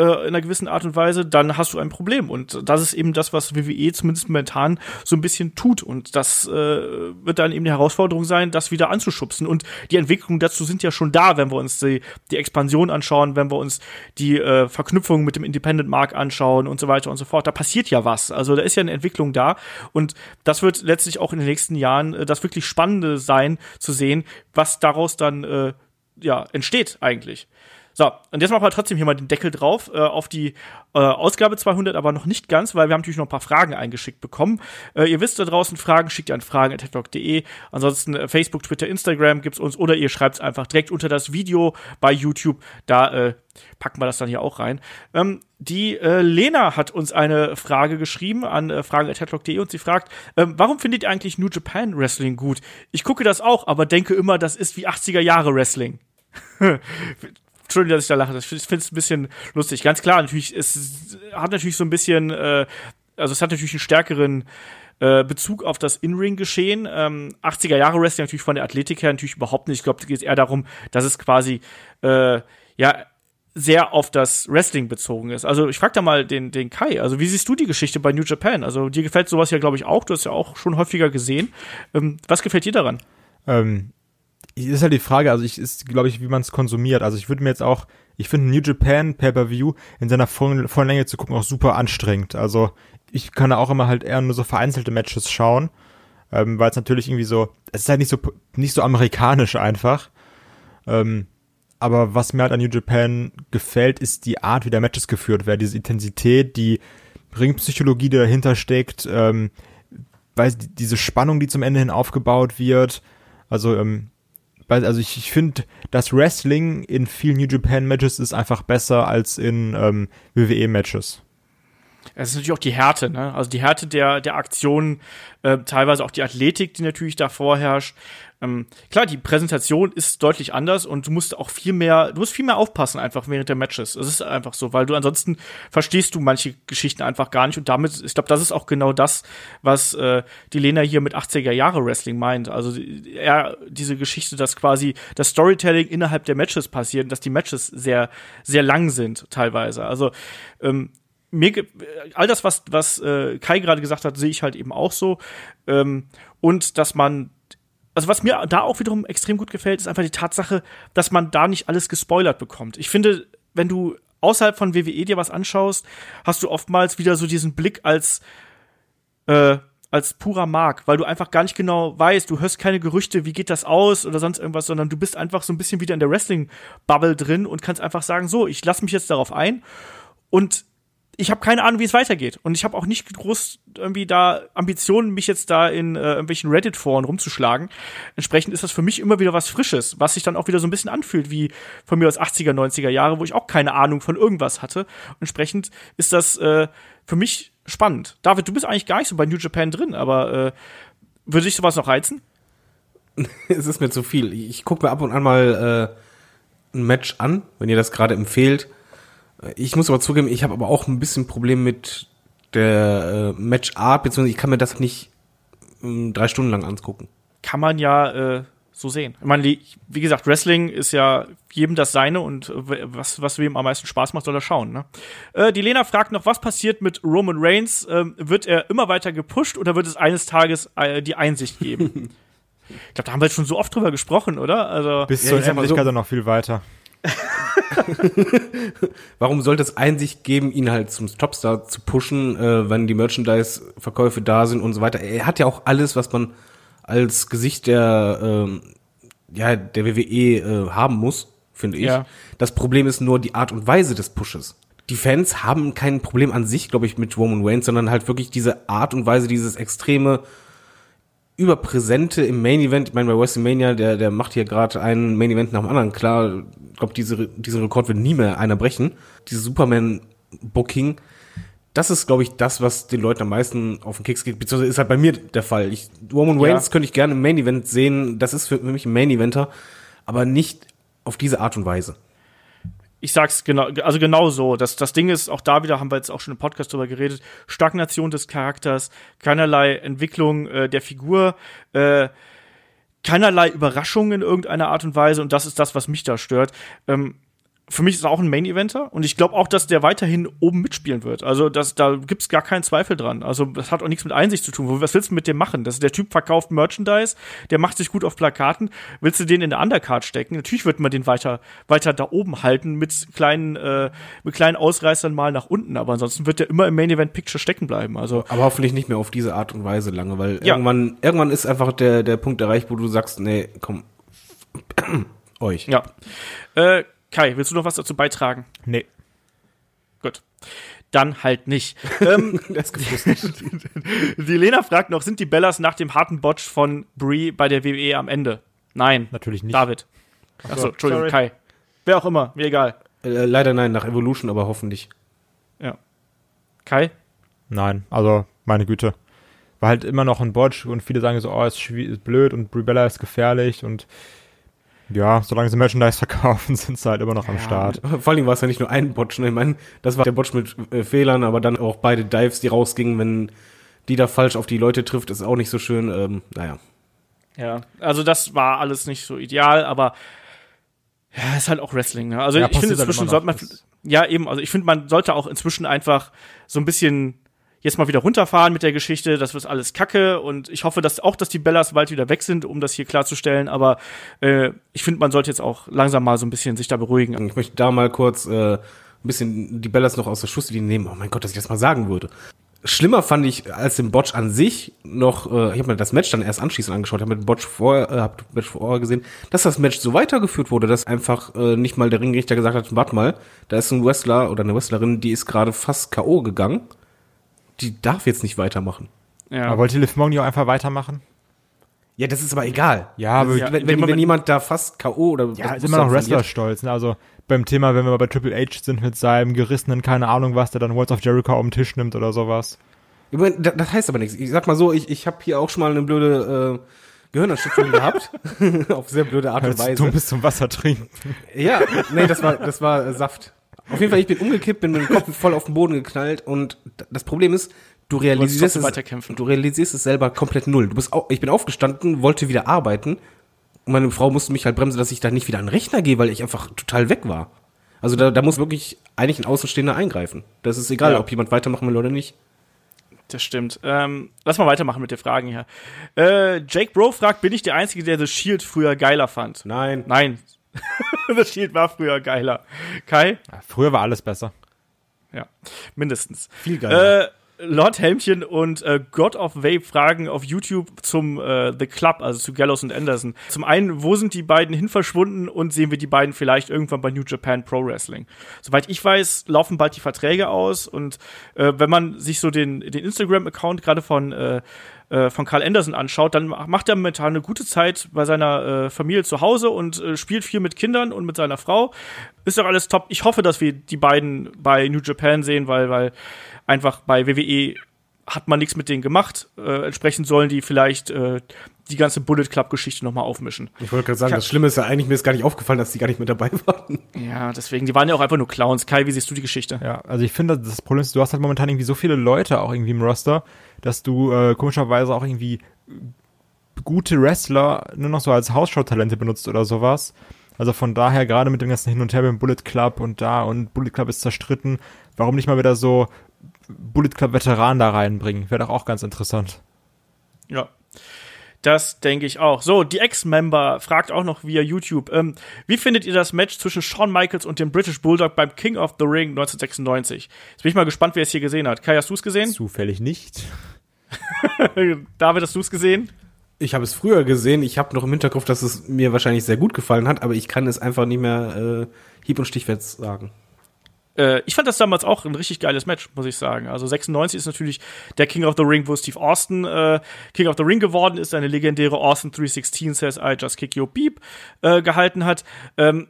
äh, in einer gewissen Art und Weise, dann hast du ein Problem. Und das ist eben das, was WWE zumindest momentan so ein bisschen tut. Und das äh, wird dann eben die Herausforderung sein, das wieder anzuschubsen. Und die Entwicklungen dazu sind ja schon da, wenn wir uns die, die Expansion anschauen, wenn wir uns die äh, Verknüpfung mit dem Independent Mark anschauen und so weiter und so fort. Da passiert ja was. Also da ist ja eine Entwicklung da. Und das wird letztlich auch in den nächsten Jahren äh, das wirklich Spannende sein, zu sehen, was daraus dann äh, ja, entsteht eigentlich. So, und jetzt machen wir trotzdem hier mal den Deckel drauf äh, auf die äh, Ausgabe 200, aber noch nicht ganz, weil wir haben natürlich noch ein paar Fragen eingeschickt bekommen. Äh, ihr wisst da draußen Fragen, schickt ihr an fragen.headlock.de. Ansonsten äh, Facebook, Twitter, Instagram gibt's uns oder ihr schreibt es einfach direkt unter das Video bei YouTube. Da äh, packen wir das dann hier auch rein. Ähm, die äh, Lena hat uns eine Frage geschrieben an äh, fragen.headlock.de und sie fragt, ähm, warum findet ihr eigentlich New Japan Wrestling gut? Ich gucke das auch, aber denke immer, das ist wie 80er Jahre Wrestling. Entschuldigung, dass ich da lache. Ich finde es ein bisschen lustig. Ganz klar, natürlich, es hat natürlich so ein bisschen, äh, also es hat natürlich einen stärkeren äh, Bezug auf das In-Ring-Geschehen. Ähm, 80er Jahre Wrestling natürlich von der Athletik her natürlich überhaupt nicht. Ich glaube, da geht es eher darum, dass es quasi, äh, ja, sehr auf das Wrestling bezogen ist. Also ich frag da mal den, den Kai, also wie siehst du die Geschichte bei New Japan? Also dir gefällt sowas ja, glaube ich, auch, du hast ja auch schon häufiger gesehen. Ähm, was gefällt dir daran? Ähm, ist halt die Frage, also ich ist, glaube ich, wie man es konsumiert. Also ich würde mir jetzt auch, ich finde New Japan Pay-Per-View in seiner vollen, vollen Länge zu gucken auch super anstrengend. Also ich kann da auch immer halt eher nur so vereinzelte Matches schauen, ähm, weil es natürlich irgendwie so, es ist halt nicht so, nicht so amerikanisch einfach. Ähm, aber was mir halt an New Japan gefällt, ist die Art, wie der Matches geführt werden, diese Intensität, die Ringpsychologie, die dahinter steckt, ähm, weil diese Spannung, die zum Ende hin aufgebaut wird. Also, ähm, also ich, ich finde, das Wrestling in vielen New Japan Matches ist einfach besser als in ähm, WWE Matches. Es ist natürlich auch die Härte, ne? Also die Härte der, der Aktionen, äh, teilweise auch die Athletik, die natürlich da vorherrscht. Ähm, klar, die Präsentation ist deutlich anders und du musst auch viel mehr, du musst viel mehr aufpassen einfach während der Matches. Es ist einfach so, weil du ansonsten verstehst du manche Geschichten einfach gar nicht und damit, ich glaube, das ist auch genau das, was äh, die Lena hier mit 80er Jahre Wrestling meint. Also eher diese Geschichte, dass quasi das Storytelling innerhalb der Matches passiert, dass die Matches sehr, sehr lang sind teilweise. Also ähm, mir all das, was, was äh, Kai gerade gesagt hat, sehe ich halt eben auch so. Ähm, und dass man also was mir da auch wiederum extrem gut gefällt, ist einfach die Tatsache, dass man da nicht alles gespoilert bekommt. Ich finde, wenn du außerhalb von WWE dir was anschaust, hast du oftmals wieder so diesen Blick als äh, als purer Mark, weil du einfach gar nicht genau weißt, du hörst keine Gerüchte, wie geht das aus oder sonst irgendwas, sondern du bist einfach so ein bisschen wieder in der Wrestling-Bubble drin und kannst einfach sagen, so, ich lasse mich jetzt darauf ein und ich habe keine Ahnung, wie es weitergeht. Und ich habe auch nicht groß irgendwie da Ambitionen, mich jetzt da in äh, irgendwelchen Reddit-Foren rumzuschlagen. Entsprechend ist das für mich immer wieder was Frisches, was sich dann auch wieder so ein bisschen anfühlt wie von mir aus 80er, 90er Jahre, wo ich auch keine Ahnung von irgendwas hatte. Entsprechend ist das äh, für mich spannend. David, du bist eigentlich gar nicht so bei New Japan drin, aber äh, würde dich sowas noch reizen? es ist mir zu viel. Ich gucke mir ab und an mal äh, ein Match an, wenn ihr das gerade empfehlt ich muss aber zugeben, ich habe aber auch ein bisschen Problem mit der äh, Matchart, beziehungsweise ich kann mir das nicht äh, drei Stunden lang angucken. Kann man ja äh, so sehen. Ich meine, wie gesagt, Wrestling ist ja jedem das seine und äh, was, was wem am meisten Spaß macht, soll er schauen. Ne? Äh, die Lena fragt noch, was passiert mit Roman Reigns? Ähm, wird er immer weiter gepusht oder wird es eines Tages äh, die Einsicht geben? ich glaube, da haben wir jetzt schon so oft drüber gesprochen, oder? Also, Bis zur Endlichkeit so, noch viel weiter. Warum sollte es Einsicht geben, ihn halt zum Topstar zu pushen, äh, wenn die Merchandise-Verkäufe da sind und so weiter? Er hat ja auch alles, was man als Gesicht der, ähm, ja, der WWE äh, haben muss, finde ich. Ja. Das Problem ist nur die Art und Weise des Pushes. Die Fans haben kein Problem an sich, glaube ich, mit Roman Reigns, sondern halt wirklich diese Art und Weise, dieses extreme überpräsente im Main Event. Ich meine, bei WrestleMania, der, der macht hier gerade einen Main Event nach dem anderen. Klar, ich glaube, diese, diesen Rekord wird nie mehr einer brechen. Dieses Superman-Booking, das ist, glaube ich, das, was den Leuten am meisten auf den Keks geht, beziehungsweise ist halt bei mir der Fall. Ich, Roman Reigns ja. könnte ich gerne im Main Event sehen. Das ist für mich ein Main Eventer, aber nicht auf diese Art und Weise ich sag's genau, also genau so. Das, das Ding ist, auch da wieder haben wir jetzt auch schon im Podcast drüber geredet, Stagnation des Charakters, keinerlei Entwicklung äh, der Figur, äh, keinerlei Überraschung in irgendeiner Art und Weise und das ist das, was mich da stört. Ähm, für mich ist er auch ein Main-Eventer und ich glaube auch, dass der weiterhin oben mitspielen wird. Also das, da gibt's gar keinen Zweifel dran. Also das hat auch nichts mit Einsicht zu tun. Was willst du mit dem machen? Das, der Typ verkauft Merchandise, der macht sich gut auf Plakaten. Willst du den in der Undercard stecken? Natürlich wird man den weiter, weiter da oben halten mit kleinen, äh, mit kleinen Ausreißern mal nach unten. Aber ansonsten wird der immer im Main-Event-Picture stecken bleiben. Also aber hoffentlich nicht mehr auf diese Art und Weise lange, weil ja. irgendwann, irgendwann ist einfach der, der Punkt erreicht, wo du sagst, nee, komm, euch. Ja. Äh, Kai, willst du noch was dazu beitragen? Nee. Gut. Dann halt nicht. ähm, das die Lena fragt noch, sind die Bellas nach dem harten Botch von Brie bei der WWE am Ende? Nein. Natürlich nicht. David. Achso, Entschuldigung, Sorry. Kai. Wer auch immer, mir egal. Äh, leider nein, nach Evolution, aber hoffentlich. Ja. Kai? Nein, also meine Güte. War halt immer noch ein Botch und viele sagen so, oh, ist, ist blöd und Brie Bella ist gefährlich und ja, solange sie Merchandise verkaufen, sind sie halt immer noch am Start. Vor allem war es ja nicht nur ein Botch, ne? Ich meine, das war der Botch mit äh, Fehlern, aber dann auch beide Dives, die rausgingen, wenn die da falsch auf die Leute trifft, ist auch nicht so schön. Ähm, naja. Ja, also das war alles nicht so ideal, aber Ja, ist halt auch Wrestling, ne? Also Ja, ich finde halt inzwischen sollte man, ja eben, also ich finde, man sollte auch inzwischen einfach so ein bisschen jetzt mal wieder runterfahren mit der Geschichte, das wird alles kacke und ich hoffe, dass auch, dass die Bellas bald wieder weg sind, um das hier klarzustellen, aber äh, ich finde, man sollte jetzt auch langsam mal so ein bisschen sich da beruhigen. Ich möchte da mal kurz äh, ein bisschen die Bellas noch aus der Schusslinie nehmen. Oh mein Gott, dass ich das mal sagen würde. Schlimmer fand ich als den Botch an sich noch, äh, ich habe mir das Match dann erst anschließend angeschaut, habe mir den Botch vorher, äh, hab Match vorher gesehen, dass das Match so weitergeführt wurde, dass einfach äh, nicht mal der Ringrichter gesagt hat, warte mal, da ist ein Wrestler oder eine Wrestlerin, die ist gerade fast K.O. gegangen, die darf jetzt nicht weitermachen. Ja. Aber wollte Liv Morgan auch einfach weitermachen? Ja, das ist aber egal. Ja, aber Ja, wenn, wenn, wenn jemand da fast K.O. oder Ja, ist immer noch Wrestlerstolz. Ne? Also beim Thema, wenn wir mal bei Triple H sind mit seinem gerissenen, keine Ahnung was, der dann Worlds of Jericho auf den Tisch nimmt oder sowas. Das, heißt aber nichts. Ich sag mal so, ich, ich habe hier auch schon mal eine blöde äh, Gehirnerschütterung gehabt. Auf sehr blöde Art und du Weise. dumm bist zum Wasser trinken. Ja, nee, das war, das war äh, Saft. Auf jeden Fall, ich bin umgekippt, bin mit dem Kopf voll auf den Boden geknallt und das Problem ist, du realisierst trotzdem es, weiterkämpfen. du realisierst es selber komplett null. Du bist au ich bin aufgestanden, wollte wieder arbeiten und meine Frau musste mich halt bremsen, dass ich da nicht wieder an den Rechner gehe, weil ich einfach total weg war. Also da, da muss wirklich eigentlich ein Außenstehender eingreifen. Das ist egal, Ja. ob jemand weitermachen will oder nicht. Das stimmt. Ähm, lass mal weitermachen mit den Fragen hier. Äh, Jake Bro fragt, bin ich der Einzige, der The Shield früher geiler fand? Nein. Nein. The Shield war früher geiler. Kai? Ja, früher war alles besser. Ja, mindestens. Viel geiler. Äh, Lord Helmchen und äh, God of Vape fragen auf YouTube zum äh, The Club, also zu Gallows und Anderson. Zum einen, wo sind die beiden hin verschwunden und sehen wir die beiden vielleicht irgendwann bei New Japan Pro Wrestling? Soweit ich weiß, laufen bald die Verträge aus und äh, wenn man sich so den, den Instagram-Account gerade von äh, äh, von Carl Anderson anschaut, dann macht er momentan eine gute Zeit bei seiner äh, Familie zu Hause und äh, spielt viel mit Kindern und mit seiner Frau. Ist doch alles top. Ich hoffe, dass wir die beiden bei New Japan sehen, weil, weil einfach bei WWE hat man nichts mit denen gemacht. Äh, entsprechend sollen die vielleicht äh, die ganze Bullet Club-Geschichte nochmal aufmischen. Ich wollte gerade sagen, das Schlimme ist ja eigentlich, mir ist gar nicht aufgefallen, dass die gar nicht mit dabei waren. Ja, deswegen, die waren ja auch einfach nur Clowns. Kai, wie siehst du die Geschichte? Ja, also ich finde, das Problem ist, du hast halt momentan irgendwie so viele Leute auch irgendwie im Roster, dass du äh, komischerweise auch irgendwie gute Wrestler nur noch so als Hausschau-Talente benutzt oder sowas. Also von daher, gerade mit dem ganzen Hin und Her beim Bullet Club und da und Bullet Club ist zerstritten, warum nicht mal wieder so Bullet Club-Veteranen da reinbringen? Wäre doch auch ganz interessant. Ja. Das denke ich auch. So, die Ex-Member fragt auch noch via YouTube, ähm, wie findet ihr das Match zwischen Shawn Michaels und dem British Bulldog beim King of the Ring 1996? Jetzt bin ich mal gespannt, wer es hier gesehen hat. Kai, hast du es gesehen? Zufällig nicht. David, hast du es gesehen? Ich habe es früher gesehen, ich habe noch im Hinterkopf, dass es mir wahrscheinlich sehr gut gefallen hat, aber ich kann es einfach nicht mehr äh, hieb- und stichwert sagen. Äh, ich fand das damals auch ein richtig geiles Match, muss ich sagen. Also 96 ist natürlich der King of the Ring, wo Steve Austin äh, King of the Ring geworden ist, seine legendäre Austin 316 says I just kick your beep äh, gehalten hat. Ähm,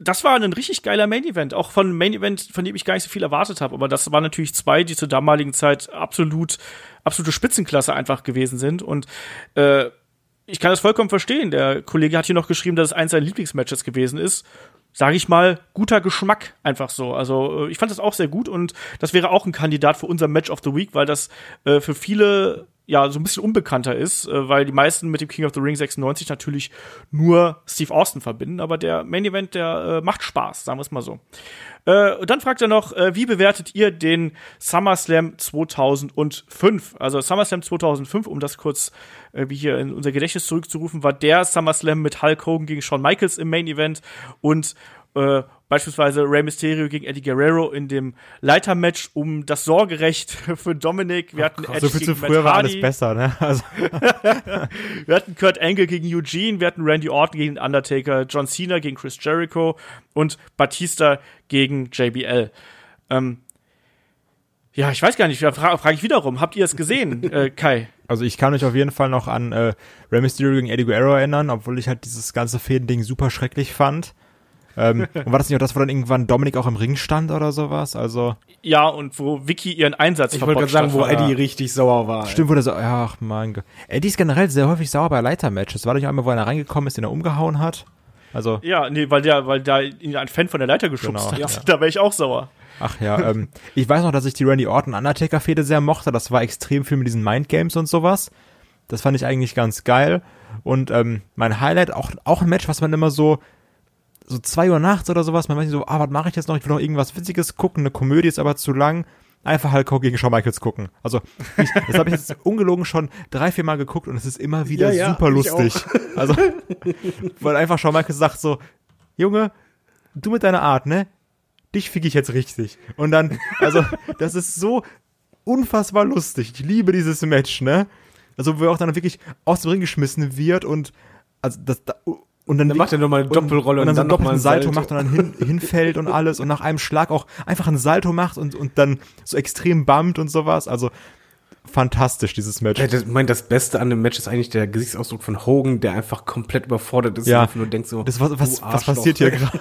das war ein richtig geiler Main Event, auch von Main Event, von dem ich gar nicht so viel erwartet habe. Aber das waren natürlich zwei, die zur damaligen Zeit absolut, absolute Spitzenklasse einfach gewesen sind. Und äh, ich kann das vollkommen verstehen. Der Kollege hat hier noch geschrieben, dass es eins seiner Lieblingsmatches gewesen ist. Sage ich mal, guter Geschmack einfach so. Also äh, ich fand das auch sehr gut und das wäre auch ein Kandidat für unser Match of the Week, weil das äh, für viele ja so ein bisschen unbekannter ist, äh, weil die meisten mit dem King of the Ring 96 natürlich nur Steve Austin verbinden, aber der Main Event, der äh, macht Spaß, sagen wir es mal so. Äh, und dann fragt er noch, äh, wie bewertet ihr den SummerSlam 2005? Also SummerSlam 2005, um das kurz äh, wie hier in unser Gedächtnis zurückzurufen, war der SummerSlam mit Hulk Hogan gegen Shawn Michaels im Main Event und äh, beispielsweise Rey Mysterio gegen Eddie Guerrero in dem Leitermatch um das Sorgerecht für Dominic. Wir hatten Edge so viel zu früher war alles besser, ne? Also, Wir hatten Kurt Angle gegen Eugene, wir hatten Randy Orton gegen Undertaker, John Cena gegen Chris Jericho und Batista gegen JBL. Ähm, ja, ich weiß gar nicht, da fra frage ich wiederum, habt ihr es gesehen, äh, Kai? also ich kann mich auf jeden Fall noch an äh, Rey Mysterio gegen Eddie Guerrero erinnern, obwohl ich halt dieses ganze Fäden-Ding super schrecklich fand. Ähm, und war das nicht auch das, wo dann irgendwann Dominik auch im Ring stand oder sowas? Also, Ja, und wo Vicky ihren Einsatz Ich wollte gerade sagen, wo. Eddie richtig sauer war. stimmt, wo der so, ach mein Gott. Eddie ist generell sehr häufig sauer bei Leitermatches. War doch nicht einmal, wo einer reingekommen ist, den er umgehauen hat? Also, Ja, nee, weil der, weil da ihn ein Fan von der Leiter geschubst Genau, hat. ja. Da wäre ich auch sauer. ach ja, ähm, ich weiß noch, dass ich die Randy Orton Undertaker Fehde sehr mochte. Das war extrem viel mit diesen Mind Games und sowas. Das fand ich eigentlich ganz geil. Und ähm, mein Highlight, auch, auch ein Match, was man immer so so zwei Uhr nachts oder sowas, man weiß nicht so, ah, was mache ich jetzt noch? Ich will noch irgendwas Witziges gucken, eine Komödie ist aber zu lang. Einfach Hulk Hogan gegen Shawn Michaels gucken. Also, ich, das habe ich jetzt ungelogen schon drei, vier Mal geguckt und es ist immer wieder Ja, super lustig. Also, weil einfach Shawn Michaels sagt so, Junge, du mit deiner Art, ne? Dich fick ich jetzt richtig. Und dann, also, das ist so unfassbar lustig. Ich liebe dieses Match, ne? Also, wo er auch dann wirklich aus dem Ring geschmissen wird und, also, das, da, und dann, Dann macht er nochmal eine Doppelrolle und, und dann so dann einen doppelten Salto, Salto. macht und dann hin, hinfällt und alles und nach einem Schlag auch einfach einen Salto macht und, und dann so extrem bumpt und sowas. Also fantastisch, dieses Match. Ja, das, ich meine, das Beste an dem Match ist eigentlich der Gesichtsausdruck von Hogan, der einfach komplett überfordert ist Ja. und einfach nur denkt so, Das, was, was, was passiert hier gerade?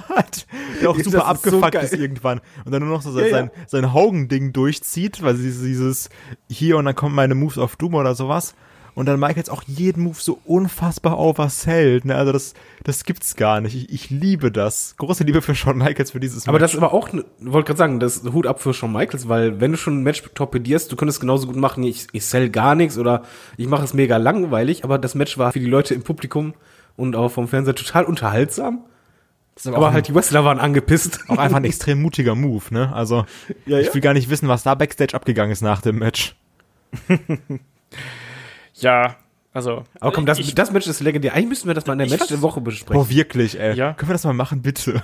Der auch super ist so abgefuckt ist irgendwann. Und dann nur noch so sein, Ja, ja. sein, sein Hogan-Ding durchzieht, weil sie dieses hier und dann kommen meine Moves auf Doom oder sowas. Und dann Michaels auch jeden Move so unfassbar oversellt. Ne? Also das, das gibt's gar nicht. Ich, ich liebe das. Große Liebe für Shawn Michaels für dieses Aber Match. das ist aber auch, ne- wollte gerade sagen, das Hut ab für Shawn Michaels, weil wenn du schon ein Match torpedierst, du könntest genauso gut machen, ich, ich sell gar nichts oder ich mache es mega langweilig, aber das Match war für die Leute im Publikum und auch vom Fernseher total unterhaltsam. Aber auch halt die Wrestler waren angepisst. auch einfach ein extrem mutiger Move, ne? Also, Ja, ja. ich will gar nicht wissen, was da Backstage abgegangen ist nach dem Match. Ja, also. Aber komm, das, ich, das Match ist legendär. Eigentlich müssten wir das mal in der Match der Woche besprechen. Boah, wirklich, ey. Ja. Können wir das mal machen, bitte?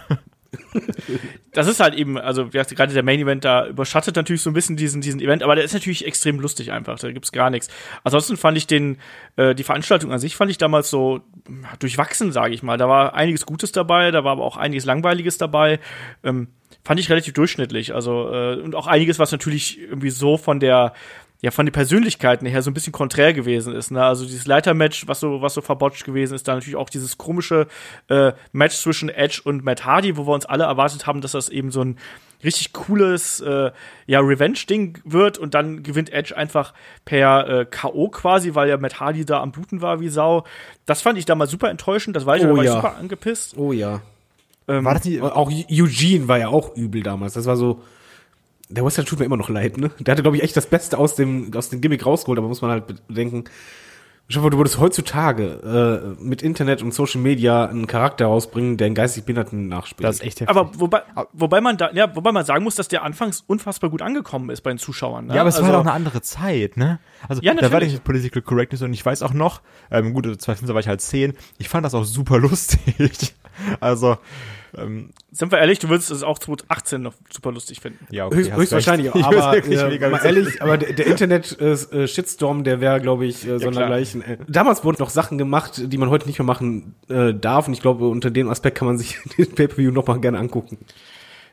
das ist halt eben, also wie gesagt, gerade der Main Event da überschattet natürlich so ein bisschen diesen, diesen Event, aber der ist natürlich extrem lustig einfach, da gibt's gar nichts. Ansonsten fand ich den, äh, die Veranstaltung an sich fand ich damals so durchwachsen, sage ich mal. Da war einiges Gutes dabei, da war aber auch einiges Langweiliges dabei. Ähm, fand ich relativ durchschnittlich, also äh, und auch einiges, was natürlich irgendwie so von der ja, von den Persönlichkeiten her so ein bisschen konträr gewesen ist. Ne? Also dieses Leitermatch, was so, was so verbotscht gewesen ist, da natürlich auch dieses komische äh, Match zwischen Edge und Matt Hardy, wo wir uns alle erwartet haben, dass das eben so ein richtig cooles äh, ja, Revenge-Ding wird und dann gewinnt Edge einfach per äh, K.O. quasi, weil ja Matt Hardy da am Bluten war wie Sau. Das fand ich damals super enttäuschend, das war ich, Oh da war ich ja. super angepisst. Oh ja. Ähm, War das nicht, Auch Eugene war ja auch übel damals. Das war so. Der Wrestler tut mir immer noch leid, ne? Der hatte, glaube ich, echt das Beste aus dem, aus dem Gimmick rausgeholt, aber muss man halt bedenken. Ich hoffe, du würdest heutzutage äh, mit Internet und Social Media einen Charakter rausbringen, der einen geistig Behinderten nachspielt. das ist echt heftig. aber wobei, wobei man da, ja, wobei man sagen muss, dass der anfangs unfassbar gut angekommen ist bei den Zuschauern. Ne? Ja, aber es war Also- halt auch eine andere Zeit, ne? Also Ja, da war ich mit Political Correctness und ich weiß auch noch, ähm, gut, 2015 war ich halt 10, ich fand das auch super lustig. Also, ähm, Sind wir ehrlich, du würdest es auch 2018 noch super lustig finden. ja, Höchst, hast höchstwahrscheinlich, recht. Ich aber äh, mal ehrlich, aber der, der Internet-Shitstorm, der wäre, glaube ich, äh, sondergleichen. Äh, damals wurden noch Sachen gemacht, die man heute nicht mehr machen äh, darf und ich glaube, unter dem Aspekt kann man sich den Pay-Per-View noch mal gerne angucken.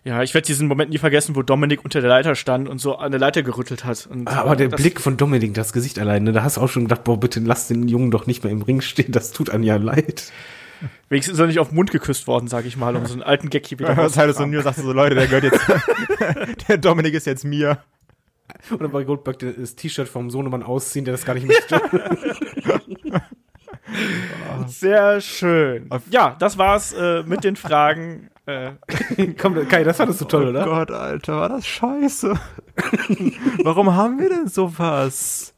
Ja, ich werde diesen Moment nie vergessen, wo Dominik unter der Leiter stand und so an der Leiter gerüttelt hat. Und, Aber äh, der Blick von Dominik, das Gesicht alleine, da hast du auch schon gedacht, boah, bitte lass den Jungen doch nicht mehr im Ring stehen, das tut einem ja leid. Wenigstens ist er nicht auf den Mund geküsst worden, sag ich mal, um so einen alten Gag hier wieder Ja, halt so rauszukramen. Nils sagte so, Leute, der gehört jetzt, der Dominik ist jetzt mir. Oder bei Goldberg das T-Shirt vom Sohnemann ausziehen, der das gar nicht möchte. Sehr schön. Ja, das war's äh, mit den Fragen. Äh, Komm, Kai, das fandest du toll, oh oder? Gott, Alter, war das scheiße. Warum haben wir denn sowas?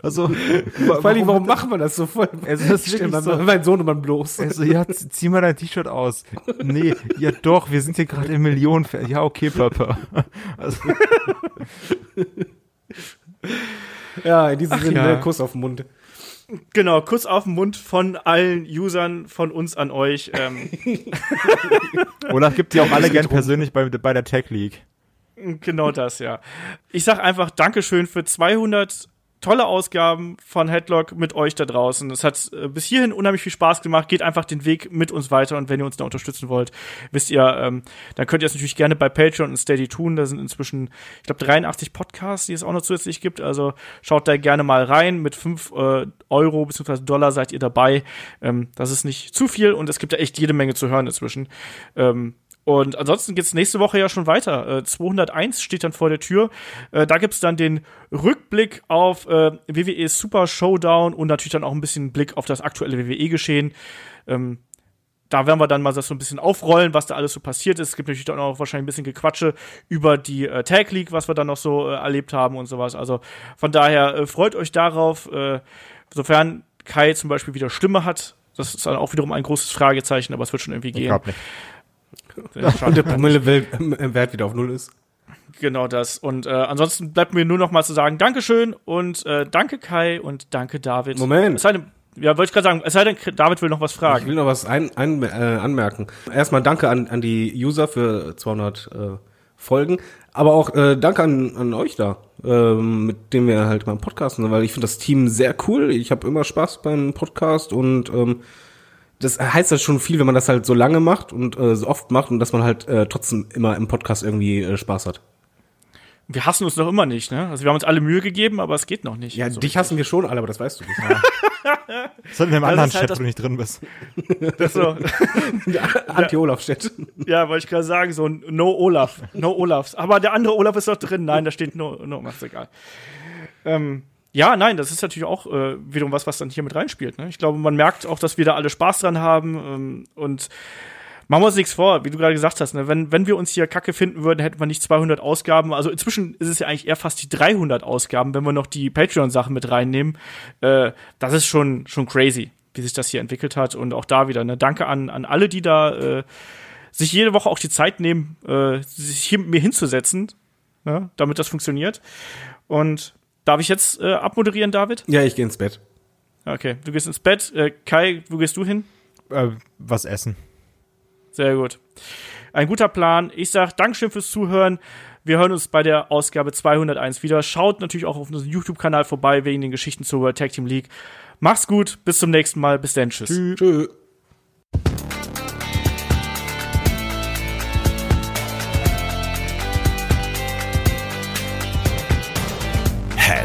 Also, Vor allem, warum machen wir das so voll? Stell wirklich mal so- mein Sohnemann bloß. Also, ja, zieh mal dein T-Shirt aus. Nee, ja doch, wir sind hier gerade im Millionen. Ja, okay, Papa. Also, Ja, in diesem Sinne, ja. Kuss auf den Mund. Genau, Kuss auf den Mund von allen Usern, von uns an euch. Ähm, Olaf gibt die auch alle gern persönlich bei, bei der Tech League. genau das, ja. Ich sag einfach Dankeschön für 200 tolle Ausgaben von Headlock mit euch da draußen. Es hat äh, bis hierhin unheimlich viel Spaß gemacht. Geht einfach den Weg mit uns weiter und wenn ihr uns da unterstützen wollt, wisst ihr, ähm, dann könnt ihr es natürlich gerne bei Patreon und Steady tun. Da sind inzwischen, ich glaube, 83 Podcasts, die es auch noch zusätzlich gibt. Also schaut da gerne mal rein. Mit 5 äh, Euro bzw. Dollar seid ihr dabei. Ähm, das ist nicht zu viel und es gibt da echt jede Menge zu hören inzwischen. Ähm, und ansonsten geht's nächste Woche ja schon weiter. Äh, 201 steht dann vor der Tür. Äh, da gibt's dann den Rückblick auf äh, WWE Super Showdown und natürlich dann auch ein bisschen Blick auf das aktuelle WWE-Geschehen. Ähm, da werden wir dann mal das so ein bisschen aufrollen, was da alles so passiert ist. Es gibt natürlich dann auch wahrscheinlich ein bisschen Gequatsche über die äh, Tag League, was wir dann noch so äh, erlebt haben und sowas. Also von daher äh, freut euch darauf, sofern Kai zum Beispiel wieder Stimme hat. Das ist dann auch wiederum ein großes Fragezeichen, aber es wird schon irgendwie Ich gehen. glaub nicht. Und der Promille-Wert wieder auf Null ist. Genau das. Und äh, ansonsten bleibt mir nur noch mal zu sagen, Dankeschön und äh, danke Kai und danke David. Moment. Es sei denn, ja, wollte ich gerade sagen, es sei denn, David will noch was fragen. Ich will noch was ein, ein, äh, anmerken. Erstmal danke an, an die User für 200 äh, Folgen, aber auch äh, danke an, an euch da, äh, mit dem wir halt mal podcasten, weil ich finde das Team sehr cool. Ich habe immer Spaß beim Podcast und ähm, das heißt halt schon viel, wenn man das halt so lange macht und äh, so oft macht und dass man halt äh, trotzdem immer im Podcast irgendwie äh, Spaß hat. Wir hassen uns noch immer nicht, ne? Also wir haben uns alle Mühe gegeben, aber es geht noch nicht. Ja, so dich richtig. hassen wir schon alle, aber das weißt du nicht. Das hatten wir im Das anderen ist halt Chat, das- wo du nicht drin bist. Das so. Anti-Olaf-Chat. Ja, wollte ich gerade sagen, so ein No Olaf. No Olafs. Aber der andere Olaf ist doch drin. Nein, da steht No, no, ist egal. Ähm, ja, nein, das ist natürlich auch äh, wiederum was, was dann hier mit reinspielt. Ne? Ich glaube, man merkt auch, dass wir da alle Spaß dran haben. Ähm, und machen wir uns nichts vor, wie du gerade gesagt hast. Ne? Wenn, wenn wir uns hier Kacke finden würden, hätten wir nicht 200 Ausgaben. Also inzwischen ist es ja eigentlich eher fast die 300 Ausgaben, wenn wir noch die Patreon-Sachen mit reinnehmen. Äh, das ist schon, schon crazy, wie sich das hier entwickelt hat. Und auch da wieder, ne? danke an, an alle, die da äh, sich jede Woche auch die Zeit nehmen, äh, sich hier mit mir hinzusetzen, ne? damit das funktioniert. Und darf ich jetzt äh, abmoderieren, David? Ja, ich gehe ins Bett. Okay, du gehst ins Bett. Äh, Kai, wo gehst du hin? Äh, was essen. Sehr gut. Ein guter Plan. Ich sag Dankeschön fürs Zuhören. Wir hören uns bei der Ausgabe 201 wieder. Schaut natürlich auch auf unserem YouTube-Kanal vorbei wegen den Geschichten zur World Tag Team League. Macht's gut. Bis zum nächsten Mal. Bis dann. Tschüss. Tschö.